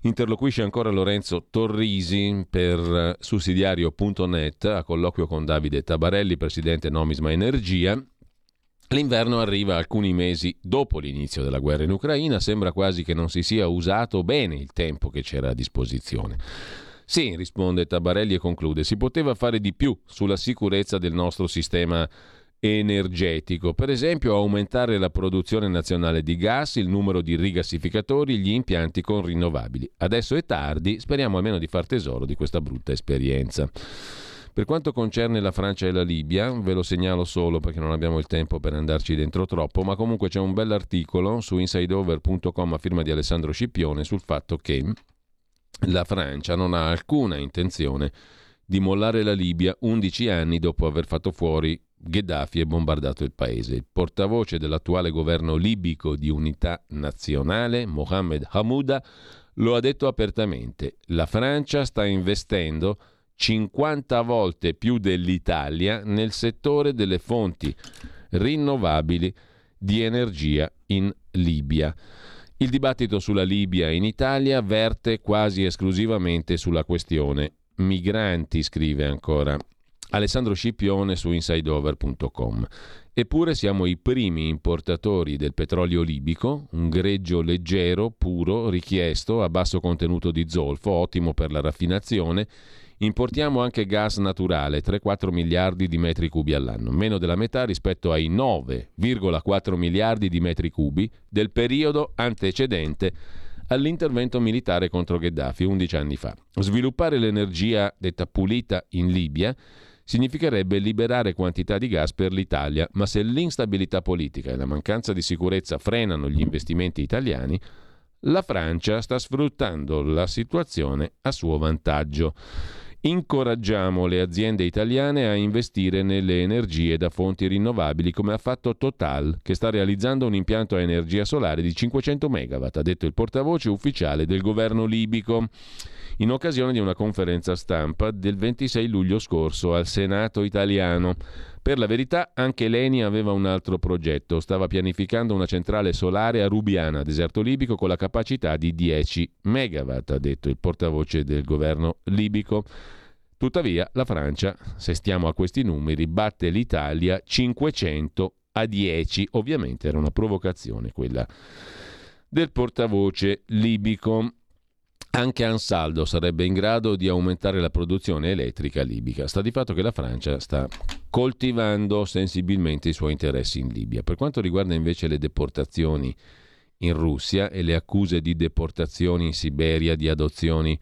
Interloquisce ancora Lorenzo Torrisi per sussidiario.net a colloquio con Davide Tabarelli, presidente Nomisma Energia. L'inverno arriva alcuni mesi dopo l'inizio della guerra in Ucraina, sembra quasi che non si sia usato bene il tempo che c'era a disposizione. Sì, risponde Tabarelli e conclude, si poteva fare di più sulla sicurezza del nostro sistema energetico, per esempio aumentare la produzione nazionale di gas, il numero di rigassificatori, gli impianti con rinnovabili. Adesso è tardi, speriamo almeno di far tesoro di questa brutta esperienza. Per quanto concerne la Francia e la Libia, ve lo segnalo solo perché non abbiamo il tempo per andarci dentro troppo, ma comunque c'è un bell'articolo su insideover.com a firma di Alessandro Scipione sul fatto che la Francia non ha alcuna intenzione di mollare la Libia 11 anni dopo aver fatto fuori Gheddafi e bombardato il paese. Il portavoce dell'attuale governo libico di unità nazionale, Mohamed Hamouda, lo ha detto apertamente. La Francia sta investendo 50 volte più dell'Italia nel settore delle fonti rinnovabili di energia in Libia. Il dibattito sulla Libia in Italia verte quasi esclusivamente sulla questione migranti, scrive ancora Alessandro Scipione su insideover.com. Eppure siamo i primi importatori del petrolio libico, un greggio leggero, puro, richiesto, a basso contenuto di zolfo, ottimo per la raffinazione. Importiamo anche gas naturale, 3-4 miliardi di metri cubi all'anno, meno della metà rispetto ai 9,4 miliardi di metri cubi del periodo antecedente all'intervento militare contro Gheddafi 11 anni fa. Sviluppare l'energia detta pulita in Libia significherebbe liberare quantità di gas per l'Italia, ma se l'instabilità politica e la mancanza di sicurezza frenano gli investimenti italiani, la Francia sta sfruttando la situazione a suo vantaggio. Incoraggiamo le aziende italiane a investire nelle energie da fonti rinnovabili come ha fatto Total, che sta realizzando un impianto a energia solare di 500 MW, ha detto il portavoce ufficiale del governo libico in occasione di una conferenza stampa del 26 luglio scorso al Senato italiano. Per la verità, anche Leni aveva un altro progetto. Stava pianificando una centrale solare a Rubiana, deserto libico, con la capacità di 10 megawatt, ha detto il portavoce del governo libico. Tuttavia, la Francia, se stiamo a questi numeri, batte l'Italia 500 a 10. Ovviamente era una provocazione quella del portavoce libico. Anche Ansaldo sarebbe in grado di aumentare la produzione elettrica libica. Sta di fatto che la Francia sta coltivando sensibilmente i suoi interessi in Libia. Per quanto riguarda invece le deportazioni in Russia e le accuse di deportazioni in Siberia, di adozioni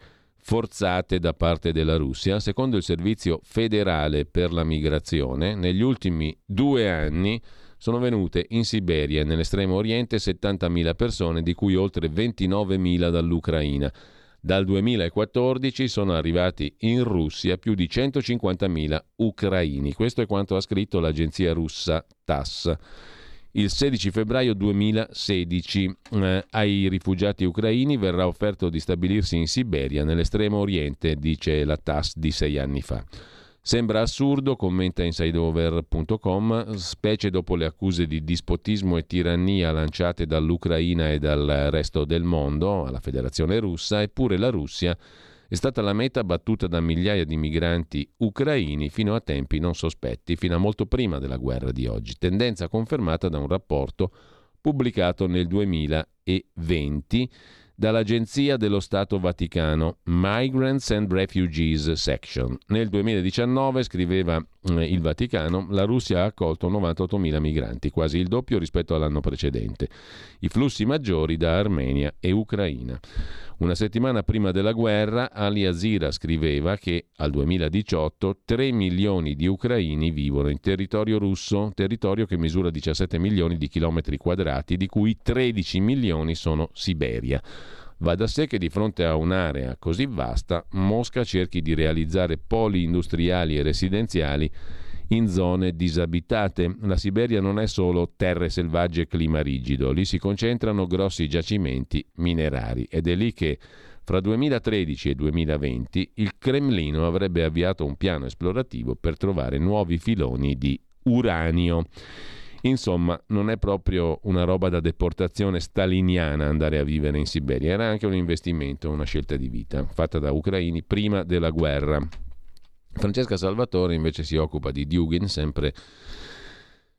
forzate da parte della Russia, secondo il Servizio federale per la migrazione, negli ultimi due anni sono venute in Siberia e nell'estremo oriente 70.000 persone, di cui oltre 29.000 dall'Ucraina. Dal 2014 sono arrivati in Russia più di 150.000 ucraini. Questo è quanto ha scritto l'agenzia russa TASS. Il 16 febbraio 2016 eh, ai rifugiati ucraini verrà offerto di stabilirsi in Siberia, nell'estremo oriente, dice la TASS di sei anni fa. Sembra assurdo, commenta insideover.com, specie dopo le accuse di dispotismo e tirannia lanciate dall'Ucraina e dal resto del mondo alla Federazione russa, eppure la Russia è stata la meta battuta da migliaia di migranti ucraini fino a tempi non sospetti, fino a molto prima della guerra di oggi, tendenza confermata da un rapporto pubblicato nel 2020 dall'Agenzia dello Stato Vaticano Migrants and Refugees Section. Nel 2019, scriveva eh, il Vaticano, la Russia ha accolto 98.000 migranti, quasi il doppio rispetto all'anno precedente, i flussi maggiori da Armenia e Ucraina. Una settimana prima della guerra, Ali Azira scriveva che al 2018 3 milioni di ucraini vivono in territorio russo, territorio che misura 17 milioni di chilometri quadrati, di cui 13 milioni sono Siberia. Va da sé che di fronte a un'area così vasta, Mosca cerchi di realizzare poli industriali e residenziali in zone disabitate. La Siberia non è solo terre selvagge e clima rigido, lì si concentrano grossi giacimenti minerari ed è lì che fra 2013 e 2020 il Cremlino avrebbe avviato un piano esplorativo per trovare nuovi filoni di uranio. Insomma, non è proprio una roba da deportazione staliniana andare a vivere in Siberia, era anche un investimento, una scelta di vita fatta da ucraini prima della guerra. Francesca Salvatore invece si occupa di Dugin, sempre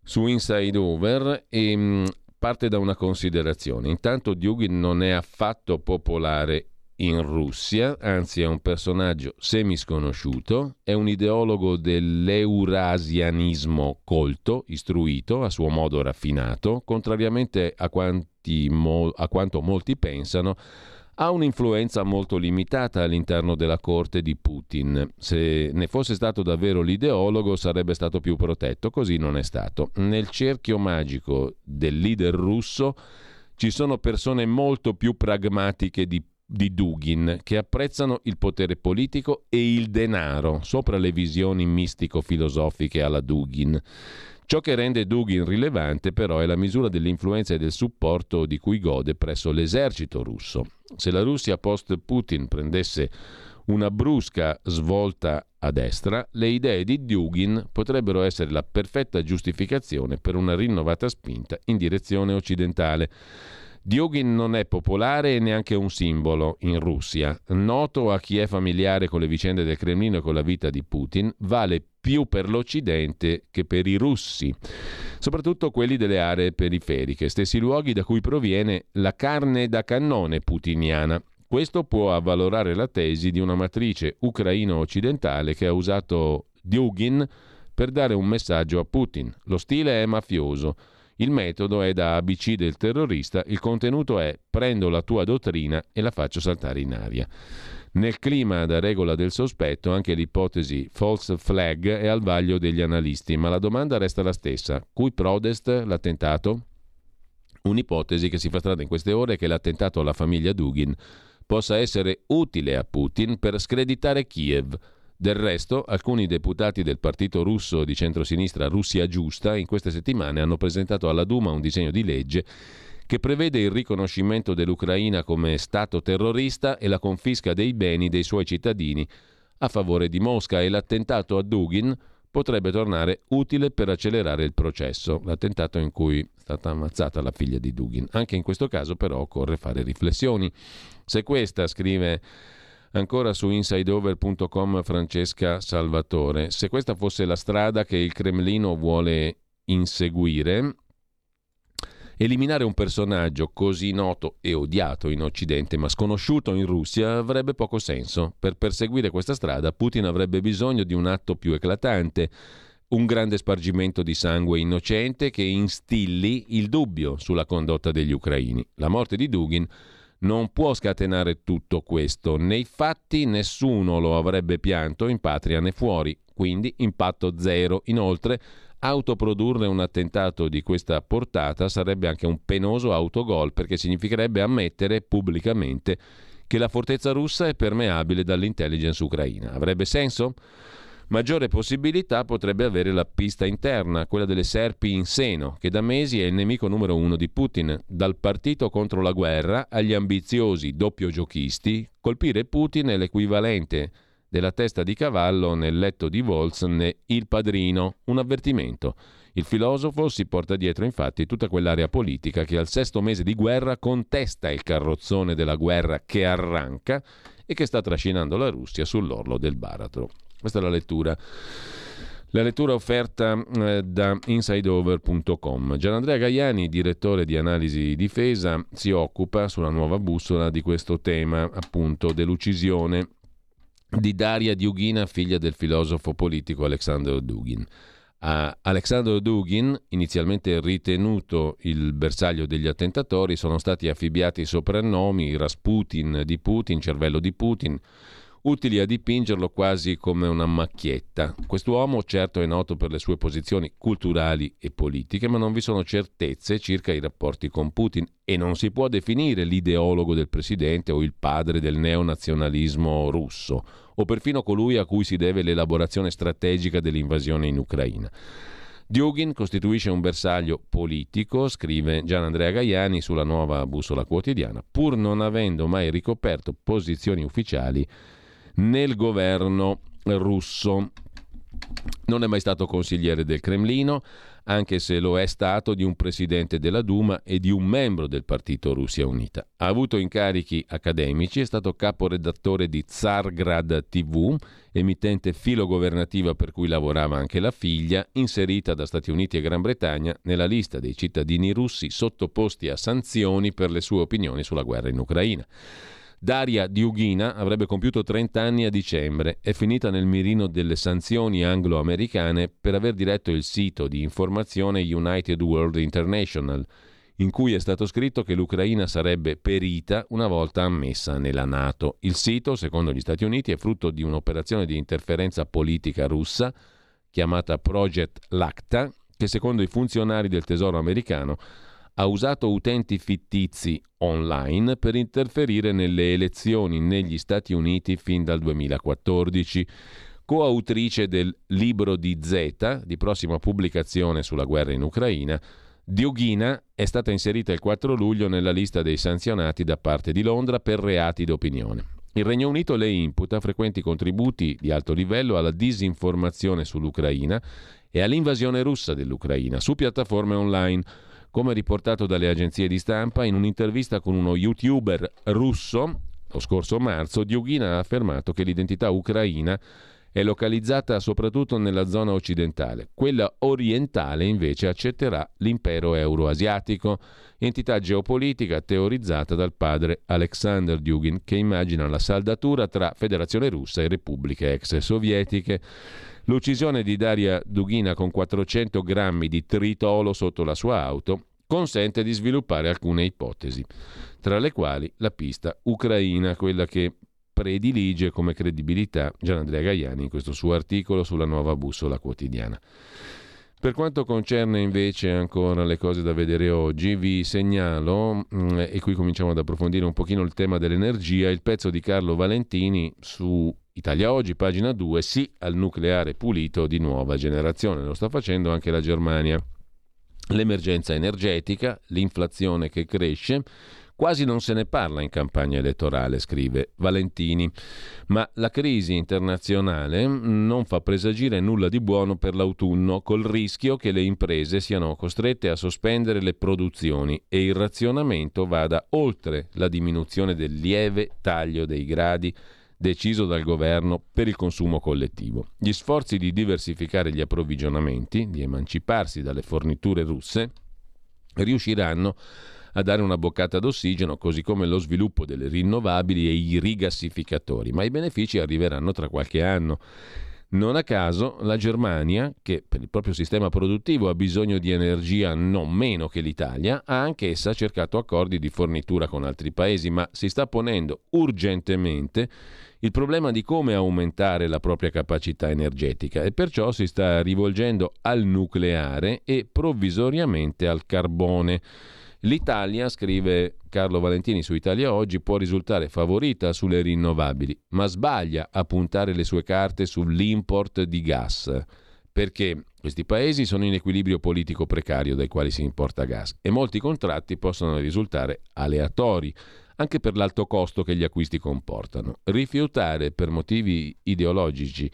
su Inside Over, e mm, parte da una considerazione. Intanto Dugin non è affatto popolare in Russia, anzi è un personaggio semisconosciuto, è un ideologo dell'eurasianismo colto, istruito, a suo modo raffinato, contrariamente a, quanti, a quanto molti pensano, ha un'influenza molto limitata all'interno della corte di Putin. Se ne fosse stato davvero l'ideologo sarebbe stato più protetto, così non è stato. Nel cerchio magico del leader russo ci sono persone molto più pragmatiche di di Dugin, che apprezzano il potere politico e il denaro sopra le visioni mistico-filosofiche alla Dugin. Ciò che rende Dugin rilevante però è la misura dell'influenza e del supporto di cui gode presso l'esercito russo. Se la Russia post-Putin prendesse una brusca svolta a destra, le idee di Dugin potrebbero essere la perfetta giustificazione per una rinnovata spinta in direzione occidentale. Dioghin non è popolare e neanche un simbolo in Russia. Noto a chi è familiare con le vicende del Cremlino e con la vita di Putin, vale più per l'Occidente che per i russi, soprattutto quelli delle aree periferiche, stessi luoghi da cui proviene la carne da cannone putiniana. Questo può avvalorare la tesi di una matrice ucraino-occidentale che ha usato Dugin per dare un messaggio a Putin. Lo stile è mafioso il metodo è da ABC del terrorista, il contenuto è prendo la tua dottrina e la faccio saltare in aria. Nel clima da regola del sospetto anche l'ipotesi false flag è al vaglio degli analisti, ma la domanda resta la stessa. Cui prodest l'attentato? Un'ipotesi che si fa strada in queste ore è che l'attentato alla famiglia Dugin possa essere utile a Putin per screditare Kiev del resto, alcuni deputati del partito russo di centrosinistra Russia Giusta in queste settimane hanno presentato alla Duma un disegno di legge che prevede il riconoscimento dell'Ucraina come Stato terrorista e la confisca dei beni dei suoi cittadini a favore di Mosca e l'attentato a Dugin potrebbe tornare utile per accelerare il processo, l'attentato in cui è stata ammazzata la figlia di Dugin. Anche in questo caso però occorre fare riflessioni. Se questa, scrive Ancora su insideover.com Francesca Salvatore. Se questa fosse la strada che il Cremlino vuole inseguire, eliminare un personaggio così noto e odiato in Occidente ma sconosciuto in Russia avrebbe poco senso. Per perseguire questa strada Putin avrebbe bisogno di un atto più eclatante un grande spargimento di sangue innocente che instilli il dubbio sulla condotta degli ucraini. La morte di Dugin non può scatenare tutto questo. Nei fatti nessuno lo avrebbe pianto in patria né fuori, quindi impatto zero. Inoltre, autoprodurre un attentato di questa portata sarebbe anche un penoso autogol perché significherebbe ammettere pubblicamente che la fortezza russa è permeabile dall'intelligence ucraina. Avrebbe senso? Maggiore possibilità potrebbe avere la pista interna, quella delle serpi in seno, che da mesi è il nemico numero uno di Putin. Dal partito contro la guerra agli ambiziosi doppio giochisti, colpire Putin è l'equivalente della testa di cavallo nel letto di Volzn Il Padrino. Un avvertimento. Il filosofo si porta dietro infatti tutta quell'area politica che al sesto mese di guerra contesta il carrozzone della guerra che arranca e che sta trascinando la Russia sull'orlo del baratro. Questa è la lettura. La lettura offerta eh, da insideover.com. Gianandrea Gaiani, direttore di analisi difesa, si occupa sulla nuova bussola di questo tema, appunto, dell'uccisione di Daria Diughina, figlia del filosofo politico Alexander Dugin. A Alexandro Dugin, inizialmente ritenuto il bersaglio degli attentatori, sono stati affibbiati soprannomi Rasputin di Putin, cervello di Putin, utili a dipingerlo quasi come una macchietta. Quest'uomo certo è noto per le sue posizioni culturali e politiche, ma non vi sono certezze circa i rapporti con Putin e non si può definire l'ideologo del presidente o il padre del neonazionalismo russo, o perfino colui a cui si deve l'elaborazione strategica dell'invasione in Ucraina. Dugin costituisce un bersaglio politico, scrive Gian Andrea Gaiani sulla nuova bussola quotidiana, pur non avendo mai ricoperto posizioni ufficiali nel governo russo. Non è mai stato consigliere del Cremlino, anche se lo è stato di un presidente della Duma e di un membro del partito Russia Unita. Ha avuto incarichi accademici, è stato caporedattore di Tsargrad TV, emittente filogovernativa per cui lavorava anche la figlia, inserita da Stati Uniti e Gran Bretagna nella lista dei cittadini russi sottoposti a sanzioni per le sue opinioni sulla guerra in Ucraina. Daria Diughina avrebbe compiuto 30 anni a dicembre, è finita nel mirino delle sanzioni anglo-americane per aver diretto il sito di informazione United World International, in cui è stato scritto che l'Ucraina sarebbe perita una volta ammessa nella Nato. Il sito, secondo gli Stati Uniti, è frutto di un'operazione di interferenza politica russa chiamata Project Lacta, che secondo i funzionari del Tesoro americano ha usato utenti fittizi online per interferire nelle elezioni negli Stati Uniti fin dal 2014. Coautrice del Libro di Z, di prossima pubblicazione sulla guerra in Ucraina, Dioghina è stata inserita il 4 luglio nella lista dei sanzionati da parte di Londra per reati d'opinione. Il Regno Unito le imputa frequenti contributi di alto livello alla disinformazione sull'Ucraina e all'invasione russa dell'Ucraina su piattaforme online come riportato dalle agenzie di stampa, in un'intervista con uno youtuber russo, lo scorso marzo, Dioghina ha affermato che l'identità ucraina è localizzata soprattutto nella zona occidentale. Quella orientale invece accetterà l'impero euroasiatico, entità geopolitica teorizzata dal padre Alexander Dugin, che immagina la saldatura tra Federazione russa e repubbliche ex sovietiche. L'uccisione di Daria Dughina con 400 grammi di tritolo sotto la sua auto consente di sviluppare alcune ipotesi, tra le quali la pista ucraina, quella che predilige come credibilità Gianandrea Gaiani in questo suo articolo sulla nuova bussola quotidiana. Per quanto concerne invece ancora le cose da vedere oggi, vi segnalo, mm, e qui cominciamo ad approfondire un pochino il tema dell'energia, il pezzo di Carlo Valentini su Italia Oggi, pagina 2, sì al nucleare pulito di nuova generazione. Lo sta facendo anche la Germania. L'emergenza energetica, l'inflazione che cresce, Quasi non se ne parla in campagna elettorale, scrive Valentini, ma la crisi internazionale non fa presagire nulla di buono per l'autunno, col rischio che le imprese siano costrette a sospendere le produzioni e il razionamento vada oltre la diminuzione del lieve taglio dei gradi deciso dal governo per il consumo collettivo. Gli sforzi di diversificare gli approvvigionamenti, di emanciparsi dalle forniture russe, riusciranno a dare una boccata d'ossigeno, così come lo sviluppo delle rinnovabili e i rigassificatori, ma i benefici arriveranno tra qualche anno. Non a caso la Germania, che per il proprio sistema produttivo ha bisogno di energia non meno che l'Italia, ha anch'essa cercato accordi di fornitura con altri paesi, ma si sta ponendo urgentemente il problema di come aumentare la propria capacità energetica e perciò si sta rivolgendo al nucleare e provvisoriamente al carbone. L'Italia, scrive Carlo Valentini su Italia Oggi, può risultare favorita sulle rinnovabili, ma sbaglia a puntare le sue carte sull'import di gas, perché questi paesi sono in equilibrio politico precario dai quali si importa gas e molti contratti possono risultare aleatori, anche per l'alto costo che gli acquisti comportano. Rifiutare per motivi ideologici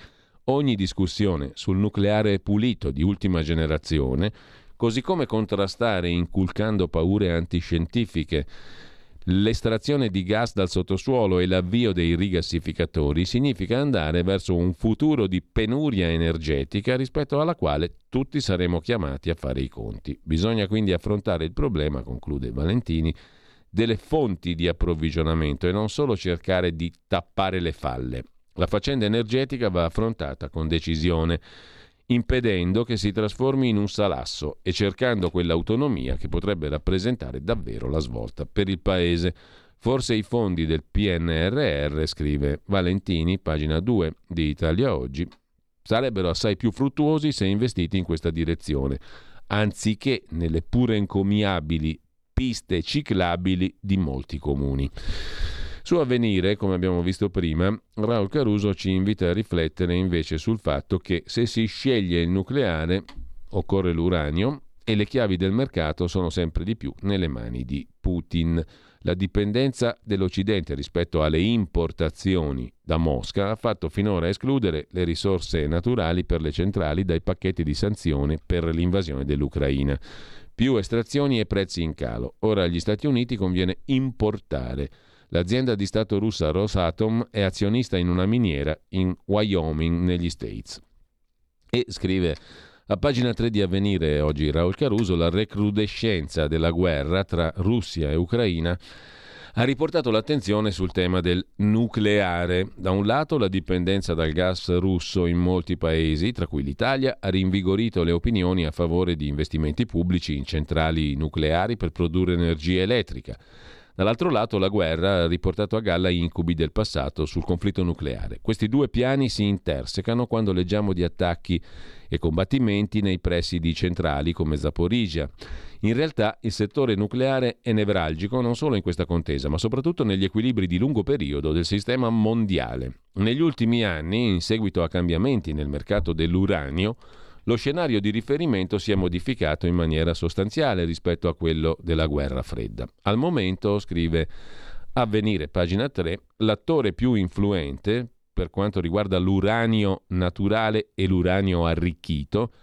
ogni discussione sul nucleare pulito di ultima generazione, così come contrastare inculcando paure antiscientifiche L'estrazione di gas dal sottosuolo e l'avvio dei rigassificatori significa andare verso un futuro di penuria energetica rispetto alla quale tutti saremo chiamati a fare i conti. Bisogna quindi affrontare il problema, conclude Valentini, delle fonti di approvvigionamento e non solo cercare di tappare le falle. La faccenda energetica va affrontata con decisione. impedendo che si trasformi in un salasso e cercando quell'autonomia che potrebbe rappresentare davvero la svolta per il Paese. Forse i fondi del PNRR, scrive Valentini, pagina 2 di Italia Oggi, sarebbero assai più fruttuosi se investiti in questa direzione, anziché nelle pure encomiabili piste ciclabili di molti comuni. Su avvenire, come abbiamo visto prima, Raul Caruso ci invita a riflettere invece sul fatto che se si sceglie il nucleare occorre l'uranio e le chiavi del mercato sono sempre di più nelle mani di Putin. La dipendenza dell'Occidente rispetto alle importazioni da Mosca ha fatto finora escludere le risorse naturali per le centrali dai pacchetti di sanzioni per l'invasione dell'Ucraina. Più estrazioni e prezzi in calo. Ora agli Stati Uniti conviene importare. L'azienda di Stato russa Rosatom è azionista in una miniera in Wyoming, negli States. E scrive a pagina 3 di Avvenire oggi Raul Caruso, la recrudescenza della guerra tra Russia e Ucraina ha riportato l'attenzione sul tema del nucleare. Da un lato la dipendenza dal gas russo in molti paesi, tra cui l'Italia, ha rinvigorito le opinioni a favore di investimenti pubblici in centrali nucleari per produrre energia elettrica. Dall'altro lato la guerra ha riportato a galla incubi del passato sul conflitto nucleare. Questi due piani si intersecano quando leggiamo di attacchi e combattimenti nei pressi di centrali come Zaporizhia. In realtà il settore nucleare è nevralgico non solo in questa contesa, ma soprattutto negli equilibri di lungo periodo del sistema mondiale. Negli ultimi anni, in seguito a cambiamenti nel mercato dell'uranio, lo scenario di riferimento si è modificato in maniera sostanziale rispetto a quello della guerra fredda. Al momento, scrive Avvenire, pagina 3, l'attore più influente per quanto riguarda l'uranio naturale e l'uranio arricchito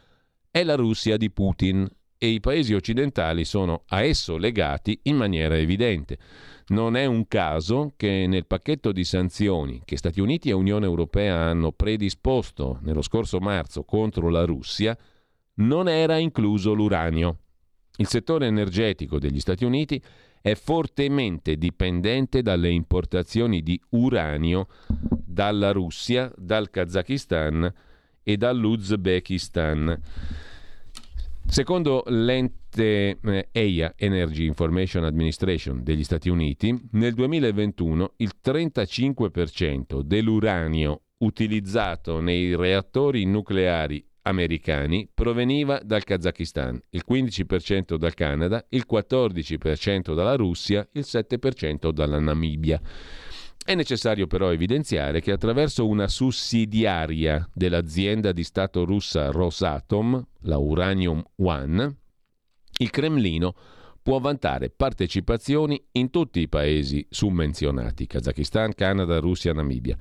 è la Russia di Putin e i paesi occidentali sono a esso legati in maniera evidente. Non è un caso che nel pacchetto di sanzioni che Stati Uniti e Unione Europea hanno predisposto nello scorso marzo contro la Russia non era incluso l'uranio. Il settore energetico degli Stati Uniti è fortemente dipendente dalle importazioni di uranio dalla Russia, dal Kazakistan e dall'Uzbekistan. Secondo l'ente eh, EIA, Energy Information Administration degli Stati Uniti, nel 2021 il 35% dell'uranio utilizzato nei reattori nucleari americani proveniva dal Kazakistan, il 15% dal Canada, il 14% dalla Russia, il 7% dalla Namibia. È necessario però evidenziare che attraverso una sussidiaria dell'azienda di Stato russa Rosatom, la Uranium One, il Cremlino può vantare partecipazioni in tutti i paesi summenzionati, Kazakistan, Canada, Russia, Namibia.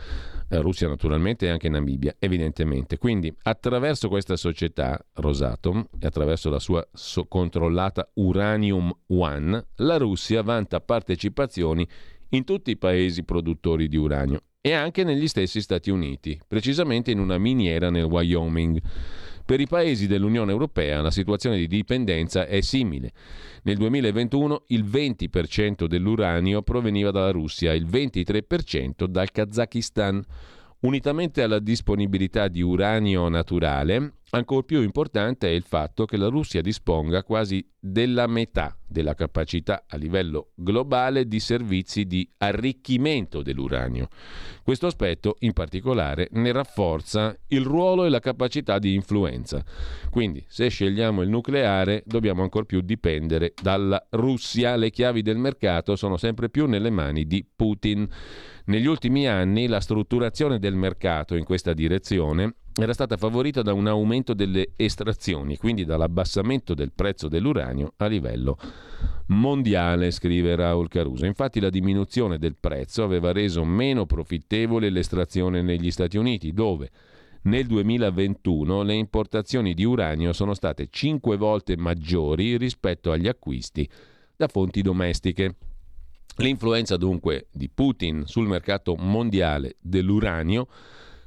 Eh, Russia naturalmente e anche Namibia, evidentemente. Quindi attraverso questa società, Rosatom, e attraverso la sua so- controllata Uranium One, la Russia vanta partecipazioni in tutti i paesi produttori di uranio e anche negli stessi Stati Uniti, precisamente in una miniera nel Wyoming. Per i paesi dell'Unione Europea la situazione di dipendenza è simile. Nel 2021 il 20% dell'uranio proveniva dalla Russia, il 23% dal Kazakistan. Unitamente alla disponibilità di uranio naturale, ancora più importante è il fatto che la Russia disponga quasi della metà della capacità a livello globale di servizi di arricchimento dell'uranio. Questo aspetto in particolare ne rafforza il ruolo e la capacità di influenza. Quindi se scegliamo il nucleare dobbiamo ancora più dipendere dalla Russia, le chiavi del mercato sono sempre più nelle mani di Putin. Negli ultimi anni la strutturazione del mercato in questa direzione era stata favorita da un aumento delle estrazioni, quindi dall'abbassamento del prezzo dell'uranio a livello mondiale, scrive Raul Caruso. Infatti la diminuzione del prezzo aveva reso meno profittevole l'estrazione negli Stati Uniti, dove nel 2021 le importazioni di uranio sono state 5 volte maggiori rispetto agli acquisti da fonti domestiche. L'influenza dunque di Putin sul mercato mondiale dell'uranio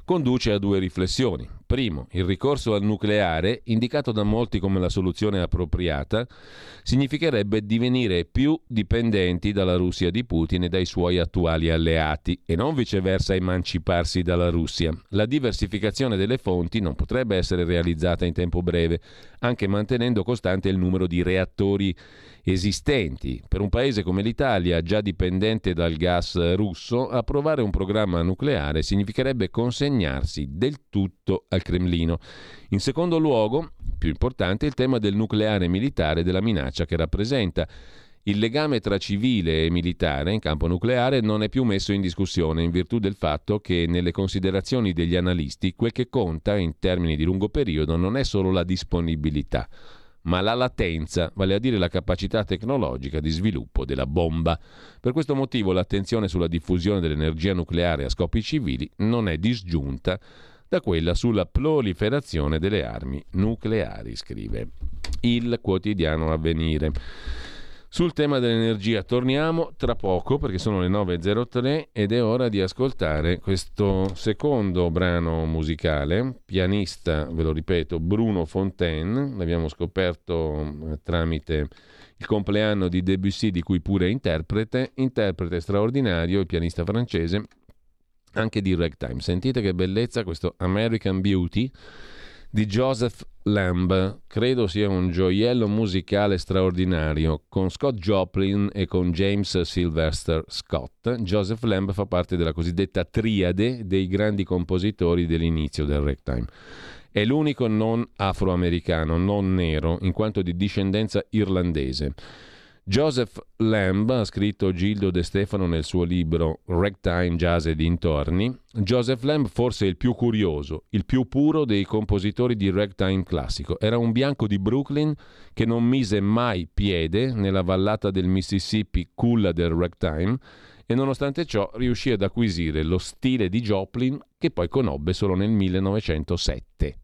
conduce a due riflessioni. Primo, il ricorso al nucleare, indicato da molti come la soluzione appropriata, significherebbe divenire più dipendenti dalla Russia di Putin e dai suoi attuali alleati e non viceversa emanciparsi dalla Russia. La diversificazione delle fonti non potrebbe essere realizzata in tempo breve, anche mantenendo costante il numero di reattori esistenti. Per un paese come l'Italia, già dipendente dal gas russo, approvare un programma nucleare significherebbe consegnarsi del tutto al Cremlino. In secondo luogo, più importante, il tema del nucleare militare e della minaccia che rappresenta. Il legame tra civile e militare in campo nucleare non è più messo in discussione in virtù del fatto che nelle considerazioni degli analisti quel che conta in termini di lungo periodo non è solo la disponibilità, ma la latenza, vale a dire la capacità tecnologica di sviluppo della bomba. Per questo motivo l'attenzione sulla diffusione dell'energia nucleare a scopi civili non è disgiunta da quella sulla proliferazione delle armi nucleari, scrive il quotidiano Avvenire. Sul tema dell'energia torniamo tra poco perché sono le 9.03 ed è ora di ascoltare questo secondo brano musicale, pianista, ve lo ripeto, Bruno Fontaine, l'abbiamo scoperto eh, tramite il compleanno di Debussy di cui pure è interprete, interprete straordinario, il pianista francese, anche di ragtime. Sentite che bellezza questo American Beauty di Joseph Lamb. Credo sia un gioiello musicale straordinario con Scott Joplin e con James Sylvester Scott. Joseph Lamb fa parte della cosiddetta triade dei grandi compositori dell'inizio del ragtime. È l'unico non afroamericano, non nero, in quanto di discendenza irlandese. Joseph Lamb, ha scritto Gildo De Stefano nel suo libro Ragtime, Jazz e dintorni, Joseph Lamb forse il più curioso, il più puro dei compositori di ragtime classico. Era un bianco di Brooklyn che non mise mai piede nella vallata del Mississippi culla del ragtime e nonostante ciò riuscì ad acquisire lo stile di Joplin che poi conobbe solo nel 1907.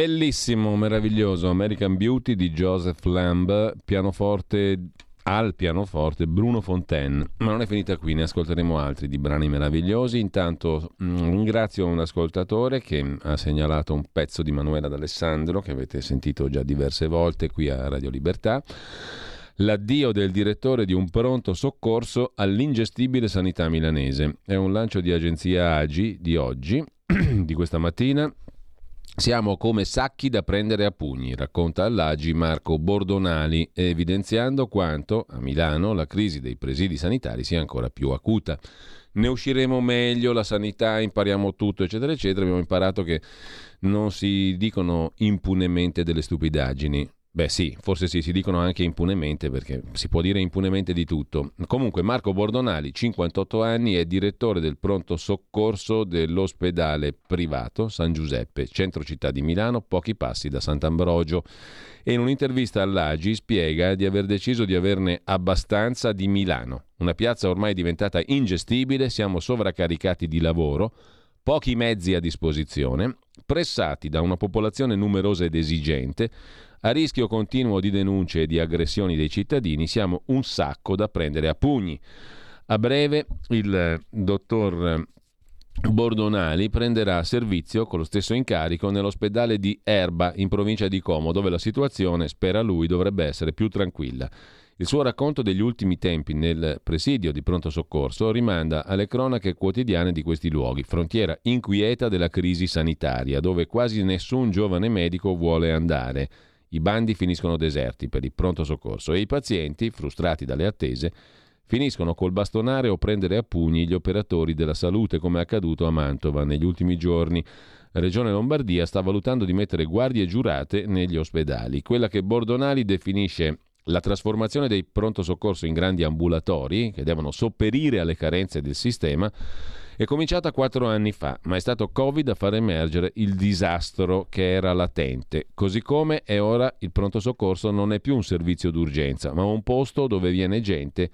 Bellissimo, meraviglioso American Beauty di Joseph Lamb, pianoforte al pianoforte Bruno Fontaine. Ma non è finita qui, ne ascolteremo altri di brani meravigliosi. Intanto mm, ringrazio un ascoltatore che ha segnalato un pezzo di Manuela D'Alessandro che avete sentito già diverse volte qui a Radio Libertà. L'addio del direttore di un pronto soccorso all'ingestibile sanità milanese. È un lancio di agenzia Agi di oggi, di questa mattina, siamo come sacchi da prendere a pugni, racconta all'Agi Marco Bordonali, evidenziando quanto a Milano la crisi dei presidi sanitari sia ancora più acuta. Ne usciremo meglio, la sanità, impariamo tutto, eccetera, eccetera. Abbiamo imparato che non si dicono impunemente delle stupidaggini. Beh sì, forse sì, si dicono anche impunemente perché si può dire impunemente di tutto. Comunque Marco Bordonali, 58 anni, è direttore del pronto soccorso dell'ospedale privato San Giuseppe, centro città di Milano, pochi passi da Sant'Ambrogio. E in un'intervista all'Agi spiega di aver deciso di averne abbastanza di Milano, una piazza ormai diventata ingestibile, siamo sovraccaricati di lavoro, pochi mezzi a disposizione, pressati da una popolazione numerosa ed esigente, a rischio continuo di denunce e di aggressioni dei cittadini siamo un sacco da prendere a pugni. A breve il dottor Bordonali prenderà servizio con lo stesso incarico nell'ospedale di Erba in provincia di Como, dove la situazione, spera lui, dovrebbe essere più tranquilla. Il suo racconto degli ultimi tempi nel presidio di pronto soccorso rimanda alle cronache quotidiane di questi luoghi, frontiera inquieta della crisi sanitaria, dove quasi nessun giovane medico vuole andare. I bandi finiscono deserti per il pronto soccorso e i pazienti, frustrati dalle attese, finiscono col bastonare o prendere a pugni gli operatori della salute, come è accaduto a Mantova negli ultimi giorni. Regione Lombardia sta valutando di mettere guardie giurate negli ospedali. Quella che Bordonali definisce la trasformazione dei pronto soccorso in grandi ambulatori, che devono sopperire alle carenze del sistema, è cominciata quattro anni fa, ma è stato Covid a far emergere il disastro che era latente. Così come è ora il pronto soccorso non è più un servizio d'urgenza, ma un posto dove viene gente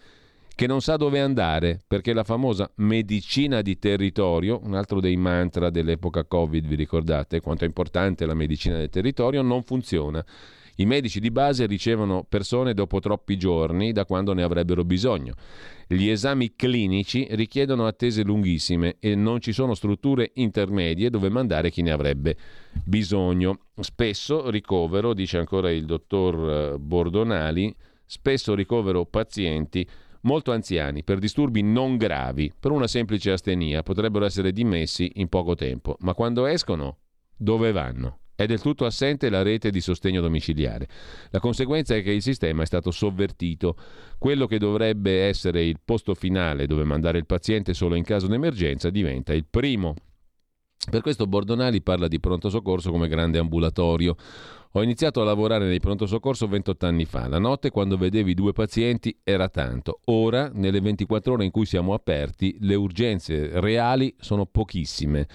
che non sa dove andare, perché la famosa medicina di territorio, un altro dei mantra dell'epoca Covid, vi ricordate quanto è importante la medicina del territorio, non funziona. I medici di base ricevono persone dopo troppi giorni da quando ne avrebbero bisogno. Gli esami clinici richiedono attese lunghissime e non ci sono strutture intermedie dove mandare chi ne avrebbe bisogno. Spesso ricovero, dice ancora il dottor eh, Bordonali, spesso ricovero pazienti molto anziani per disturbi non gravi, per una semplice astenia, potrebbero essere dimessi in poco tempo, ma quando escono, dove vanno? È del tutto assente la rete di sostegno domiciliare. La conseguenza è che il sistema è stato sovvertito. Quello che dovrebbe essere il posto finale dove mandare il paziente solo in caso di emergenza diventa il primo. Per questo Bordonali parla di pronto soccorso come grande ambulatorio. Ho iniziato a lavorare nei pronto soccorso 28 anni fa. La notte, quando vedevi due pazienti, era tanto. Ora, nelle 24 ore in cui siamo aperti, le urgenze reali sono pochissime.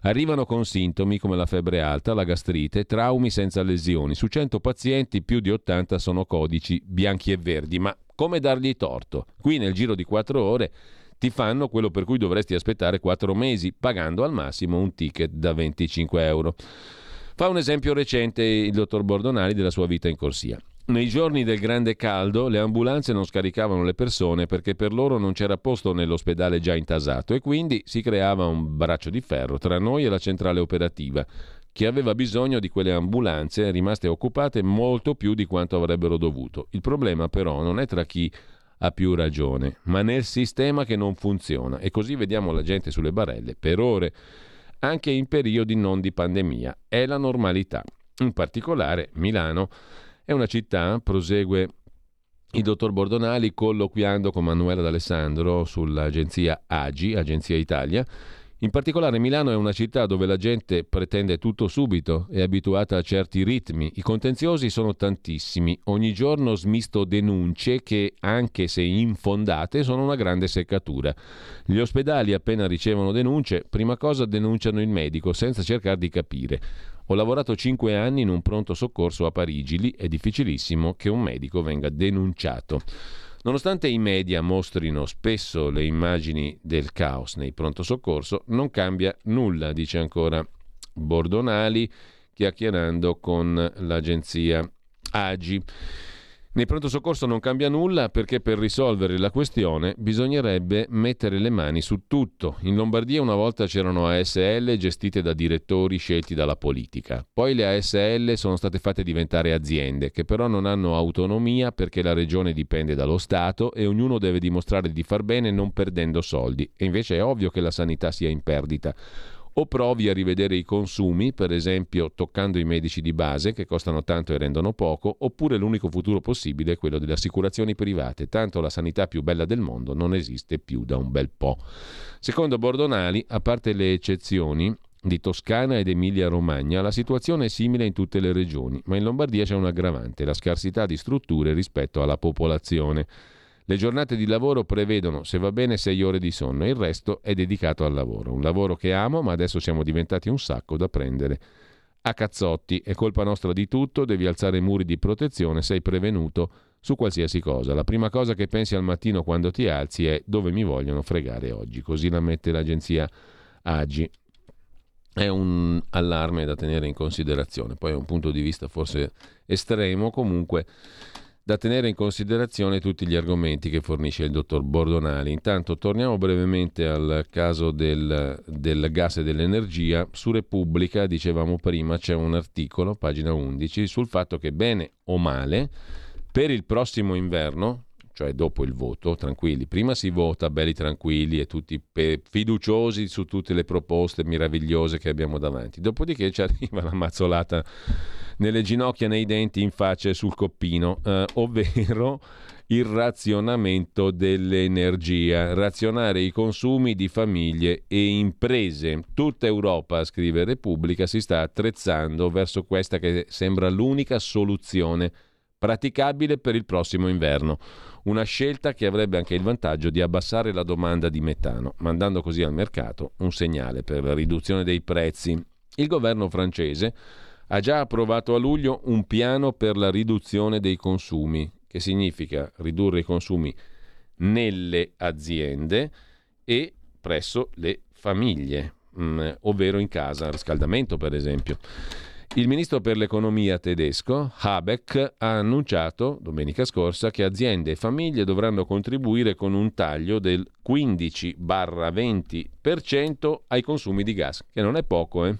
Arrivano con sintomi come la febbre alta, la gastrite, traumi senza lesioni. Su 100 pazienti, più di 80 sono codici bianchi e verdi. Ma come dargli torto? Qui, nel giro di 4 ore, ti fanno quello per cui dovresti aspettare 4 mesi, pagando al massimo un ticket da 25 euro. Fa un esempio recente il dottor Bordonali della sua vita in corsia. Nei giorni del grande caldo le ambulanze non scaricavano le persone perché per loro non c'era posto nell'ospedale già intasato e quindi si creava un braccio di ferro tra noi e la centrale operativa che aveva bisogno di quelle ambulanze rimaste occupate molto più di quanto avrebbero dovuto. Il problema però non è tra chi ha più ragione, ma nel sistema che non funziona e così vediamo la gente sulle barelle per ore anche in periodi non di pandemia. È la normalità. In particolare Milano è una città, prosegue il dottor Bordonali colloquiando con Manuela D'Alessandro sull'agenzia AGI, Agenzia Italia, in particolare Milano è una città dove la gente pretende tutto subito, è abituata a certi ritmi, i contenziosi sono tantissimi, ogni giorno smisto denunce che, anche se infondate, sono una grande seccatura. Gli ospedali appena ricevono denunce, prima cosa denunciano il medico senza cercare di capire. Ho lavorato cinque anni in un pronto soccorso a Parigi, lì è difficilissimo che un medico venga denunciato. Nonostante i media mostrino spesso le immagini del caos nei pronto soccorso, non cambia nulla, dice ancora Bordonali, chiacchierando con l'agenzia Agi. Nei pronto soccorso non cambia nulla perché per risolvere la questione bisognerebbe mettere le mani su tutto. In Lombardia una volta c'erano ASL gestite da direttori scelti dalla politica. Poi le ASL sono state fatte diventare aziende che però non hanno autonomia perché la regione dipende dallo Stato e ognuno deve dimostrare di far bene non perdendo soldi. E invece è ovvio che la sanità sia in perdita o provi a rivedere i consumi, per esempio toccando i medici di base che costano tanto e rendono poco, oppure l'unico futuro possibile è quello delle assicurazioni private, tanto la sanità più bella del mondo non esiste più da un bel po'. Secondo Bordonali, a parte le eccezioni, di Toscana ed Emilia-Romagna, la situazione è simile in tutte le regioni, ma in Lombardia c'è un aggravante, la scarsità di strutture rispetto alla popolazione. Le giornate di lavoro prevedono, se va bene, sei ore di sonno e il resto è dedicato al lavoro. Un lavoro che amo, ma adesso siamo diventati un sacco da prendere a cazzotti. È colpa nostra di tutto, devi alzare muri di protezione, sei prevenuto su qualsiasi cosa. La prima cosa che pensi al mattino quando ti alzi è dove mi vogliono fregare oggi. Così la mette l'agenzia Agi. È un allarme da tenere in considerazione. Poi è un punto di vista forse estremo, comunque da tenere in considerazione tutti gli argomenti che fornisce il dottor Bordonali. Intanto torniamo brevemente al caso del, del, gas e dell'energia. Su Repubblica, dicevamo prima, c'è un articolo, pagina 11, sul fatto che bene o male, per il prossimo inverno, cioè dopo il voto, tranquilli, prima si vota belli tranquilli e tutti fiduciosi su tutte le proposte meravigliose che abbiamo davanti, dopodiché ci arriva la mazzolata nelle ginocchia, nei denti, in faccia e sul coppino, eh, ovvero il razionamento dell'energia, razionare i consumi di famiglie e imprese. Tutta Europa, scrive Repubblica, si sta attrezzando verso questa che sembra l'unica soluzione praticabile per il prossimo inverno. Una scelta che avrebbe anche il vantaggio di abbassare la domanda di metano, mandando così al mercato un segnale per la riduzione dei prezzi. Il governo francese ha già approvato a luglio un piano per la riduzione dei consumi, che significa ridurre i consumi nelle aziende e presso le famiglie, mm, ovvero in casa, riscaldamento per esempio. Il ministro per l'economia tedesco, Habeck, ha annunciato domenica scorsa che aziende e famiglie dovranno contribuire con un taglio del 15-20% ai consumi di gas, che non è poco, eh?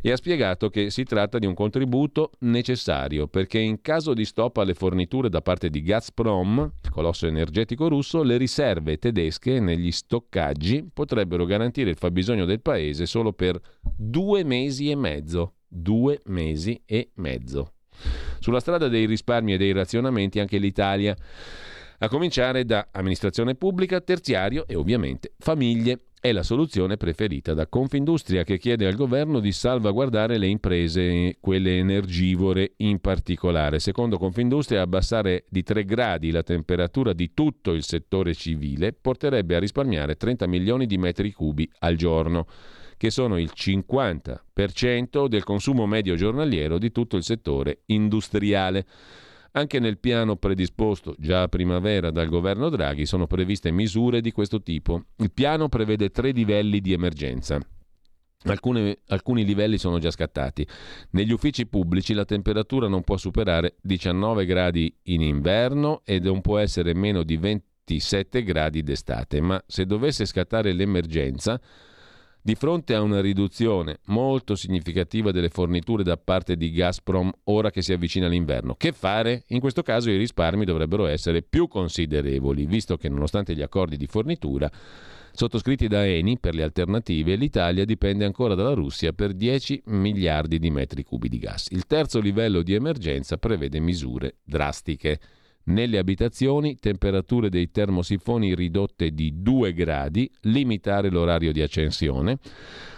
E ha spiegato che si tratta di un contributo necessario perché in caso di stop alle forniture da parte di Gazprom, il colosso energetico russo, le riserve tedesche negli stoccaggi potrebbero garantire il fabbisogno del paese solo per due mesi e mezzo. Due mesi e mezzo. Sulla strada dei risparmi e dei razionamenti anche l'Italia, a cominciare da amministrazione pubblica, terziario e ovviamente famiglie è la soluzione preferita da Confindustria che chiede al governo di salvaguardare le imprese, quelle energivore in particolare. Secondo Confindustria abbassare di 3 gradi la temperatura di tutto il settore civile porterebbe a risparmiare 30 milioni di metri cubi al giorno, che sono il 50% del consumo medio giornaliero di tutto il settore industriale. Anche nel piano predisposto già a primavera dal governo Draghi sono previste misure di questo tipo. Il piano prevede tre livelli di emergenza. Alcune, alcuni livelli sono già scattati. Negli uffici pubblici la temperatura non può superare 19 gradi in inverno e non può essere meno di 27 gradi d'estate, ma se dovesse scattare l'emergenza di fronte a una riduzione molto significativa delle forniture da parte di Gazprom ora che si avvicina l'inverno, che fare? In questo caso i risparmi dovrebbero essere più considerevoli, visto che nonostante gli accordi di fornitura sottoscritti da Eni per le alternative, l'Italia dipende ancora dalla Russia per 10 miliardi di metri cubi di gas. Il terzo livello di emergenza prevede misure drastiche. Nelle abitazioni temperature dei termosifoni ridotte di 2 gradi, limitare l'orario di accensione.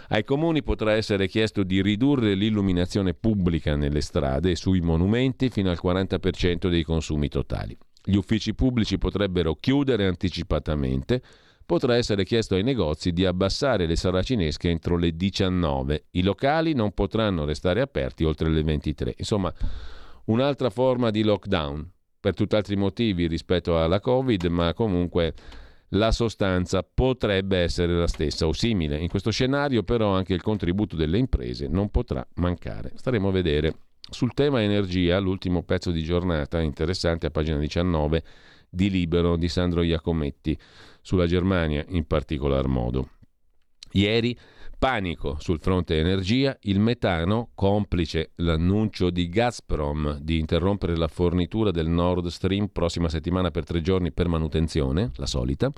Ai comuni potrà essere chiesto di ridurre l'illuminazione pubblica nelle strade e sui monumenti fino al 40% dei consumi totali. Gli uffici pubblici potrebbero chiudere anticipatamente. Potrà essere chiesto ai negozi di abbassare le saracinesche entro le 19. I locali non potranno restare aperti oltre le 23. Insomma, un'altra forma di lockdown per tutt'altri motivi rispetto alla Covid, ma comunque la sostanza potrebbe essere la stessa o simile. In questo scenario però anche il contributo delle imprese non potrà mancare. Staremo a vedere. Sul tema energia, l'ultimo pezzo di giornata interessante a pagina 19 di Libero di Sandro Iacometti, sulla Germania in particolar modo. Ieri Panico sul fronte energia, il metano, complice l'annuncio di Gazprom di interrompere la fornitura del Nord Stream prossima settimana per tre giorni per manutenzione, la solita.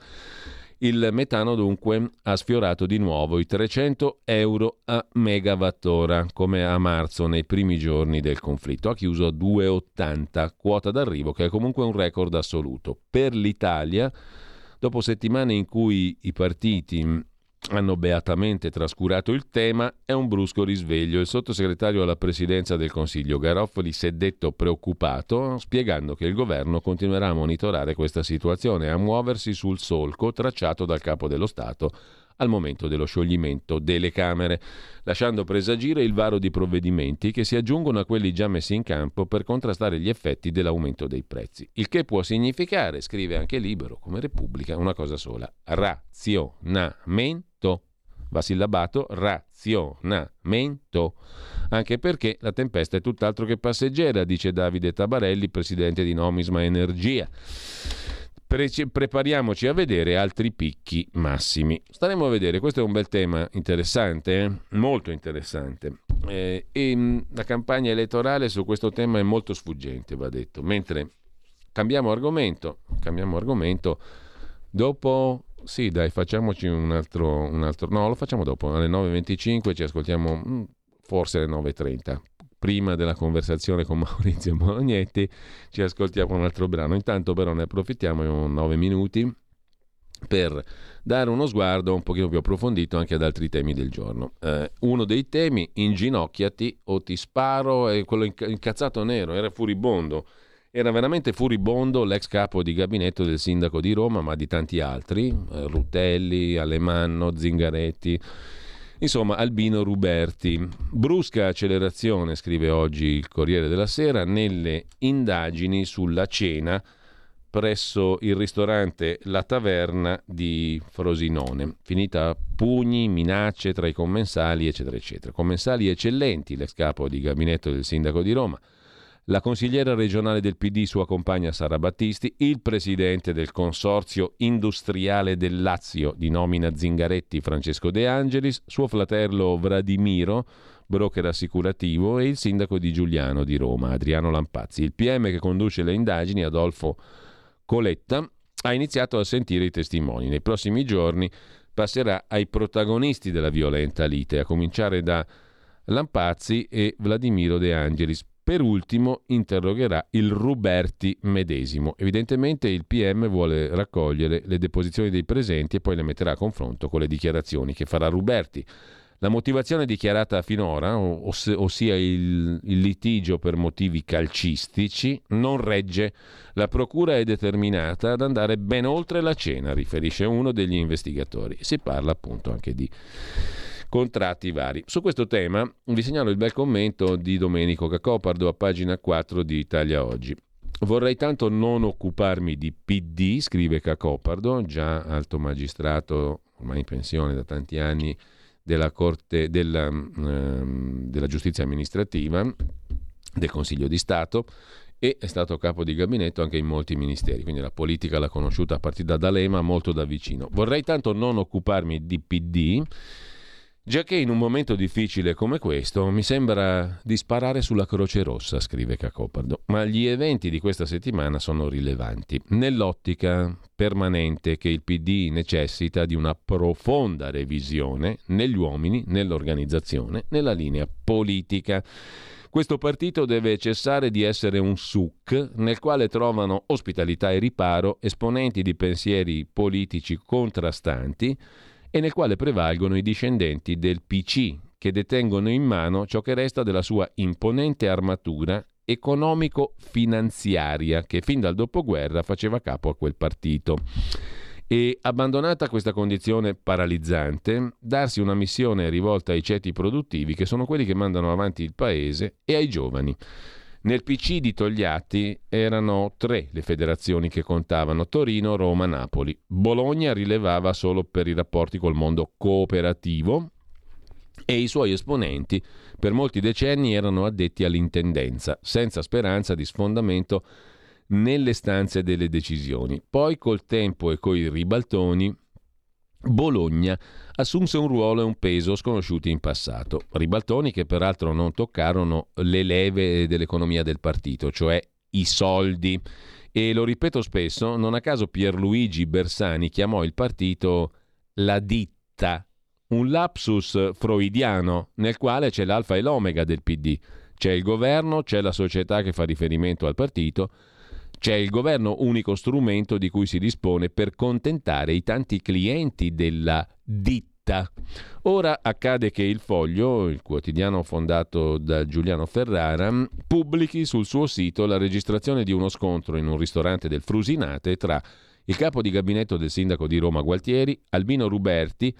Il metano dunque ha sfiorato di nuovo i 300 euro a megawattora, come a marzo nei primi giorni del conflitto. Ha chiuso a 2,80, quota d'arrivo che è comunque un record assoluto. Per l'Italia, dopo settimane in cui i partiti hanno beatamente trascurato il tema, è un brusco risveglio. Il sottosegretario alla presidenza del Consiglio Garofoli si è detto preoccupato, spiegando che il governo continuerà a monitorare questa situazione e a muoversi sul solco tracciato dal capo dello Stato al momento dello scioglimento delle Camere, lasciando presagire il varo di provvedimenti che si aggiungono a quelli già messi in campo per contrastare gli effetti dell'aumento dei prezzi. Il che può significare, scrive anche Libero come Repubblica, una cosa sola: razionamento va sillabato razionamento, anche perché la tempesta è tutt'altro che passeggera, dice Davide Tabarelli, presidente di Nomisma Energia. Pre- prepariamoci a vedere altri picchi massimi. Staremo a vedere, questo è un bel tema interessante, eh? molto interessante. Eh, e mh, la campagna elettorale su questo tema è molto sfuggente, va detto. Mentre cambiamo argomento, cambiamo argomento dopo sì, dai, facciamoci un altro, un altro... No, lo facciamo dopo. Alle 9.25 ci ascoltiamo mm, forse alle 9.30. Prima della conversazione con Maurizio Bolognetti ci ascoltiamo un altro brano. Intanto però ne approfittiamo in 9 minuti per dare uno sguardo un pochino più approfondito anche ad altri temi del giorno. Eh, uno dei temi, inginocchiati o ti sparo, è quello incazzato nero, era furibondo era veramente furibondo l'ex capo di gabinetto del sindaco di Roma, ma di tanti altri, eh, Rutelli, Alemanno, Zingaretti, insomma Albino Ruberti. Brusca accelerazione, scrive oggi il Corriere della Sera, nelle indagini sulla cena presso il ristorante La Taverna di Frosinone, finita a pugni, minacce tra i commensali, eccetera, eccetera. Commensali eccellenti, l'ex capo di gabinetto del sindaco di Roma, la consigliera regionale del PD, sua compagna Sara Battisti, il presidente del consorzio industriale del Lazio di nomina Zingaretti Francesco De Angelis, suo fratello Vladimiro, broker assicurativo, e il sindaco di Giuliano di Roma, Adriano Lampazzi. Il PM che conduce le indagini, Adolfo Coletta, ha iniziato a sentire i testimoni. Nei prossimi giorni passerà ai protagonisti della violenta lite, a cominciare da Lampazzi e Vladimiro De Angelis, per ultimo interrogherà il Ruberti medesimo. Evidentemente il PM vuole raccogliere le deposizioni dei presenti e poi le metterà a confronto con le dichiarazioni che farà Ruberti. La motivazione dichiarata finora, ossia il, il, litigio per motivi calcistici, non regge. La procura è determinata ad andare ben oltre la cena, riferisce uno degli investigatori. Si parla appunto anche di contratti vari. Su questo tema vi segnalo il bel commento di Domenico Cacopardo a pagina 4 di Italia Oggi. Vorrei tanto non occuparmi di PD, scrive Cacopardo, già alto magistrato, ormai in pensione da tanti anni, della Corte della, ehm, della Giustizia amministrativa, del Consiglio di Stato e è stato capo di gabinetto anche in molti ministeri, quindi la politica l'ha conosciuta a partire da D'Alema molto da vicino. Vorrei tanto non occuparmi di PD Già che in un momento difficile come questo mi sembra di sparare sulla Croce Rossa, scrive Cacopardo, ma gli eventi di questa settimana sono rilevanti, nell'ottica permanente che il PD necessita di una profonda revisione negli uomini, nell'organizzazione, nella linea politica. Questo partito deve cessare di essere un suc nel quale trovano ospitalità e riparo esponenti di pensieri politici contrastanti, e nel quale prevalgono i discendenti del PC, che detengono in mano ciò che resta della sua imponente armatura economico-finanziaria che fin dal dopoguerra faceva capo a quel partito. E abbandonata questa condizione paralizzante, darsi una missione rivolta ai ceti produttivi che sono quelli che mandano avanti il paese e ai giovani. Nel PC di Togliatti erano tre le federazioni che contavano, Torino, Roma, Napoli. Bologna rilevava solo per i rapporti col mondo cooperativo e i suoi esponenti per molti decenni erano addetti all'intendenza, senza speranza di sfondamento nelle stanze delle decisioni. Poi col tempo e coi ribaltoni Bologna assunse un ruolo e un peso sconosciuti in passato, ribaltoni che peraltro non toccarono le leve dell'economia del partito, cioè i soldi. E lo ripeto spesso, non a caso Pierluigi Bersani chiamò il partito la ditta, un lapsus freudiano nel quale c'è l'alfa e l'omega del PD. C'è il governo, c'è la società che fa riferimento al partito, c'è il governo unico strumento di cui si dispone per contentare i tanti clienti della ditta. Ora accade che il Foglio, il quotidiano fondato da Giuliano Ferrara, pubblichi sul suo sito la registrazione di uno scontro in un ristorante del Frusinate tra il capo di gabinetto del sindaco di Roma Gualtieri, Albino Ruberti,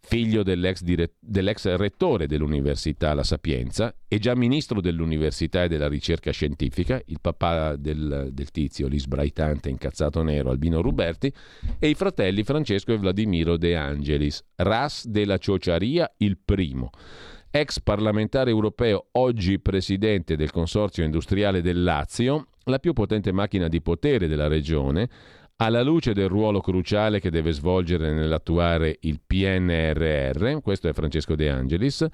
figlio dell'ex, dire- dell'ex, rettore dell'Università La Sapienza e già ministro dell'Università e della Ricerca Scientifica, il papà del, del tizio, l'isbraitante incazzato nero Albino Ruberti, e i fratelli Francesco e Vladimiro De Angelis, ras della ciociaria il primo. Ex parlamentare europeo, oggi presidente del Consorzio Industriale del Lazio, la più potente macchina di potere della regione, alla luce del ruolo cruciale che deve svolgere nell'attuare il PNRR, questo è Francesco De Angelis,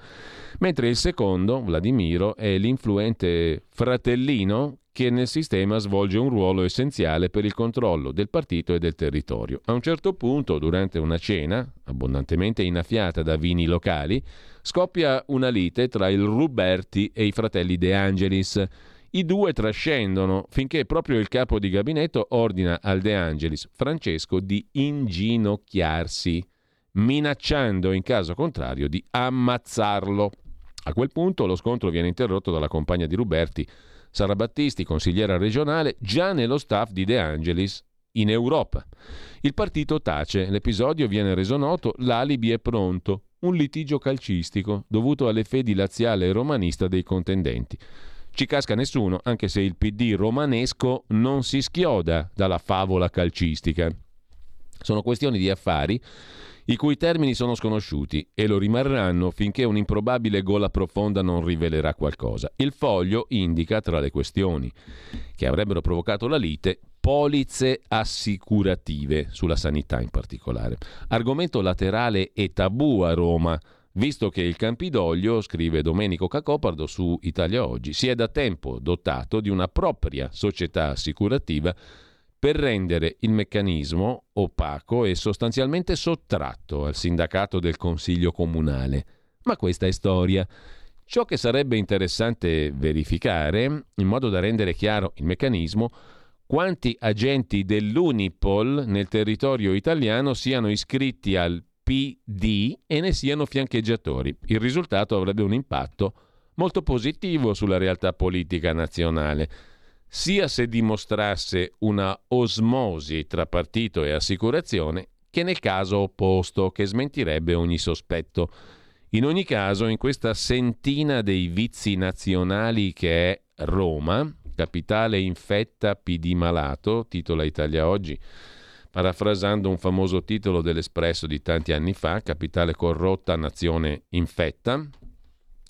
mentre il secondo, Vladimiro, è l'influente fratellino che nel sistema svolge un ruolo essenziale per il controllo del partito e del territorio. A un certo punto, durante una cena, abbondantemente innaffiata da vini locali, scoppia una lite tra il Ruberti e i fratelli De Angelis, i due trascendono finché proprio il capo di gabinetto ordina al De Angelis Francesco di inginocchiarsi, minacciando in caso contrario di ammazzarlo. A quel punto lo scontro viene interrotto dalla compagna di Ruberti, Sara Battisti, consigliera regionale, già nello staff di De Angelis in Europa. Il partito tace, l'episodio viene reso noto, l'alibi è pronto, un litigio calcistico dovuto alle fedi laziale e romanista dei contendenti. Ci casca nessuno, anche se il PD romanesco non si schioda dalla favola calcistica. Sono questioni di affari i cui termini sono sconosciuti e lo rimarranno finché un'improbabile gola profonda non rivelerà qualcosa. Il foglio indica tra le questioni che avrebbero provocato la lite polizze assicurative sulla sanità in particolare. Argomento laterale e tabù a Roma visto che il Campidoglio, scrive Domenico Cacopardo su Italia Oggi, si è da tempo dotato di una propria società assicurativa per rendere il meccanismo opaco e sostanzialmente sottratto al sindacato del Consiglio Comunale. Ma questa è storia. Ciò che sarebbe interessante verificare, in modo da rendere chiaro il meccanismo, quanti agenti dell'Unipol nel territorio italiano siano iscritti al PD e ne siano fiancheggiatori. Il risultato avrebbe un impatto molto positivo sulla realtà politica nazionale, sia se dimostrasse una osmosi tra partito e assicurazione, che nel caso opposto, che smentirebbe ogni sospetto. In ogni caso, in questa sentina dei vizi nazionali che è Roma, capitale infetta PD malato, titola Italia Oggi, parafrasando un famoso titolo dell'Espresso di tanti anni fa, Capitale corrotta, nazione infetta.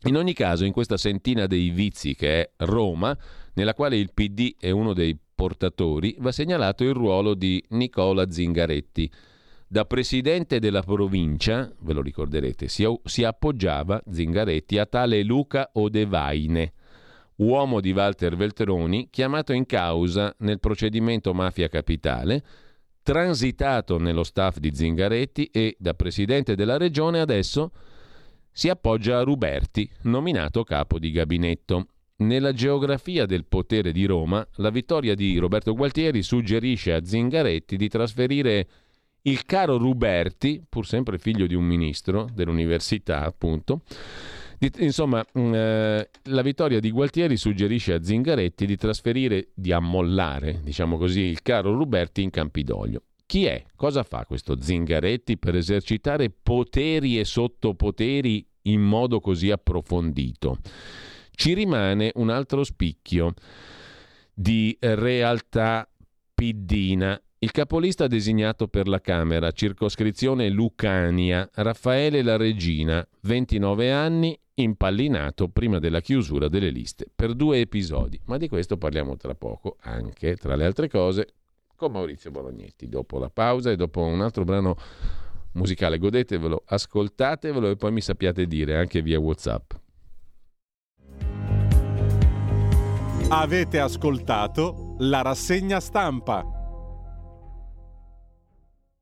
In ogni caso, in questa sentina dei vizi che è Roma, nella quale il PD è uno dei portatori, va segnalato il ruolo di Nicola Zingaretti. Da presidente della provincia, ve lo ricorderete, si, si appoggiava Zingaretti a tale Luca Odevaine, uomo di Walter Veltroni, chiamato in causa nel procedimento Mafia Capitale, transitato nello staff di Zingaretti e da presidente della regione adesso si appoggia a Ruberti, nominato capo di gabinetto. Nella geografia del potere di Roma, la vittoria di Roberto Gualtieri suggerisce a Zingaretti di trasferire il caro Ruberti, pur sempre figlio di un ministro dell'università, appunto, Insomma, mm, eh, la vittoria di Gualtieri suggerisce a Zingaretti di trasferire, di ammollare, diciamo così, il caro Ruberti in Campidoglio. Chi è? Cosa fa questo Zingaretti per esercitare poteri e sottopoteri in modo così approfondito? Ci rimane un altro spicchio di realtà piddina. Il capolista designato per la Camera, circoscrizione Lucania, Raffaele La Regina, 29 anni, impallinato prima della chiusura delle liste per due episodi. Ma di questo parliamo tra poco, anche tra le altre cose, con Maurizio Bolognetti. Dopo la pausa e dopo un altro brano musicale, godetevelo, ascoltatevelo e poi mi sappiate dire anche via WhatsApp. Avete ascoltato la rassegna stampa.